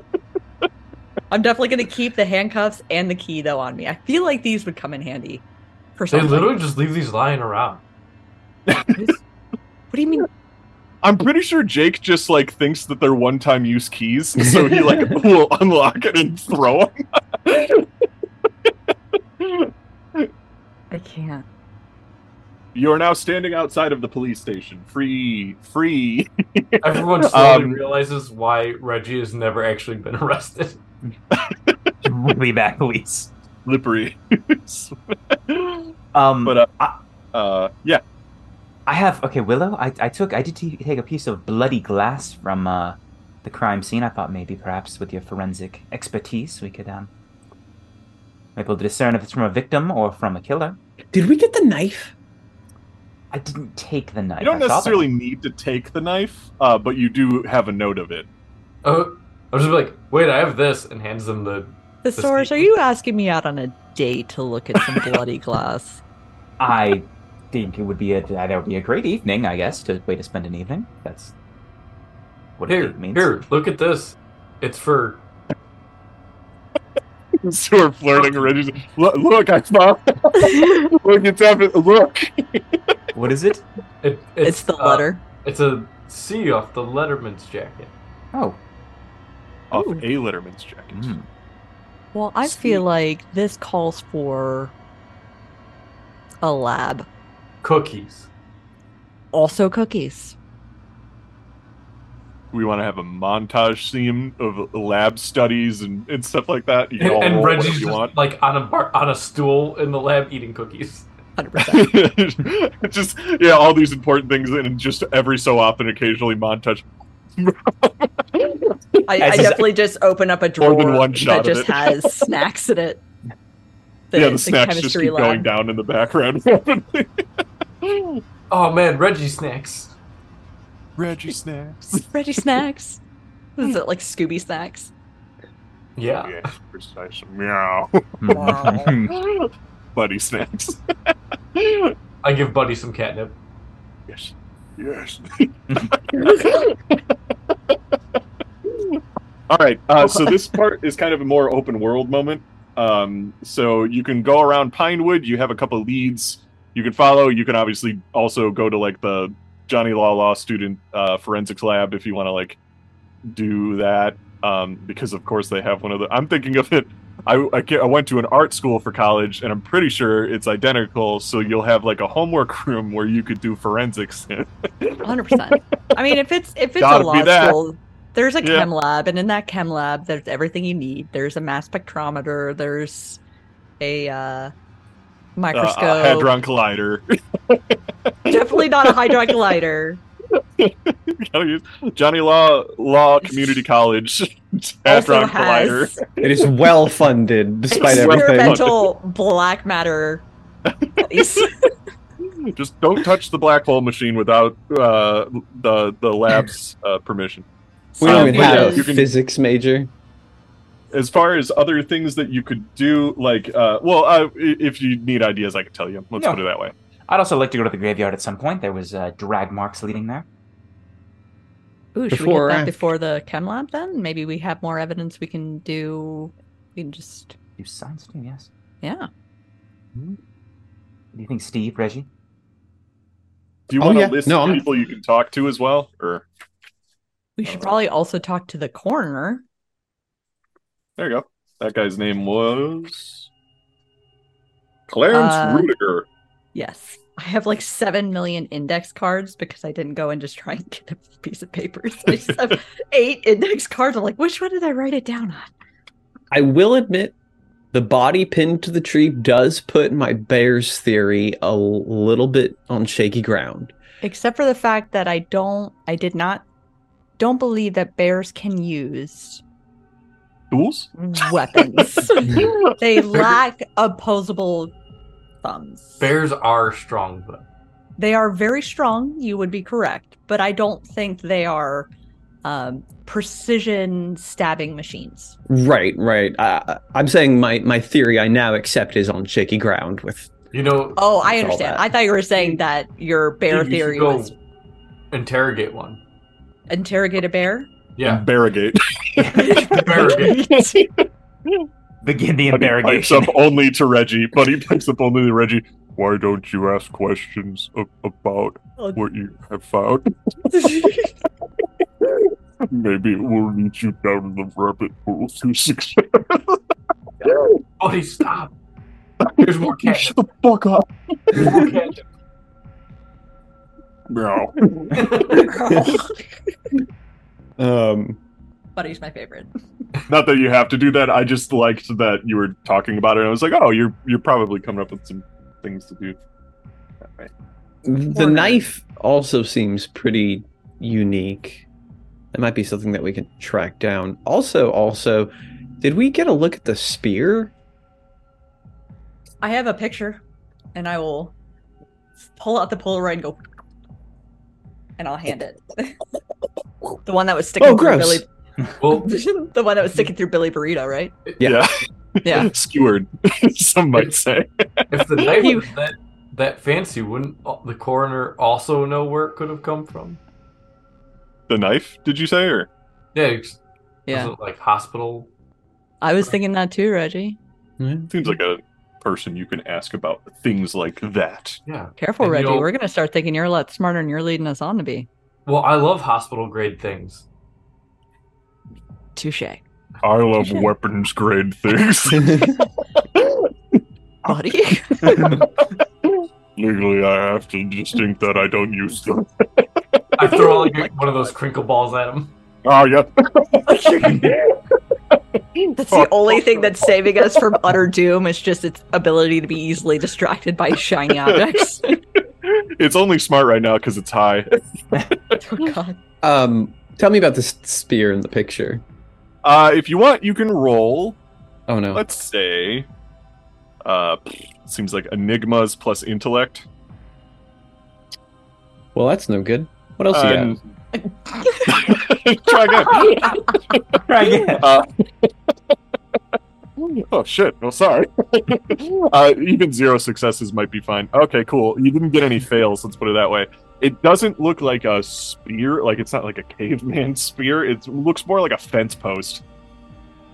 I'm definitely gonna keep the handcuffs and the key though on me. I feel like these would come in handy for They something. literally just leave these lying around. What do you mean? I'm pretty sure Jake just like thinks that they're one-time use keys, so he like will unlock it and throw them. I can't. You are now standing outside of the police station, free, free. Everyone slowly Um, realizes why Reggie has never actually been arrested. really bad police. Slippery. Um, but uh, I- uh, yeah, I have okay, Willow. I, I took I did t- take a piece of bloody glass from uh, the crime scene. I thought maybe perhaps with your forensic expertise we could um be able to discern if it's from a victim or from a killer. Did we get the knife? I didn't take the knife. you don't I necessarily need to take the knife, uh, but you do have a note of it. Oh, I was just like, wait, I have this, and hands them the. Thesaurus, key. are you asking me out on a date to look at some bloody glass? I think it would be a that would be a great evening, I guess, to way to spend an evening. That's what Here, it means. here, look at this. It's for. so we're flirting already. Look, look, I found. look, it's happening. Look. What is it? It, It's, the uh, letter. it's a C off the Letterman's jacket. Oh, Off Ooh. a Letterman's jacket. mm. Well, I feel like this calls for a lab. Cookies. Also cookies. We want to have a montage scene of lab studies and, and stuff like that. You And, all and Reggie's you just want. like on a bar, on a stool in the lab eating cookies. 100%. just yeah, all these important things, and just every so often, occasionally montage. I, I definitely just open up a drawer than one shot that just has snacks in it. yeah, the snacks just keep lab. going down in the background. Oh man, Reggie snacks. Reggie snacks. Reggie snacks. Is it like Scooby snacks? Yeah. Yeah, precise. Meow. Buddy snacks. I give Buddy some catnip. yes. Yes. All right. Uh, so this part is kind of a more open world moment. Um, so you can go around Pinewood. You have a couple leads you can follow. You can obviously also go to like the Johnny Law Law student uh, forensics lab if you want to like do that. Um, because of course they have one of the. I'm thinking of it. I I, I went to an art school for college, and I'm pretty sure it's identical. So you'll have like a homework room where you could do forensics. 100%. I mean, if it's if it's Gotta a law school, there's a Yeah. chem lab, and in that chem lab, there's everything you need. There's a mass spectrometer. There's a uh, Uh, microscope. a hadron collider. Definitely not a hydrogen collider. Gotta use Johnny Law Law Community College Also Hadron Collider. has It is well funded despite everything. experimental black matter. place. Just don't touch the black hole machine without uh, the the lab's uh, permission. We don't Um, even but yeah, have you a can- physics major. As far as other things that you could do, like, uh, well, uh, if you need ideas, I can tell you. Let's Yeah. put it that way. I'd also like to go to the graveyard at some point. There was uh, drag marks leading there. Ooh, should Before we get that before the chem lab then? Maybe we have more evidence we can do. We can just You science too, yes. yeah. Do you think Steve, Reggie? Do you Oh, want to yeah. list No, I'm- people you can talk to as well, or We should probably also talk to the coroner. there you go. That guy's name was Clarence Uh, Rudiger. Yes. I have like seven million index cards because I didn't go and just try and get a piece of paper. So I just have eight index cards. I'm like, which one did I write it down on? I will admit, the body pinned to the tree does put my bear's theory a little bit on shaky ground. Except for the fact that I don't, I did not, don't believe that bears can use Tools? weapons. they lack opposable thumbs. Bears are strong, though. They are very strong. You would be correct, but I don't think they are um, precision stabbing machines. Right, right. I, I'm saying my, my theory I now accept is on shaky ground with You know, Oh, I understand. I thought you were saying that your bear Steve, you theory go was interrogate one. interrogate a bear. Yeah, Barrigate. interrogate. Begin the But he pipes interrogation. up only to Reggie, but he pipes up only to Reggie. Why don't you ask questions a- about Oh. what you have found? Maybe it will lead you down the rabbit hole to success. Buddy, stop. There's more catnip. Shut the fuck up. There's more catnip. Meow. um Buddy's my favorite. Not that you have to do that. I just liked that you were talking about it. And I was like, oh, you're you're probably coming up with some things to do. That the Or- knife also seems pretty unique. It might be something that we can track down. Also, also, did we get a look at the spear? I have a picture, and I will pull out the Polaroid and go, and I'll hand it. the one that was sticking Oh, through gross. Billy. Well, the one that was sticking through Billy Burrito, right? Yeah. Yeah. Skewered. Some might say. if the knife You- was that, that fancy, wouldn't the coroner also know where it could have come from? The knife, did you say? Or Yeah, Yeah. it like hospital. I was thinking that too, Reggie. seems like a person you can ask about things like that. Yeah. Careful, And, you Reggie. know- We're gonna start thinking you're a lot smarter than you're leading us on to be. Well, I love hospital grade things. Touche, I love weapons grade things. buddy. Legally, I have to just think that I don't use them. I throw like one of those crinkle balls at him. Oh, yeah. That's the only thing that's saving us from utter doom. Is just its ability to be easily distracted by shiny objects. It's only smart right now because it's high. oh God. um, tell me about this spear in the picture. Uh, if you want, you can roll. Oh no. Let's say, uh, seems like enigmas plus intellect. Well, that's no good. What else you got? Try again. Try again. Uh, oh shit! Oh, sorry. uh, even zero successes might be fine. Okay, cool. You didn't get any fails. Let's put it that way. It doesn't look like a spear. Like it's not like a caveman spear. It looks more like a fence post,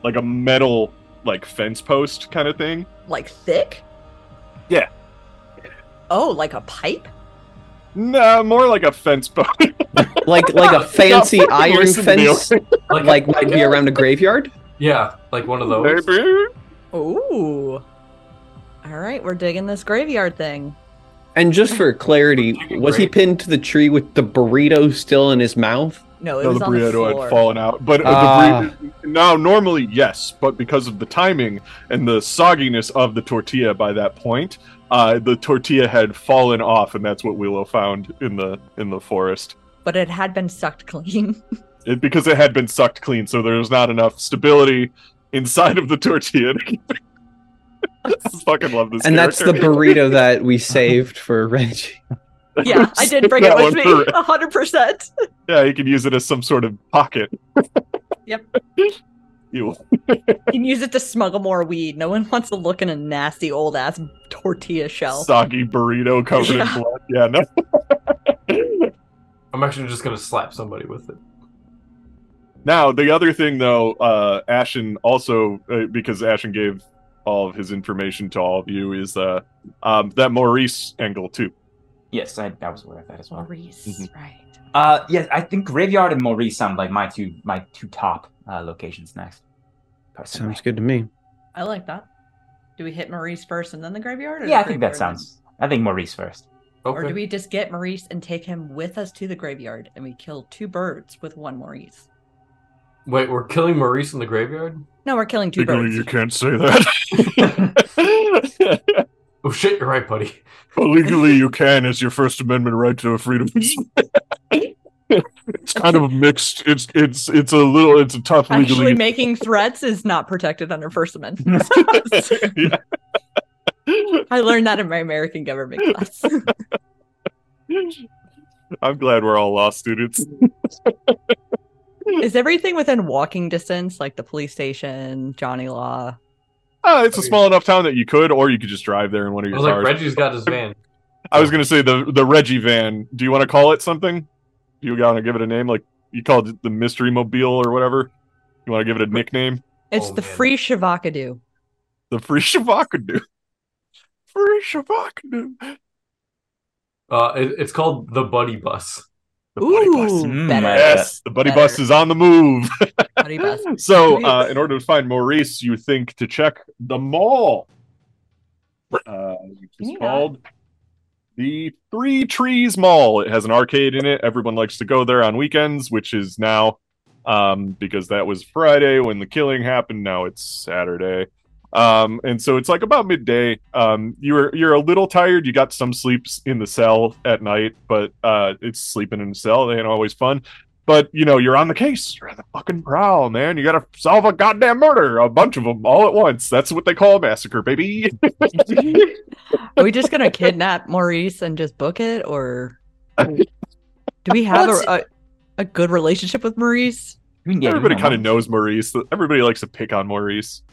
like a metal like fence post kind of thing. Like thick? Yeah. Oh, like a pipe? Nah, more like a fence post. Like like a fancy No, iron listen to me, fence, okay? like might be around a graveyard. Yeah, like one of those. Maybe. Ooh. All right, we're digging this graveyard thing. And just for clarity, was he pinned to the tree with the burrito still in his mouth? No, it No, was the on the burrito floor. had fallen out. But uh, Ah. the burrito, now normally yes, but because of the timing and the sogginess of the tortilla by that point, uh, the tortilla had fallen off, and that's what Willow found in the in the forest. but it had been sucked clean. It, because it had been sucked clean, so there's not enough stability inside of the tortilla. to keep it- I fucking love this. And that's the burrito that we saved for Reggie. yeah, I did bring it with me. A hundred percent. Yeah, you can use it as some sort of pocket. Yep. You You can use it to smuggle more weed. No one wants to look in a nasty old ass tortilla shell. soggy burrito covered Yeah. in blood. Yeah, no. I'm actually just gonna slap somebody with it. Now, the other thing, though, uh, Ashen also, uh, because Ashen gave all of his information to all of you, is uh, um, that Maurice angle, too. Yes, I, I was aware of that as well. Maurice, Mhm. right? Uh, yes, I think Graveyard and Maurice sound like my two my two top uh, locations next. Personally. Sounds good to me. I like that. Do we hit Maurice first and then the graveyard? Or Yeah, I the think that sounds. I think Maurice first. Okay. Or do we just get Maurice and take him with us to the graveyard and we kill two birds with one Maurice? Wait, we're killing Maurice in the graveyard? No, we're killing two Legally, birds. you can't say that. Oh shit, you're right, buddy. but legally, you can as your First Amendment right to a freedom. it's kind of a mixed. It's it's it's a little. It's a tough Actually, legally. making threats is not protected under First Amendment. Yeah. I learned that in my American government class. I'm glad we're all law students. Is everything within walking distance, like the police station, Johnny Law? Uh, it's a small enough town that you could, or you could just drive there in one of I your was like, cars. Reggie's got his van. I was gonna say the the Reggie van. Do you want to call it something? Do you want to give it a name? Like you called it the Mystery Mobile or whatever. You want to give it a nickname? It's Oh, the man. free Shavakadu. The Free Shavakadu. Free Shavakadu. Uh, it, it's called the Buddy Bus. The buddy bus. Ooh, Mm, better. Yes, the buddy Better. bus is on the move. Buddy bus. so, uh, in order to find Maurice, you think to check the mall, uh, which is Yeah. called the Three Trees Mall. It has an arcade in it. Everyone likes to go there on weekends, which is now um, because that was Friday when the killing happened. Now it's Saturday. Um, and so it's like about midday. Um, you're you're a little tired. You got some sleeps in the cell at night, but uh, it's sleeping in the cell. They ain't always fun. But you know, you're on the case. You're on the fucking prowl, man. You gotta solve a goddamn murder, a bunch of them all at once. That's what they call a massacre, baby. Are we just gonna kidnap Maurice and just book it, or do we have a, a a good relationship with Maurice? We can get Everybody kind of knows Maurice. Everybody likes to pick on Maurice.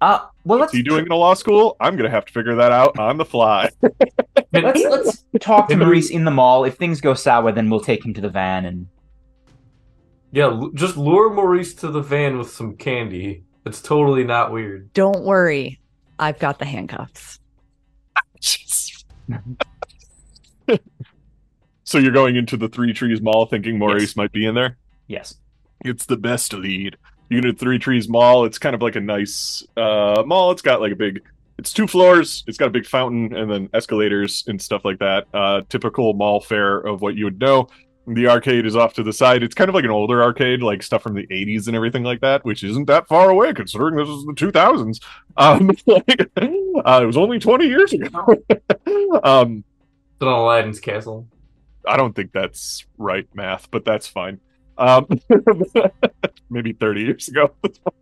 Uh, well, What's let's he doing in a law school? I'm gonna have to figure that out on the fly. let's let's talk to Maurice in the mall. If things go sour, then we'll take him to the van and Yeah, l- just lure Maurice to the van with some candy. It's totally not weird. Don't worry, I've got the handcuffs. So you're going into the Three Trees Mall thinking Maurice Yes. might be in there? yes. It's the best lead. You go to Three Trees Mall. It's kind of like a nice uh, mall. It's got like a big. It's two floors. It's got a big fountain and then escalators and stuff like that. Uh, typical mall fare of what you would know. The arcade is off to the side. It's kind of like an older arcade, like stuff from the 80s and everything like that, which isn't that far away considering this is the 2000s. Um, like, uh, it was only 20 years ago. um, It's on Aladdin's castle. I don't think that's right math, but that's fine. Um, maybe 30 years ago.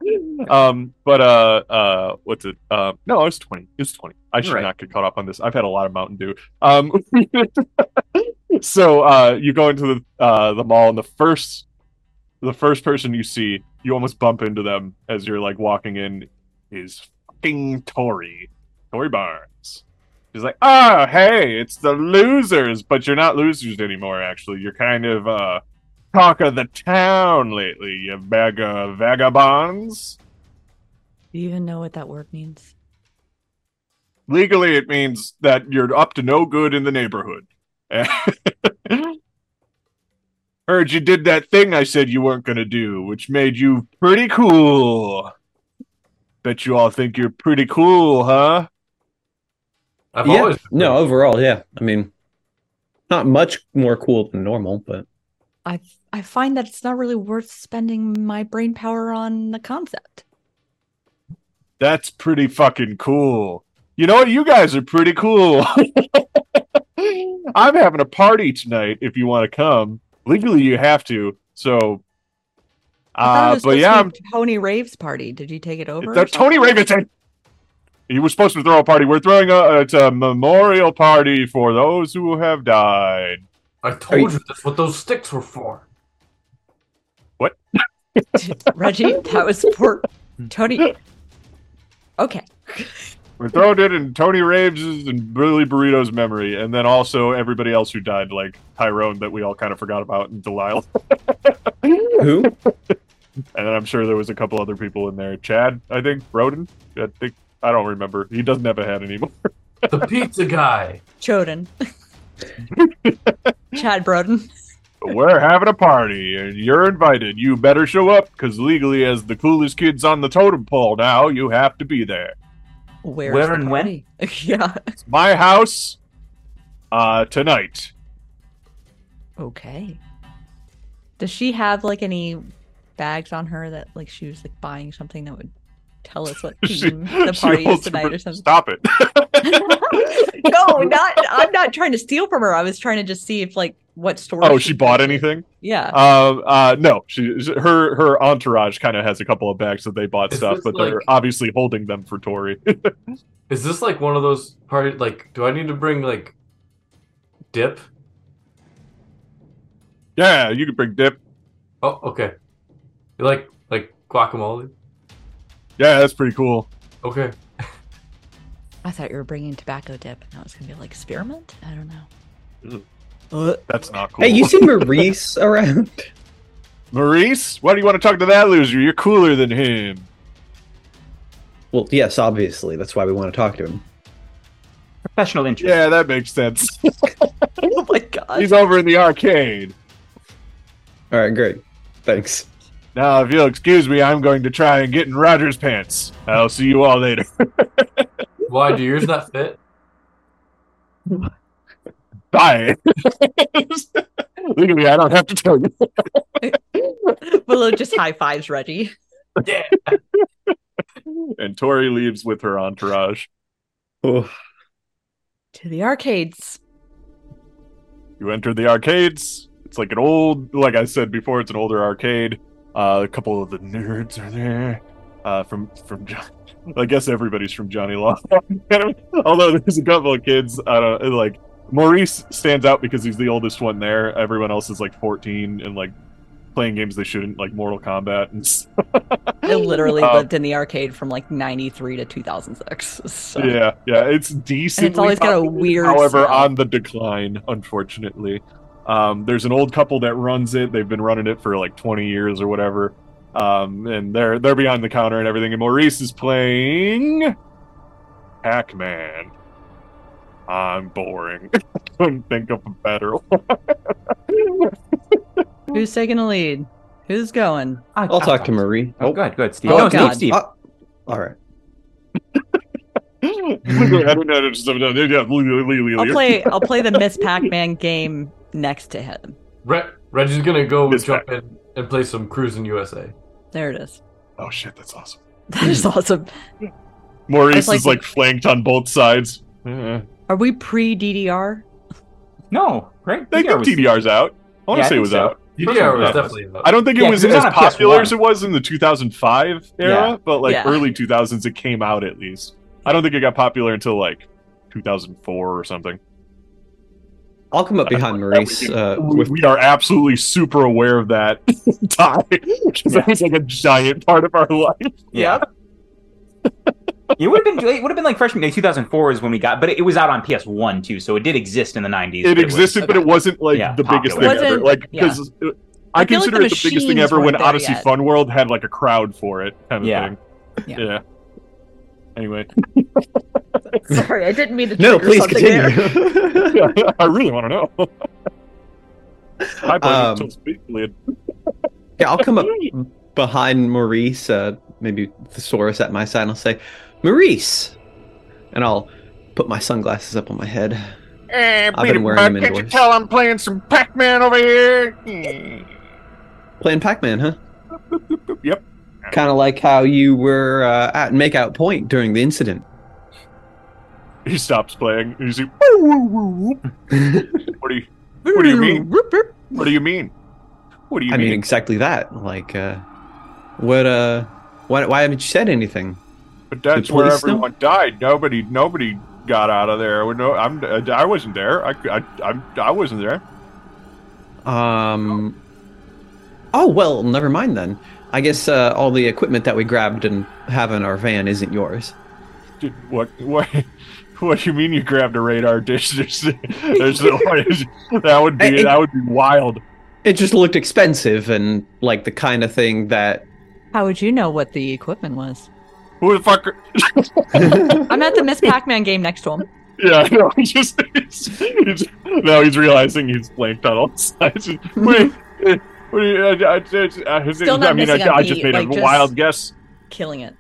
um, but uh, uh, what's it? Uh, no, I was 20. It was 20. I should Right. not get caught up on this. I've had a lot of Mountain Dew. Um, so uh, you go into the uh, the mall, and the first the first person you see, you almost bump into them as you're like walking in, is fucking Tori, Tori Barnes. She's like, oh, hey, it's the losers, but you're not losers anymore. Actually, you're kind of uh, talk of the town lately. You bag of vagabonds. Do you even know what that word means? Legally, it means that you're up to no good in the neighborhood. Heard you did that thing I said you weren't gonna do, which made you pretty cool. Bet you all think you're pretty cool, huh? I've yeah. always No, overall, yeah. I mean, not much more cool than normal, but I I find that it's not really worth spending my brain power on the concept. That's pretty fucking cool. You know what? You guys are pretty cool. I'm having a party tonight if you want to come. legally you have to. So, uh, but yeah, to Tony Rave's party. Did you take it over? the Tony something? Raventon. He was supposed to throw a party. We're throwing a it's a memorial party for those who have died. I told you- you that's what those sticks were for. What? Reggie, that was for Tony. Okay. We're throwing it in Tony Raves and Billy Burrito's memory, and then also everybody else who died, like Tyrone, that we all kind of forgot about, and Delilah. Who? And then I'm sure there was a couple other people in there. Chad, I think. Roden. I think. I don't remember. He doesn't have a head anymore. The pizza guy. Choden. Chad Broden. We're having a party, and you're invited. You better show up, because legally, as the coolest kids on the totem pole now, you have to be there. Where's Where the and when? yeah. It's my house. Uh, tonight. Okay. Does she have like any bags on her that like she was like buying something that would tell us what She- the party is tonight her- or something? Stop it. no, not. I'm not trying to steal from her. I was trying to just see if like what store. oh, she bought anything? Yeah. Uh, uh, no, she her her entourage kind of has a couple of bags that they bought Is stuff, this but they're obviously holding them for Tori. Is this like one of those party? Like, do I need to bring like dip? yeah, you can bring dip. Oh, okay. You like like guacamole? Yeah, that's pretty cool. Okay. I thought you were bringing tobacco dip, and that was gonna be like spearmint. I don't know. Mm. Uh, That's not cool. Hey, you see Maurice around? Maurice? Why do you want to talk to that loser? You're cooler than him. Well, yes, obviously. That's why we want to talk to him. Professional interest. Yeah, that makes sense. oh my god. He's over in the arcade. All right, great. Thanks. Now, if you'll excuse me, I'm going to try and get in Roger's pants. I'll see you all later. Why do yours not fit? Bye. Legally, I don't have to tell you. Willow just high fives Reggie. Yeah. And Tori leaves with her entourage. Oh, To the arcades. You enter the arcades. It's like an old, like I said before, it's an older arcade. Uh, a couple of the nerds are there. Uh, from from John. I guess everybody's from Johnny Law. Although there's a couple of kids. I don't like. Maurice stands out because he's the oldest one there. Everyone else is like 14 and like playing games they shouldn't, like Mortal Kombat and. I literally Um, lived in the arcade from like 93 to 2006. So. Yeah, yeah, it's decent. It's always got a weird however, smell. on the decline, unfortunately. Um, there's an old couple that runs it. They've been running it for like 20 years or whatever. Um, and they're they're behind the counter and everything. And Maurice is playing Pac-Man. I'm boring. Couldn't think of a better one. Who's taking the lead? Who's going? I'll talk to Marie. Oh, good, good, Steve. Oh, no, God. Steve, Steve. Oh, all right. I don't know. Just, I'll play. I'll play the Miss Pac-Man game next to him. Re- Reggie's gonna go Miss jump in and play some Cruis'n USA. There it is. Oh shit, that's awesome. That is awesome. Maurice like- is like flanked on both sides. Are we pre DDR? No, right? I think was- DDR's out. I want to I say it was so. out. DDR was definitely out. I don't think it Yeah, it was as popular PS1. as it was in the 2005 era, Yeah. but like Yeah. early 2000s, it came out at least. I don't think it got popular until like 2004 or something. I'll come up behind Maurice uh, with we are absolutely super aware of that tie because that was like a giant part of our life. Yeah. it would have been it would have been like freshman day 2004 is when we got, but it, was out on PS1 too, so it did exist in the 90s. It but existed, but was- it wasn't like Yeah, the biggest thing ever. Wasn't- Like yeah. because I, I feel like consider the it the biggest thing ever when Odyssey yet. Fun World had like a crowd for it, kind of Yeah. thing. Yeah. yeah. Anyway, Sorry, I didn't mean to. no, please something there. continue. I really want to know. Hi, Um, buddy. Speak, yeah, I'll come up behind Maurice, uh, maybe Thesaurus at my side, and I'll say, Maurice, and I'll put my sunglasses up on my head. Hey, I've been wearing them Can't you tell I'm playing some Pac-Man over here? Playing Pac-Man, huh? Yep. Kind of like how you were uh, at Makeout Point during the incident. He stops playing. And you see, "Woo, woo, woo, woo." what do you? What do you mean? What do you mean? What do you I mean mean? exactly that. Like, uh, what? Uh, why? Why haven't you said anything? But that's where police know? everyone died. Nobody, nobody got out of there. No, I'm, I wasn't there. I, I, I'm, I wasn't there. Um. Oh well, never mind then. I guess uh, all the equipment that we grabbed and have in our van isn't yours. Did, what, what, what do you mean you grabbed a radar dish? There's, there's no way. That would be, Hey, hey. that would be wild. It just looked expensive and like the kind of thing that. How would you know what the equipment was? Who the fuck? Are, I'm at the Miss Pac-Man game next to him. yeah, I know. He's just, he's, he's, now he's realizing he's blanked on all sides. Wait, what do you, I, I, I, I, Still not I mean, I, missing a I just beat, made like, a just- wild guess. Killing it.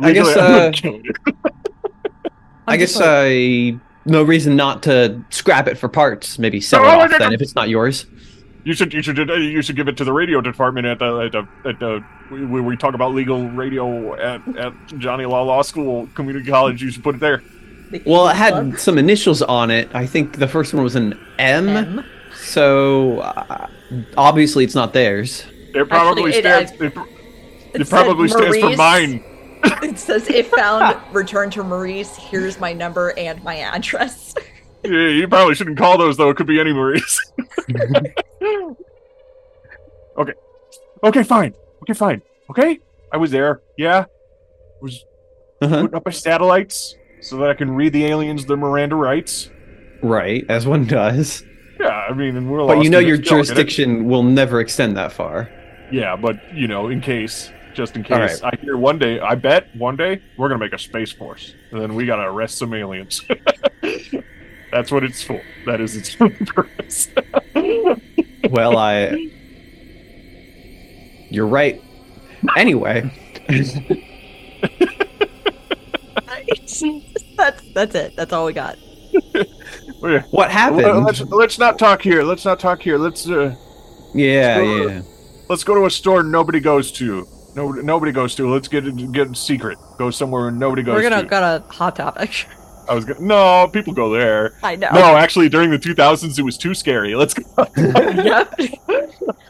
I guess, Legally, I'm uh, not killing you. I guess just like- uh, no reason not to scrap it for parts. Maybe sell Oh, it no, off no, then no. if it's not yours. You should, you should, uh, you should give it to the radio department at the, at the, at the where we talk about legal radio at, at Johnny Law Law School, community college. You should put it there. Well, it had some initials on it. I think the first one was an M. M. So uh, obviously it's not theirs. It probably Actually, it, stands. It, it It probably said stands for mine. It says if found, return to Maurice. Here's my number and my address. Yeah, you probably shouldn't call those though. It could be any Maurice. okay. Okay, fine. Okay, fine. Okay, I was there. Yeah, was Uh-huh. putting up my satellites so that I can read the aliens their Miranda rights. Right, as one does. Yeah, I mean, and we're But you know your students, we all get it. jurisdiction will never extend that far. Yeah, but you know, in case, just in All case, I hear one day. I bet one day we're gonna make a space force, and then we gotta arrest some aliens. That's what it's for. That is its purpose. Well, I. You're right. Anyway, that's that's it. That's all we got. Yeah. what happened? Let's let's not talk here. Let's not talk here. Let's uh, yeah, Sure. yeah. let's go to a store nobody goes to. Nobody nobody goes to. Let's get it get it secret. Go somewhere nobody goes We're gonna to. got a hot topic. I was gonna no people go there. I know. No, actually, during the 2000s, it was too scary. Let's go. yep.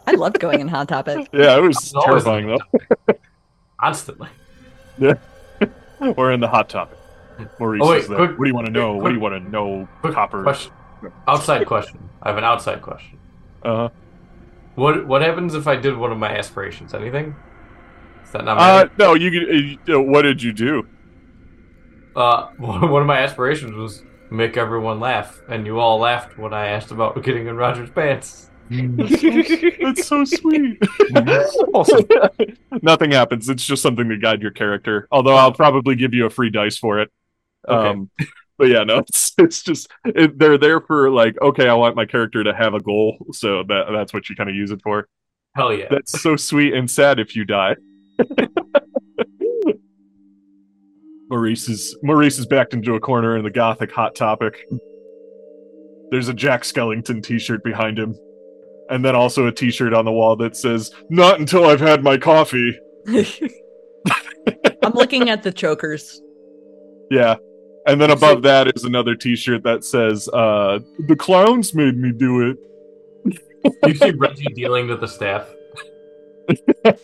I loved going in hot topic. yeah, it was It's always- terrifying though. Constantly. We're in the hot topic. Maurice Oh, wait, quick- what do you want to know? what do you want to know, Quick Copper? question. Outside question. I have an outside question. Uh, What what happens if I did one of my aspirations? Anything? Is that not uh, no, you, could- uh, what did you do? Uh, one of my aspirations was make everyone laugh, and you all laughed when I asked about getting in Roger's pants. That's so sweet. Nothing happens. It's just something to guide your character. Although I'll probably give you a free dice for it. Okay. Um, but yeah, no, it's it's just it, they're there for like, okay, I want my character to have a goal, so that that's what you kind of use it for. Hell yeah! That's so sweet and sad if you die. Maurice is Maurice is backed into a corner in the gothic hot topic. There's a Jack Skellington t-shirt behind him. And then also a t-shirt on the wall that says, Not until I've had my coffee. I'm looking at the chokers. Yeah. And then above that is another t-shirt that says, uh, the clowns made me do it. you see Reggie dealing with the staff. That's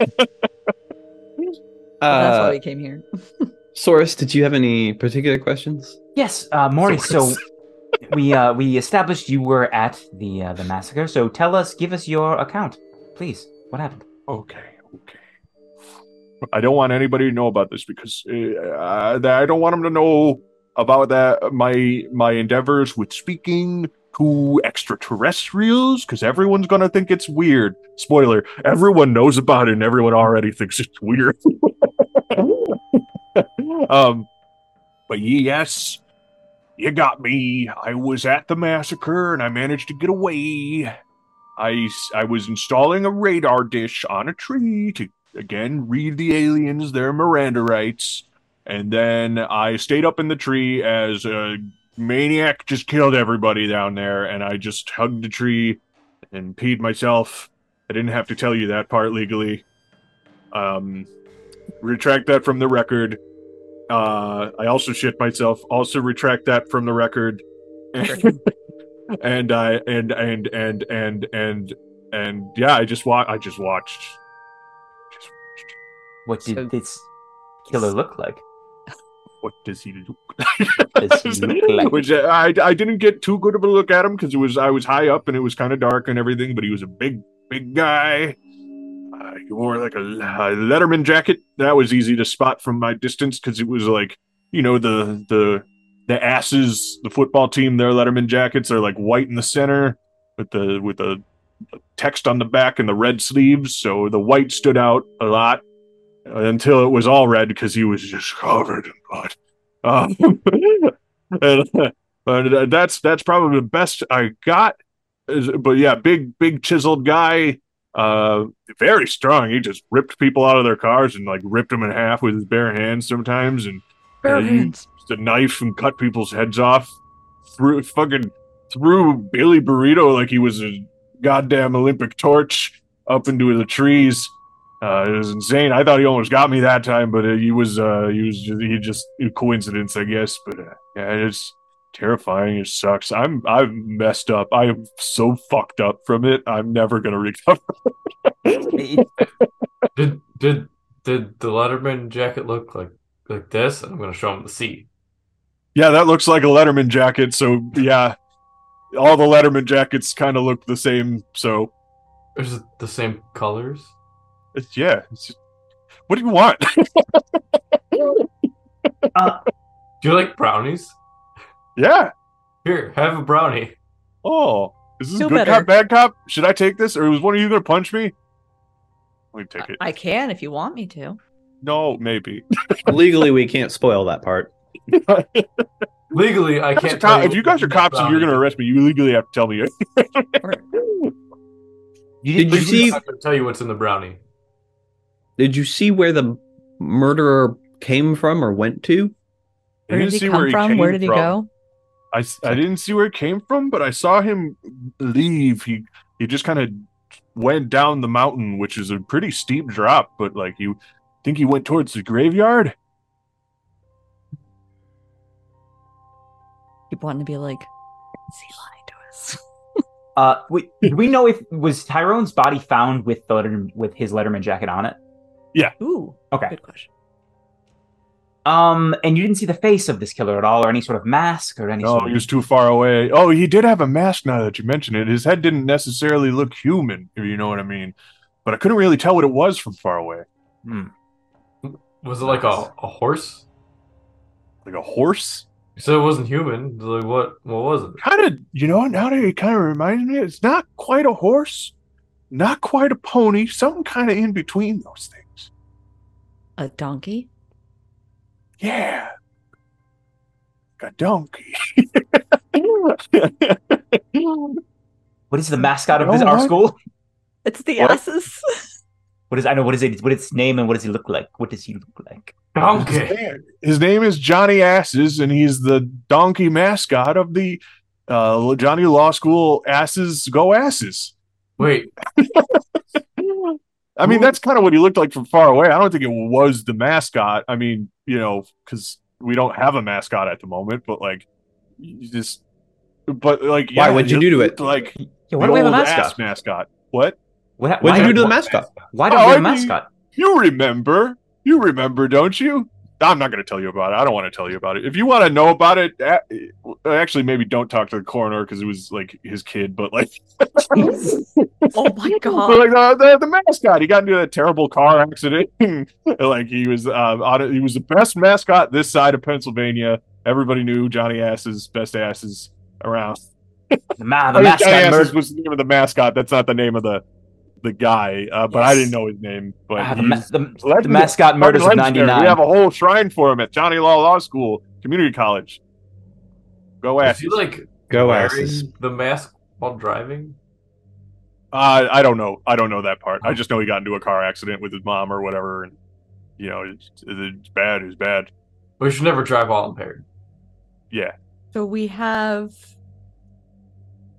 why Uh, we came here. Source, did you have any particular questions? Yes, uh, Maurice. So we uh, we established you were at the uh, the massacre. So tell us, give us your account, please. What happened? Okay, okay. I don't want anybody to know about this because uh, I don't want them to know about that my my endeavors with speaking to extraterrestrials because everyone's gonna think it's weird. Spoiler: everyone knows about it and everyone already thinks it's weird. um, but yes, you got me. I was at the massacre and I managed to get away. I I was installing a radar dish on a tree to again read the aliens their Miranda rights, and then I stayed up in the tree as a maniac just killed everybody down there, and I just hugged the tree and peed myself. I didn't have to tell you that part legally. Um, retract that from the record. Uh, I also shit myself. Also retract that from the record. and I and and and and and and yeah, I just wa- I just watched. Just, What did So- this killer look like? What does he look Does he look like? Which I I didn't get too good of a look at him because it was I was high up and it was kind of dark and everything, but he was a big big guy. Uh, he wore like a, a Letterman jacket. That was easy to spot from my distance because it was like you know the the the asses the football team their Letterman jackets are like white in the center with the with the text on the back and the red sleeves, so the white stood out a lot until it was all red because he was just covered in blood. Um, and, uh, but that's that's probably the best I got. But yeah, big big chiseled guy, uh, very strong. He just ripped people out of their cars and like ripped them in half with his bare hands sometimes, and Bare you- hands. used a knife and cut people's heads off. Through fucking threw Billy Burrito like he was a goddamn Olympic torch up into the trees. Uh, it was insane. I thought he almost got me that time, but uh, he was uh, he was just, he just a coincidence, I guess. But uh, yeah, it's terrifying. It sucks. I'm I'm messed up. I am so fucked up from it. I'm never gonna recover. Did did did the Letterman jacket look like like this? I'm gonna show him the C. yeah, that looks like a Letterman jacket. So yeah, all the Letterman jackets kind of look the same. So Is it the same colors? It's, yeah, it's just- what do you want? uh, Do you like brownies? yeah. Here, have a brownie. Oh, is this Feel good better. cop, bad cop? Should I take this, or was one of you gonna punch me? Let me take it. I can if you want me to. no, maybe. Legally, we can't spoil that part. Legally, I Guys can't. cop- tell if you guys are cops and you're gonna arrest me, you legally have to tell me. Or, you Did did, you you see- I'm gonna tell you what's in the brownie. Did you see where the murderer came from or went to? I where didn't he come where from? came Where did he from. go? I didn't see where it came from, but I saw him leave. He he just kind of went down the mountain, which is a pretty steep drop. But like you think he went towards the graveyard? Keep wanting to be like, is he lying to us? uh, we, we know if was Tyrone's body found with the letter, with his Letterman jacket on it? Ooh, Okay. good question. Um, and you didn't see the face of this killer at all, or any sort of mask, or any No, sort he was too far away. Oh, he did have a mask. Now that you mention it, his head didn't necessarily look human, if you know what I mean. But I couldn't really tell what it was from far away. Hmm. Was it like a, a horse? Like a horse. So it wasn't human. Like what? What was it? Kind of, you know, now that it kind of reminds me, it's not quite a horse, not quite a pony, something kind of in between those things. A donkey? Yeah. A donkey. What is the mascot of You this, know our school? It's the What? asses. What is I know what is it? What is its name and what does he look like? What does he look like? Donkey. His name is Johnny Asses, and he's the donkey mascot of the uh, Johnny Law School Asses Go Asses. Wait, I mean, that's kind of what he looked like from far away. I don't think it was the mascot. I mean, you know, because we don't have a mascot at the moment, but like, you just, but like, Why? yeah, What'd you do to it? Like Yeah, the why do we have a mascot? mascot. What? What, What'd you do to the mascot? Why do Oh, we have a I mean- mascot? You remember? You remember, don't you? I'm not going to tell you about it. I don't want to tell you about it. If you want to know about it, actually, maybe don't talk to the coroner because it was like his kid. But like, Oh my But, god. like the, the, the mascot, he got into a terrible car accident. like he was, uh, on it, he was the best mascot this side of Pennsylvania. Everybody knew Johnny Asses, best asses around. The, ma- I the mean, Johnny mascot Asses murdered. was the name of the mascot. That's not the name of the the guy. Uh, but I didn't know his name. But Ah, the, ma- the, the mascot murders of '99. We have a whole shrine for him at Johnny Law Law School, community college. Go is Asses. he like Go wearing asses. the mask while driving? Uh, I don't know. I don't know that part. I just know he got into a car accident with his mom or whatever, and you know, it's, it's bad. It's bad. We should never drive while impaired. Yeah. So we have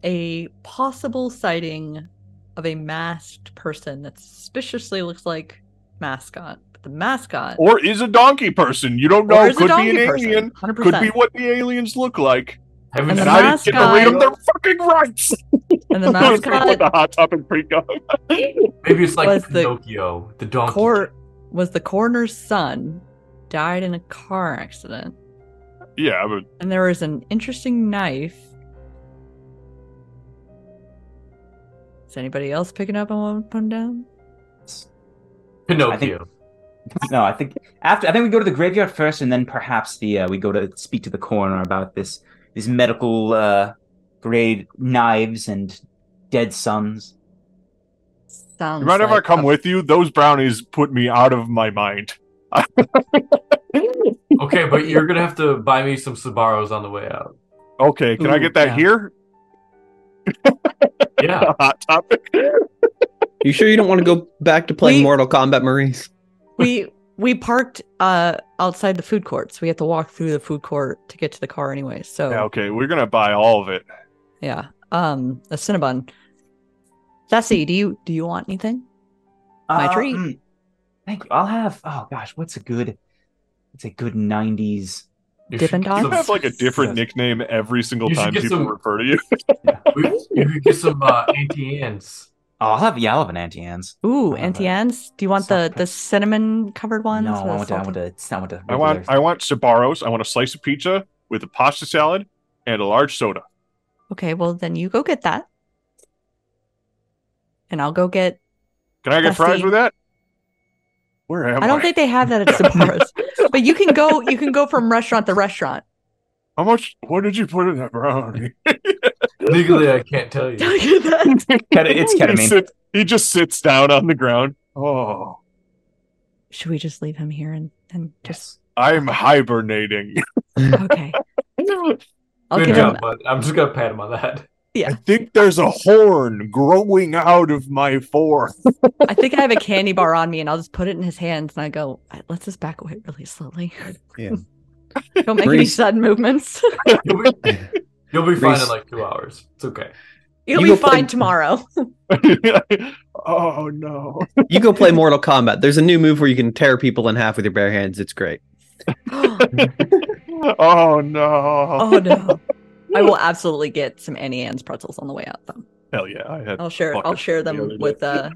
a possible sighting of a masked person that suspiciously looks like mascot. But the mascot Or is a donkey person. You don't know. Could be an person, alien. 100%. Could be what the aliens look like. Haven't And the And you I didn't get to read them their fucking rights. And the With mascot the hot topic pre-com. Maybe it's like was the Pinocchio, the donkey. court was the coroner's son died in a car accident, yeah, but and there was an interesting knife. Is anybody else picking up on what I'm putting down? Pinocchio. No, I think after I think we go to the graveyard first, and then perhaps the uh, we go to speak to the coroner about this these medical uh, grade knives and dead sons. Sounds you mind if I come a- with you? Those brownies put me out of my mind. Okay, but you're gonna have to buy me some Sbarro's on the way out. Okay, can I get that yeah. here? Yeah. hot topic. You sure you don't want to go back to playing We- Mortal Kombat, Maurice? we we parked uh outside the food court, so we have to walk through the food court to get to the car anyway. So Yeah, okay, we're gonna buy all of it. yeah, um, a Cinnabon. Sassy, do you do you want anything? My treat. mm, Thank you. I'll have. Oh gosh, what's a good? It's a good '90s? You Dippin' should get Dots? You have like a different Yes. nickname every single You time people some- refer to you. we- You could get some uh, Auntie Anne's. Oh, I'll have. Yeah, I'll have an Auntie Anne's. Ooh, Auntie Anne's. Do you want the the cinnamon covered ones? no, I want to. I want to. It's not want to. I want I want Sbarro's. I want a slice of pizza with a pasta salad and a large soda. Okay, well then you go get that, and I'll go get. Can I get fries with that? Where am I? I don't think they have that at Sbarro's, but you can go. You can go from restaurant to restaurant. How much? What did you put in that brownie? Legally, I can't tell you. Tell you that. Keta- it's he, ketamine. sit- he just sits down on the ground. Oh, Should we just leave him here and and just I'm hibernating. okay? I'll Good job, him... bud. I'm just gonna pat him on the head. Yeah. I think there's a horn growing out of my fork. I think I have a candy bar on me, and I'll just put it in his hands, and I go, "Let's just back away really slowly. Yeah. Don't make any sudden movements. You'll be, you'll be fine in like two hours. It's okay. You'll You be go play- fine tomorrow." oh no. You go play Mortal Kombat. There's a new move where you can tear people in half with your bare hands. It's great. Oh no. oh no! I will absolutely get some Annie Ann's pretzels on the way out, though. Hell yeah. I had I'll share. I'll share them day. with uh,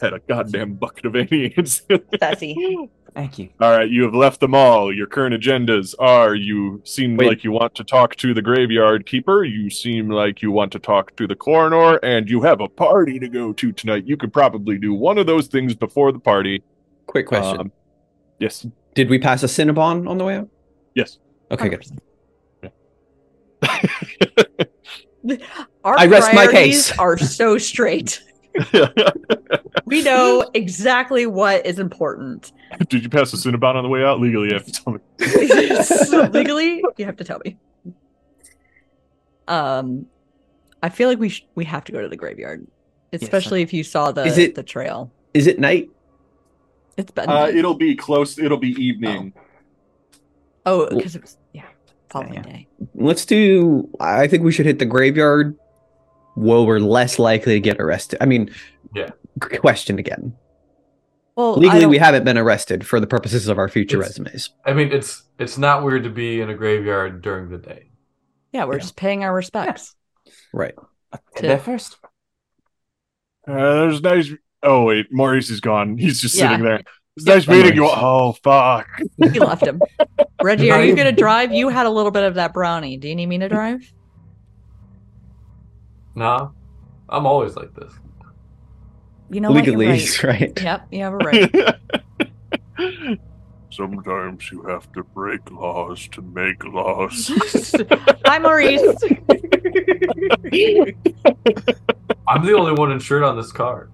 had a goddamn bucket of aliens. Sassy. Thank you. All right, you have left them all. Your current agendas are you seem Wait. like you want to talk to the graveyard keeper, you seem like you want to talk to the coroner, and you have a party to go to tonight. You could probably do one of those things before the party. Quick question: Um, yes. Did we pass a Cinnabon on the way out? Yes. Okay, good. Our I rest my priorities case. are so straight. We know exactly what is important. Did you pass the Cinnabon on the way out? Legally, you have to tell me. Legally, you have to tell me. Um, I feel like we sh- we have to go to the graveyard, especially if you saw the Is it- the trail. Is it night? It's been Uh, it'll be close. It'll be evening. oh because it was yeah following yeah. day. Let's do. I think we should hit the graveyard. Where we're less likely to get arrested. I mean, Yeah. Question again. Well, Legally, we haven't been arrested for the purposes of our future resumes. I mean, it's it's not weird to be in a graveyard during the day. yeah, we're Yeah. just paying our respects. Right. Head there first. Uh, there's nice. Oh wait, Maurice is gone. He's just Yeah. sitting there. It's Yeah. nice meeting you. Oh fuck. You left him. Reggie, are you gonna drive? You had a little bit of that brownie. Do you need me to drive? Nah, I'm always like this. You know what? You're Legally, right. right. Yep, you have a right. Sometimes you have to break laws to make laws. Hi, Maurice. I'm the only one insured on this car.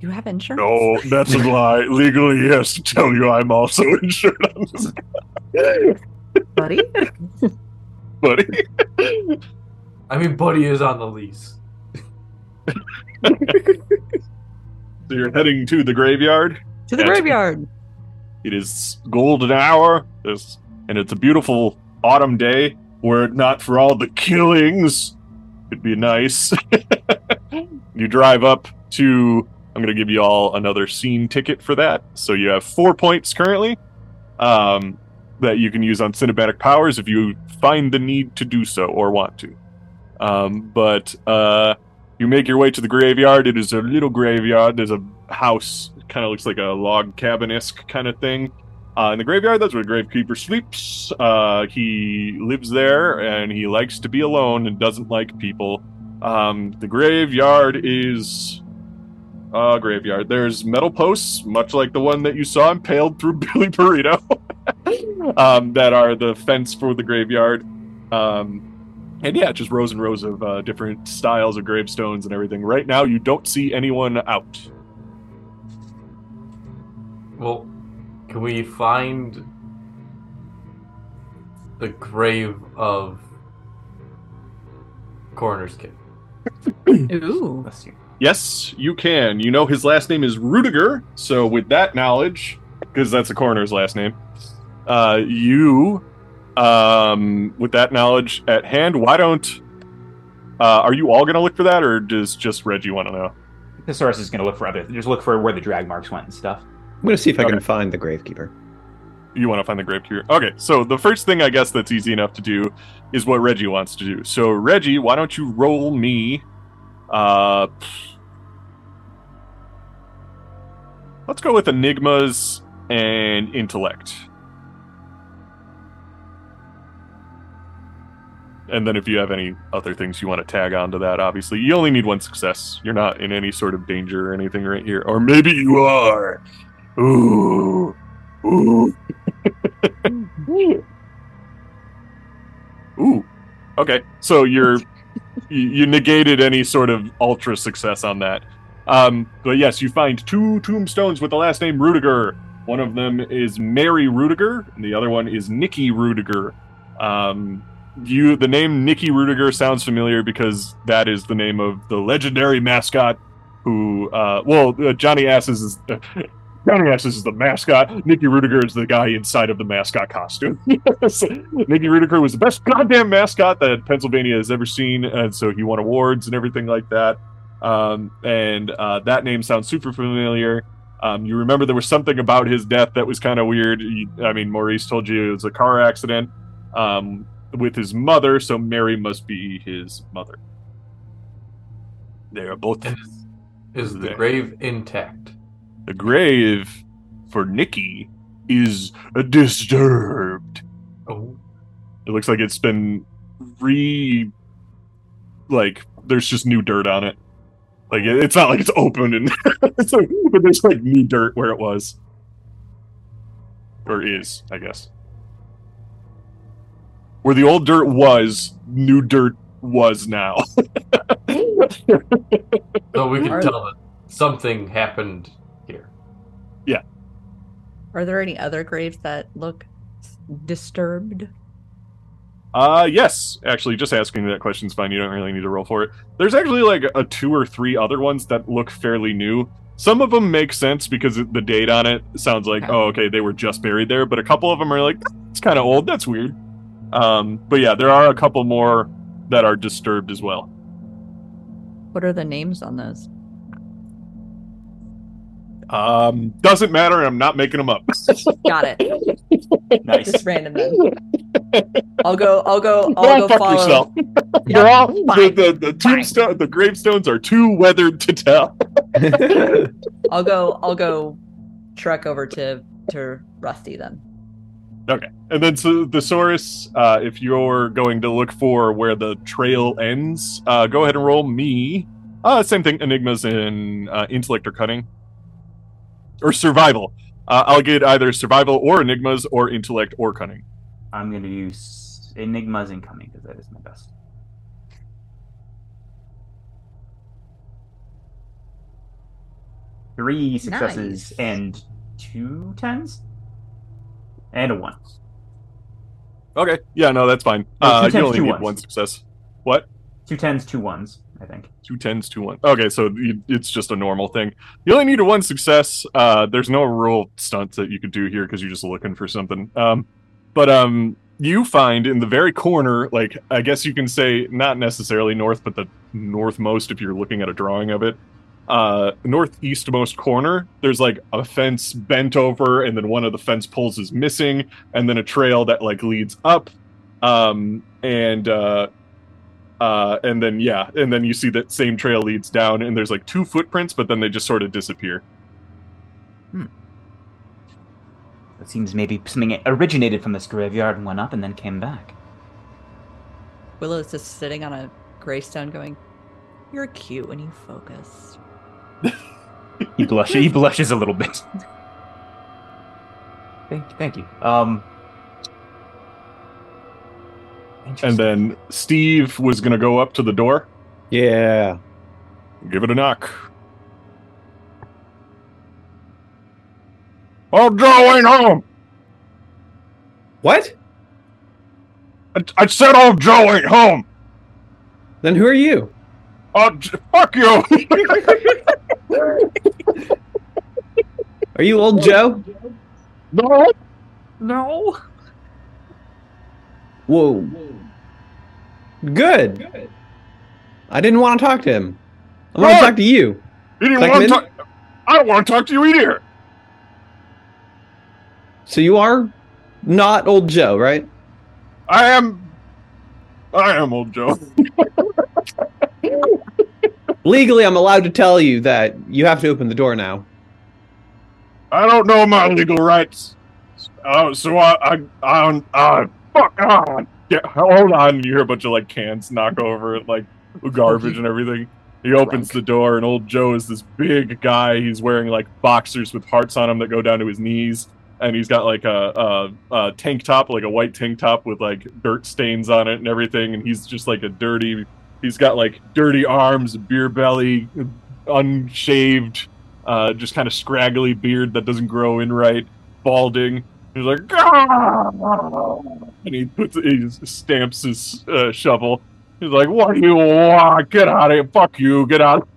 You have insurance? no, that's a lie. Legally, he has to tell you I'm also insured on this, buddy. buddy. I mean, Buddy is on the lease. So you're heading to the graveyard. To the graveyard. It is golden hour, this, and it's a beautiful autumn day. Were it not for all the killings, it'd be nice. you drive up to. I'm going to give you all another scene ticket for that. So you have four points currently. Um, that you can use on cinematic powers if you find the need to do so or want to. Um, but uh, you make your way to the graveyard. It is a little graveyard. There's a house, kind of looks like a log cabin esque kind of thing. Uh, in the graveyard, that's where the gravekeeper sleeps. Uh, he lives there and he likes to be alone and doesn't like people. Um, the graveyard is a graveyard. There's metal posts, much like the one that you saw impaled through Billy Burrito, um, that are the fence for the graveyard. Um, and yeah, just rows and rows of uh, different styles of gravestones and everything. Right now, you don't see anyone out. Well, can we find the grave of Coroner's Kid? Ooh. Yes, you can. You know his last name is Rudiger, so with that knowledge, because that's the coroner's last name, uh, you, um, with that knowledge at hand, why don't, uh, are you all going to look for that, or does just Reggie want to know? Thesaurus is going to look for other. Just look for where the drag marks went and stuff. I'm gonna see if I can find the gravekeeper. You want to find the gravekeeper? Okay, so the first thing I guess that's easy enough to do is what Reggie wants to do. So Reggie, why don't you roll me? Uh, let's go with enigmas and intellect. And then if you have any other things you want to tag on to that, obviously you only need one success. You're not in any sort of danger or anything right here, or maybe you are. Ooh, ooh. Ooh. Okay. So you're you, you negated any sort of ultra success on that. Um, but yes, you find two tombstones with the last name Rudiger. One of them is Mary Rudiger, and the other one is Nikki Rudiger. Um, you the name Nikki Rudiger sounds familiar because that is the name of the legendary mascot who uh well uh, Johnny Asses is Johnny Ashes is the mascot. Nicky Rudiger is the guy inside of the mascot costume. So, Nicky Rudiger was the best goddamn mascot that Pennsylvania has ever seen, and so he won awards and everything like that. Um, and uh, that name sounds super familiar. Um, you remember there was something about his death that was kind of weird. You- I mean, Maurice told you it was a car accident um, with his mother, so Mary must be his mother. They are both is, is the There. grave intact? the grave for Nikki is disturbed. Oh, It looks like it's been re like there's just new dirt on it. Like it's not like it's open and it's like, but there's like new dirt where it was. Or is, I guess. Where the old dirt was, new dirt was now. so we can Are- tell that something happened here. Yeah. Are there any other graves that look disturbed? Uh yes, actually just asking that question's fine. You don't really need to roll for it. There's actually like a two or three other ones that look fairly new. Some of them make sense because the date on it sounds like, oh, okay, they were just buried there. But a couple of them are like, it's kind of old. That's weird. Um, but yeah, there are a couple more that are disturbed as well. What are the names on those? Um, doesn't matter. I'm not making them up. Got it. Nice. Just random then. I'll go. I'll go. I'll Go go fuck follow. yourself. Yep, They're all the, fine. the, the tombstone, the gravestones are too weathered to tell. I'll go. I'll go. Trek over to to Rusty then. And then so Thesaurus, uh, if you're going to look for where the trail ends, uh, go ahead and roll me. Uh, same thing, enigmas and uh, intellect or cunning. Or survival. Uh, I'll get either survival or enigmas or intellect or cunning. I'm going to use Enigmas incoming because that is my best. Three successes Nice. and two tens? And a one. Okay. Yeah, no, that's fine. No, Uh, you only need ones. one success. What? Two tens, two ones, I think. Two tens, two one. Okay, so you, it's just a normal thing. You only need a one success. Uh, there's no real stunts that you could do here because you're just looking for something. Um, but um, you find in the very corner, like I guess you can say not necessarily north, but the northmost if you're looking at a drawing of it. Uh, northeastmost corner, there's like a fence bent over, and then one of the fence poles is missing, and then a trail that like leads up, um, and uh, uh, and then yeah, and then you see that same trail leads down, and there's like two footprints, but then they just sort of disappear. Hmm. It seems maybe something originated from this graveyard and went up and then came back. Willow's just sitting on a gravestone going, You're cute when you focus. He blushes. he blushes a little bit. thank, thank you. Um, And then Steve was gonna go up to the door, Yeah. give it a knock. Oh, Joe ain't home. What? I, I said old Joe ain't home. Then who are you? Oh, J- fuck you. Are you old Joe? no. No. Whoa. Good. I didn't want to talk to him. I want to talk to you. You didn't want to talk. I don't want to talk to you either. So you are not old Joe, right? I am. I am old Joe. Legally, I'm allowed to tell you that you have to open the door now. I don't know my legal rights. Uh, so I, I, I, uh, fuck on. Yeah, hold on. You hear a bunch of like cans knock over, like garbage and everything. He opens the door, and old Joe is this big guy. He's wearing like boxers with hearts on them that go down to his knees, and he's got like a, a, a tank top, like a white tank top with like dirt stains on it and everything. And he's just like a dirty. He's got like dirty arms, beer belly, unshaved, uh, just kind of scraggly beard that doesn't grow in right, balding. He's like, and he puts he stamps his uh, shovel. He's like, "What do you want? Get out of here! Fuck you! Get out!"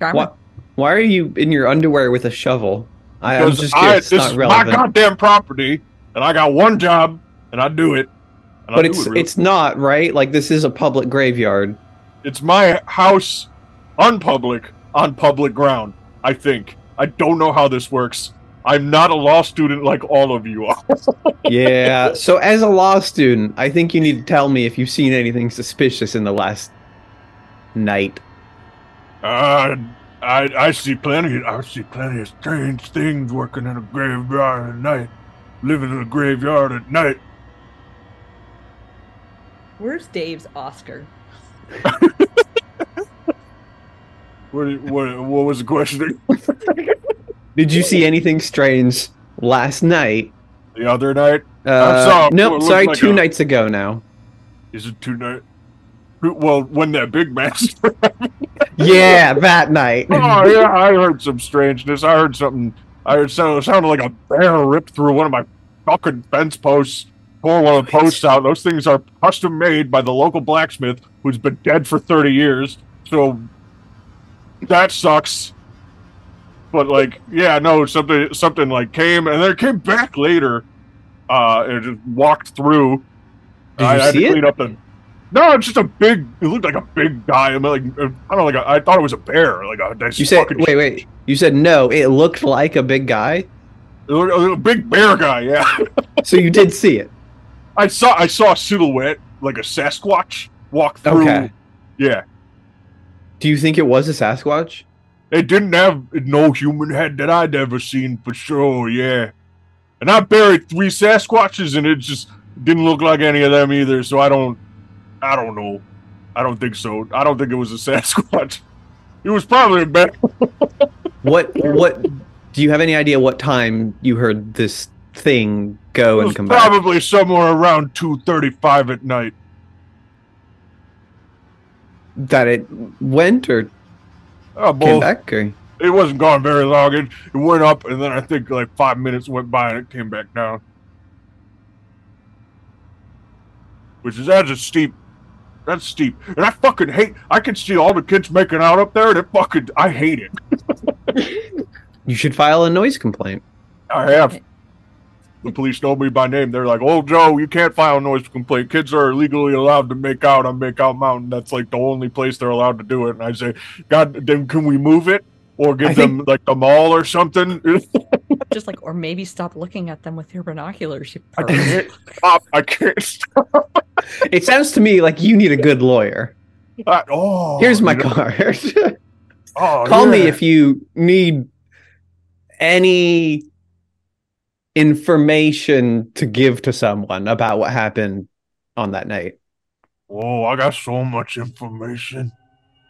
Garmin. What? Why are you in your underwear with a shovel? I, I'm Because just I, curious. this It's is not my goddamn property, and I got one job, and I do it. And but it's it's not right. Like this is a public graveyard. it's my house, on public, on public ground. I think. I don't know how this works. I'm not a law student like all of you are. Yeah. so as a law student, I think you need to tell me if you've seen anything suspicious in the last night. Uh, I I see plenty. I see plenty of strange things working in a graveyard at night, living in a graveyard at night. Where's Dave's Oscar? What what what was the question? Did you see anything strange last night? the other night Uh, saw nope. what looked sorry, like two a- nights ago now. is it two night? Well, when that big master. Yeah, that night. oh yeah, I heard some strangeness. I heard something. I heard sound, sounded like a bear ripped through one of my fucking fence posts. Pull one of the posts out. Those things are custom made by the local blacksmith who's been dead for thirty years. So that sucks. But like, yeah, no, something something like came and then it came back later. Uh, and it just walked through. Did I you had see to it? clean up the. No, it's just a big. It looked like a big guy. I'm like I don't know, like a, I thought it was a bear. Like a this You said wait, wait. You said no. It looked like a big guy. It looked- it looked a big bear guy. Yeah, So you did see it. I saw I saw a silhouette like a Sasquatch walk through. Okay. Yeah, Do you think it was a Sasquatch? it didn't have no human head that I'd ever seen for sure. Yeah, and I buried three Sasquatches, and it just didn't look like any of them either. So I don't, I don't know. I don't think so. I don't think it was a Sasquatch. It was probably a bear. What what do you have any idea what time you heard this thing go and come back? probably somewhere around two thirty-five at night. That it went or Oh, came back or It wasn't gone very long. It, it went up, and then I think like five minutes went by, and it came back down. Which is that's a steep. That's steep, and I fucking hate. I can see all the kids making out up there, and it fucking. I hate it. you should file a noise complaint. I have. The police know me by name. They're like, "Oh, Joe, you can't file a noise complaint. Kids are legally allowed to make out on Makeout Mountain. That's like the only place they're allowed to do it." And I say, "God, then can we move it or give I them like a mall or something?" Just like, or maybe stop looking at them with your binoculars. You I can't stop. I can't stop. It sounds to me like you need a good lawyer. I- oh, Here's my you card. Oh, Call me if you need any information to give to someone about what happened on that night. Oh, I got so much information.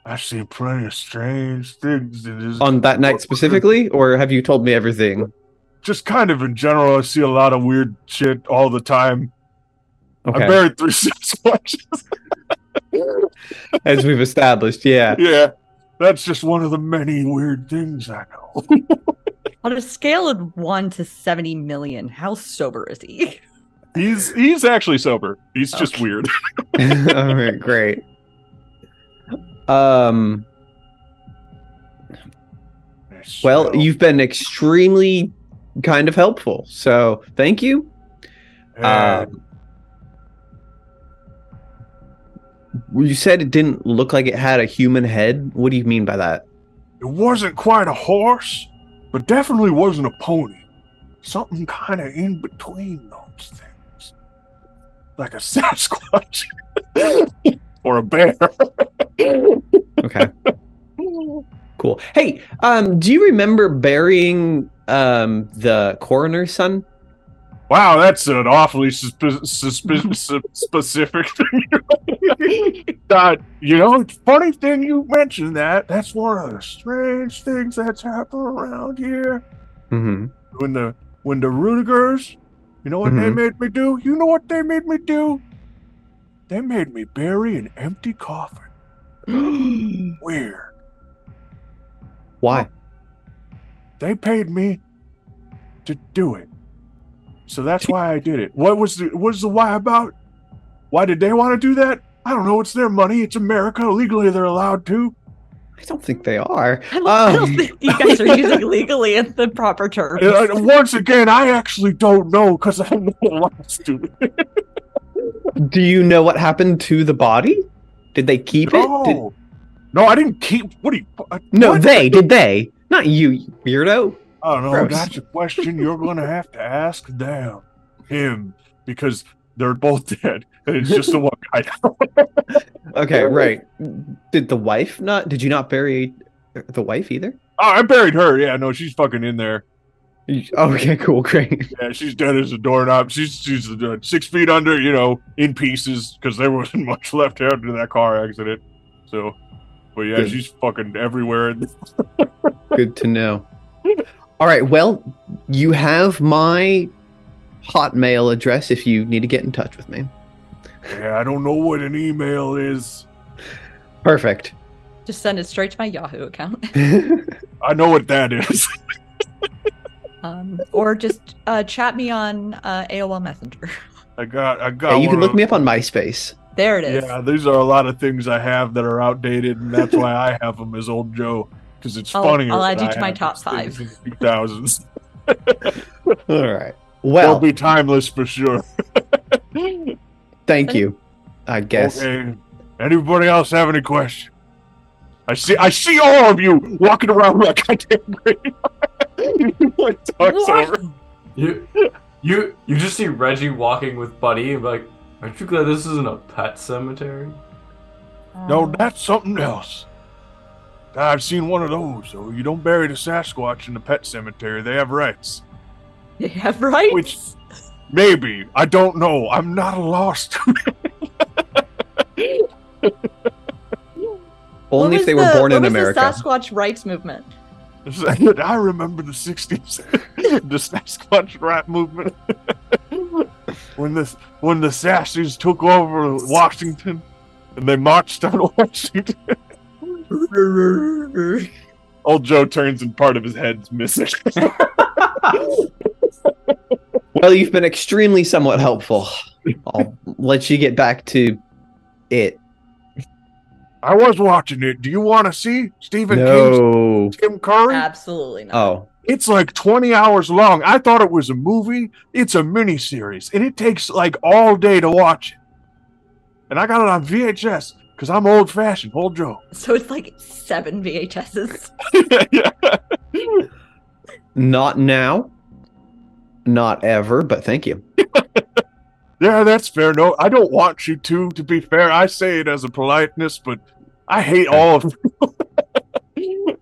I see plenty of strange things. On that night specifically, or have you told me everything? just kind of in general. I see a lot of weird shit all the time. I Okay. buried three Sasquatches. As we've established, yeah. yeah, that's just one of the many weird things I know. On a scale of one to seventy million, how sober is he? He's he's actually sober. He's just weird. All right, great. Um well, you've been extremely kind of helpful. So, thank you. yeah, Um, you said it didn't look like it had a human head. What do you mean by that? it wasn't quite a horse, but definitely wasn't a pony. Something kind of in between those things, like a Sasquatch or a bear. Okay. cool. Hey, um, do you remember burying um the coroner's son? Wow, that's an awfully specific thing. uh, you know, funny thing you mentioned that. That's one of the strange things that's happened around here. Mm-hmm. When the when the Rudigers, you know what they Mhm. made me do? You know what they made me do? They made me bury an empty coffin. Weird. Why? They paid me to do it. So that's why I did it. What was the what was the why about? Why did they want to do that? I don't know. It's their money. It's America. Legally, they're allowed to. I don't think they are. I don't, I don't Um, think you guys are using legally in the proper terms. Uh, once again, I actually don't know because I'm not allowed to. do you know what happened to the body? Did they keep it? Did- No, no, I didn't keep. What do you? uh, no, what? they did. They, not you, you weirdo. I don't know. Gross. That's a question you're going to have to ask them, him, because they're both dead, and it's just the one guy. Okay, right. Did the wife not? Did you not bury the wife either? Oh, I buried her. Yeah, no, she's fucking in there. Okay, cool, great. Yeah, she's dead as a doorknob. She's she's uh, six feet under, you know, in pieces because there wasn't much left after that car accident. So, but yeah, Good. she's fucking everywhere. Good to know. All right, well, you have my Hotmail address if you need to get in touch with me. Yeah, I don't know what an email is. Perfect. Just send it straight to my Yahoo account, I know what that is. um, or just uh, chat me on uh, AOL Messenger. I got, I got. Yeah, you can look of- me up on MySpace. There it is. Yeah, these are a lot of things I have that are outdated, and that's why I have them as old Joe because it's I'll- funnier. I'll add that you I to my top these five. things in the 2000s. All right. They'll be timeless for sure. thank you. I guess. Okay. Anybody else have any questions? I see. I see all of you walking around like goddamn great. like talks What? over. You, you, you just see Reggie walking with Buddy and be like, "Aren't you glad this isn't a pet cemetery?" No, Um, that's something else. I've seen one of those. So you don't bury the Sasquatch in the pet cemetery. They have rights. yeah, right. Which maybe I don't know. I'm not a law student. What Only if they were the- born in what was the America. Sasquatch rights movement. I remember the '60s, the Sasquatch rap movement. when this, when the Sassies took over Washington, and they marched on Washington. Old Joe turns and part of his head's missing. Well, you've been extremely somewhat helpful. I'll let you get back to it. I was watching it. Do you want to see Stephen King's No. Tim Curry? Absolutely not. Oh, It's like 20 hours long. I thought it was a movie. It's a miniseries, and it takes like all day to watch it. And I got it on VHS because I'm old fashioned, old Joe. So it's like seven VHSs. yeah. not now. Not ever, but thank you. yeah, that's fair. No, I don't want you to. To be fair, I say it as a politeness, but I hate all of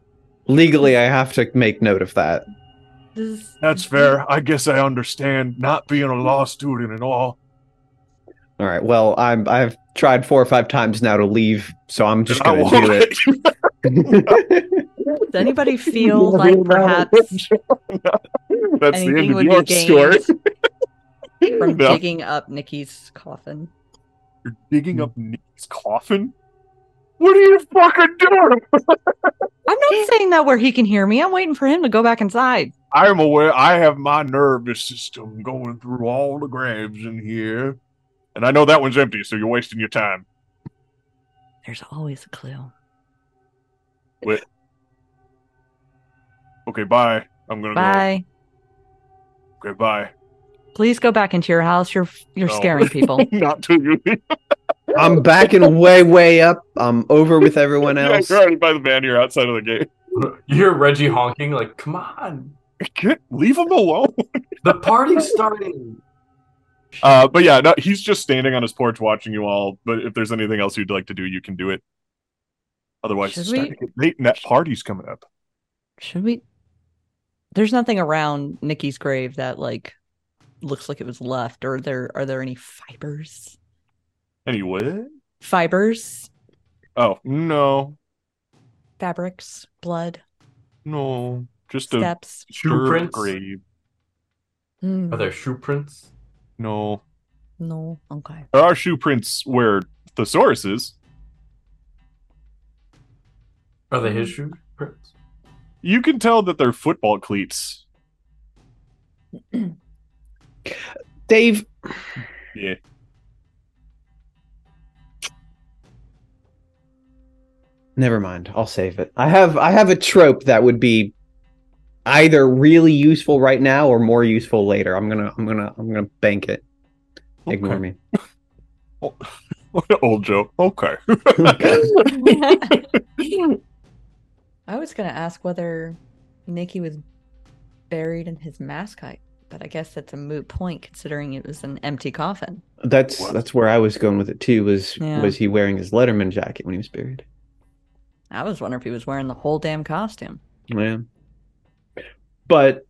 Legally, I have to make note of that. That's fair. I guess I understand not being a law student at all. All right. Well, I'm I've tried four or five times now to leave, so I'm just gonna do it. Does anybody feel like perhaps That's the end of would your be story. gained from No. digging up Nikki's coffin? You're digging up Nick's coffin? What are you fucking doing? I'm not saying that where he can hear me. I'm waiting for him to go back inside. I'm aware I have my nervous system going through all the graves in here. And I know that one's empty, so you're wasting your time. There's always a clue. Wait. Okay, bye. I'm gonna Bye. go. Okay, bye. Please go back into your house. You're you're No. scaring people. Not to you. I'm backing way, way up. I'm over with everyone Yeah, else. you're already by the van. You're outside of the gate. You hear Reggie honking, like, come on. Get, leave him alone. The party's starting. Uh, but yeah, no, he's just standing on his porch watching you all. But if there's anything else you'd like to do, you can do it. Otherwise, it's starting we- to get late and that party's coming up. Should we? There's nothing around Nikki's grave that like looks like it was left. Or there are there any fibers? Anyway. Fibers, Oh, no. fabrics, blood, No. Just a steps. Shoe disturbed prints? grave. Hmm, Are there shoe prints? No. no, okay. There are shoe prints where Thesaurus is. Are they his mm. shoe prints? You can tell that they're football cleats. Dave, Yeah. never mind. I'll save it. I have I have a trope that would be either really useful right now or more useful later. I'm gonna I'm gonna I'm gonna bank it. Ignore me. Old Joe. Okay. I was gonna ask whether Nikki was buried in his mascot, but I guess that's a moot point considering it was an empty coffin. That's What? that's where I was going with it too. Was Yeah. was he wearing his Letterman jacket when he was buried? I was wondering if he was wearing the whole damn costume. Yeah. But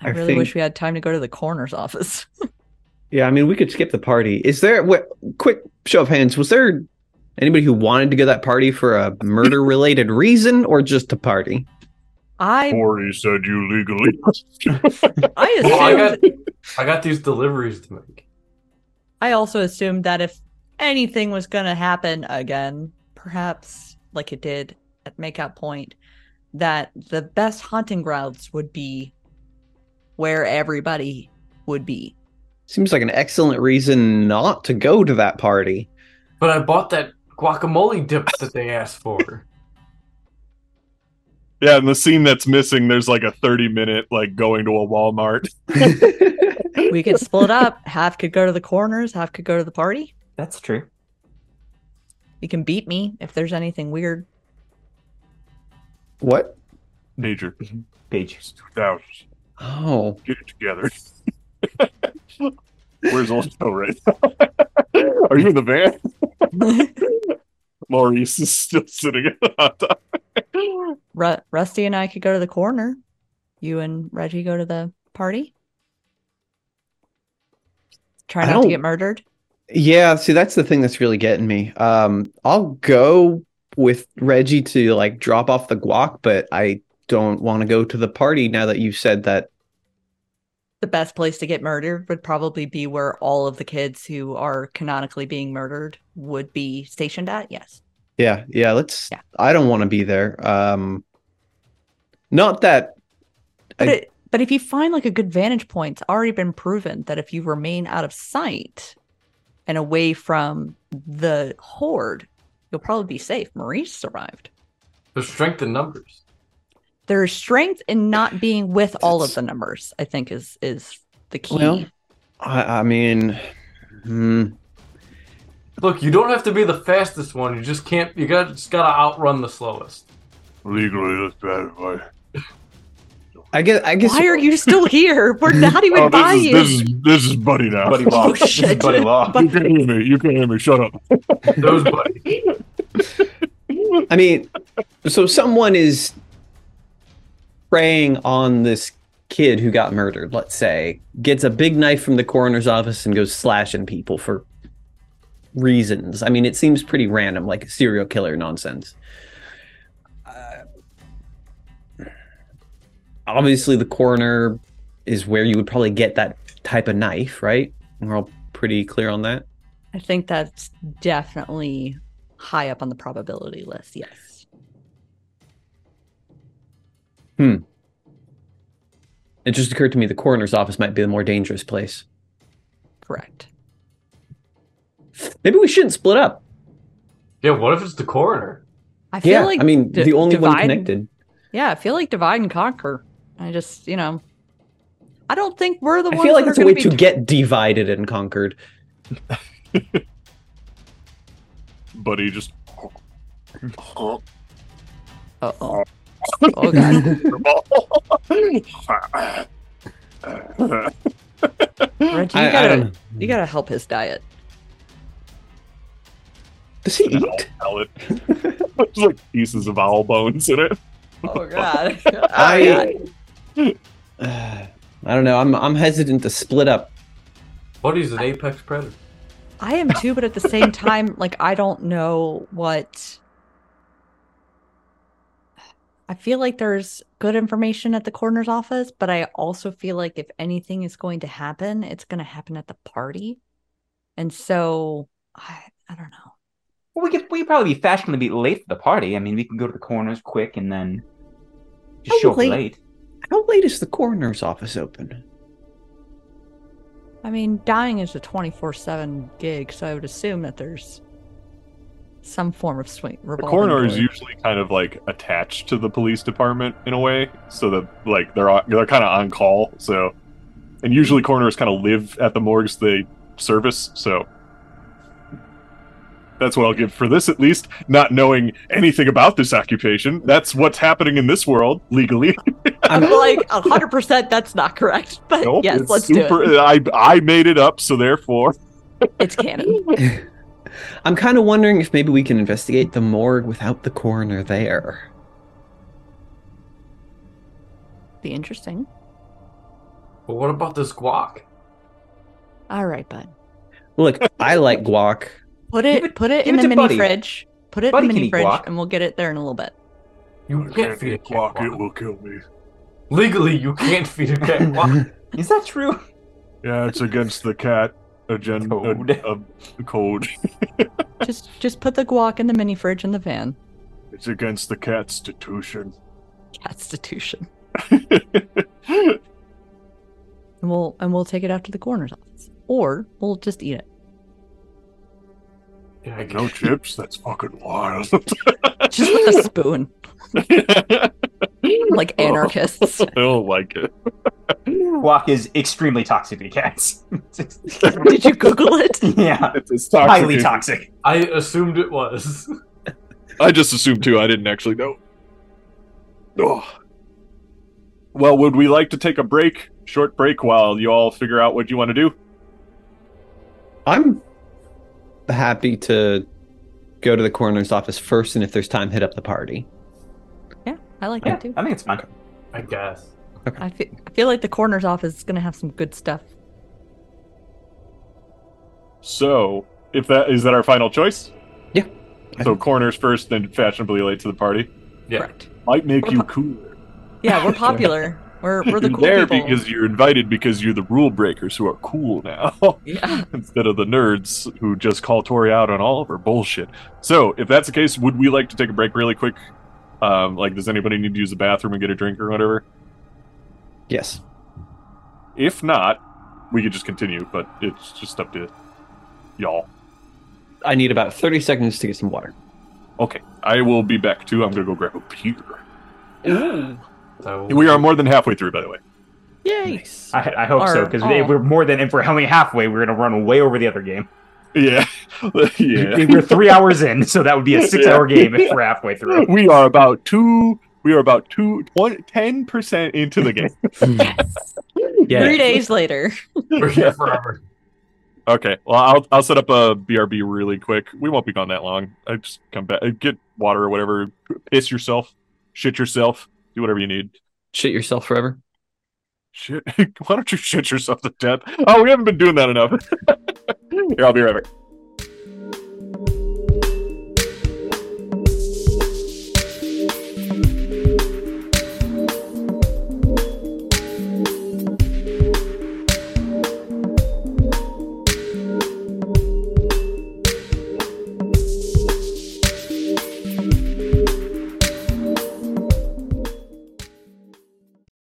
I, I really wish we had time to go to the coroner's office. yeah, I mean, we could skip the party. Is there? What, quick show of hands. Was there anybody who wanted to go to that party for a murder-related reason or just to party? I Forty said you legally. I Well, I got assumed I got these deliveries to make. I also assumed that if anything was gonna happen again, perhaps like it did at Makeout Point, that the best hunting grounds would be where everybody would be. Seems like an excellent reason not to go to that party. But I bought that guacamole dip that they asked for. yeah, and the scene that's missing, there's like a 30 minute like going to a Walmart. We could split up. Half could go to the corners, half could go to the party. That's true. You can beat me if there's anything weird. What? Nature. Page. 2000. Oh, Get it together. Where's old Joe right now? Are you in the van? Maurice is still sitting at the hot tub. Ru- Rusty and I could go to the corner. You and Reggie go to the party. Try not to get murdered. yeah. See, that's the thing that's really getting me. Um, I'll go with Reggie to like drop off the guac, but I don't want to go to the party now that you've said that. The best place to get murdered would probably be where all of the kids who are canonically being murdered would be stationed at. Yes. Yeah, yeah. Let's. Yeah. I don't want to be there. Um, not that. But, I- it, but if you find like a good vantage point, it's already been proven that if you remain out of sight and away from the horde, you'll probably be safe. Maurice survived. There's strength in numbers. There's strength in not being with all of the numbers. I think is is the key. Well, I, I mean, hmm, Look, you don't have to be the fastest one. You just can't. You got just gotta outrun the slowest. Legally, that's bad advice. I guess. I guess. Why are you still here? We're not even Oh, by this, is, you. this is this is Buddy now. Buddy Law. Oh, This is shit. Buddy Law. You can't hear me. You can't hear me. Shut up. Those buddy. I mean, so someone is preying on this kid who got murdered, let's say, gets a big knife from the coroner's office and goes slashing people for reasons. I mean, it seems pretty random, like serial killer nonsense. Uh, obviously, the coroner is where you would probably get that type of knife, right? We're all pretty clear on that. I think that's definitely high up on the probability list. Yes. Hmm. It just occurred to me the coroner's office might be the more dangerous place. Correct. Maybe we shouldn't split up. Yeah. What if it's the coroner? I feel yeah, like I mean, d- the only one connected. Yeah, I feel like divide and conquer. I just, you know, I don't think we're the one. I ones. feel like that it's a way gonna be to get divided and conquered. Buddy just. Uh-oh. Oh god. Reggie, you I, I gotta, don't you gotta help his diet. Does he eat? pellet. There's like pieces of owl bones in it. Oh god. I, oh, I don't know. I'm I'm hesitant to split up. Buddy's an apex predator. I am too, but at the same time, like I don't know what. I feel like there's good information at the coroner's office, but I also feel like if anything is going to happen, it's going to happen at the party, and so I I don't know. Well, we could we could probably be fashionably late for the party. I mean, we can go to the corners quick and then just How show up late? Late. How late is the coroner's office open? I mean, dying is a twenty four seven gig, so I would assume that there's some form of swing. The revolving coroner is usually kind of like attached to the police department in a way, so that like they're on, they're kind of on call. So, and usually coroners kind of live at the morgues they service. So that's what I'll give for this, at least. Not knowing anything about this occupation, that's what's happening in this world legally. I'm like hundred percent. That's not correct, but Nope, yes, it's let's do it. I I made it up, so therefore. It's canon. I'm kind of wondering if maybe we can investigate the morgue without the coroner there. Be interesting. But what about this guac? All right, bud. Look, I like guac. Put it, it- put it in it the mini Buddy. fridge. Put it Buddy in the mini fridge, guac. and we'll get it there in a little bit. You can't feed a cat guac. will kill me. Legally, you can't feed a cat guac. Is that true? Yeah, it's against the cat agenda Code. uh, code. just, just put the guac in the mini fridge in the van. It's against the constitution. Constitution, and we'll and we'll take it out to the coroner's office, or we'll just eat it. Yeah, I no chips? That's fucking wild. Just with a spoon, like anarchists. I don't like it. Guac is extremely toxic to cats. Did you Google it? yeah, It's, it's toxic. highly toxic. I assumed it was. I just assumed too. I didn't actually know. Oh. Well, would we like to take a break, short break, while you all figure out what you want to do? I'm happy to go to the coroner's office first, and if there's time, hit up the party. Yeah, I like Yeah, that too. I think it's fine. I guess. I feel, I feel like the coroner's office is going to have some good stuff. So, if that is that our final choice? Yeah. So corners first, then fashionably late to the party. Yeah. Correct. Might make We're you po- cooler. Yeah, we're popular. We're we're the cool there people. because you're invited because you're the rule breakers who are cool now. Yeah. Instead of the nerds who just call Tori out on all of her bullshit. So, if that's the case, would we like to take a break really quick? Um, like, does anybody need to use the bathroom and get a drink or whatever? Yes. If not, we could just continue, but it's just up to y'all. I need about 30 seconds to get some water. Okay, I will be back too. I'm gonna go grab a beer. So We are more than halfway through, by the way. Yay! Nice. I, I hope so because oh. if we're more than if we're only halfway, we're gonna run way over the other game. Yeah, yeah. we're three hours in, so that would be a six-hour game if we're halfway through. we are about two. We are about two, ten percent into the game. Yeah. Three days later. we're here forever. Okay, well, I'll I'll set up a BRB really quick. We won't be gone that long. I just come back, get water or whatever, piss yourself, shit yourself, do whatever you need. Shit yourself forever. Shit, why don't you shit yourself to death? Oh, we haven't been doing that enough. Here, I'll be right back.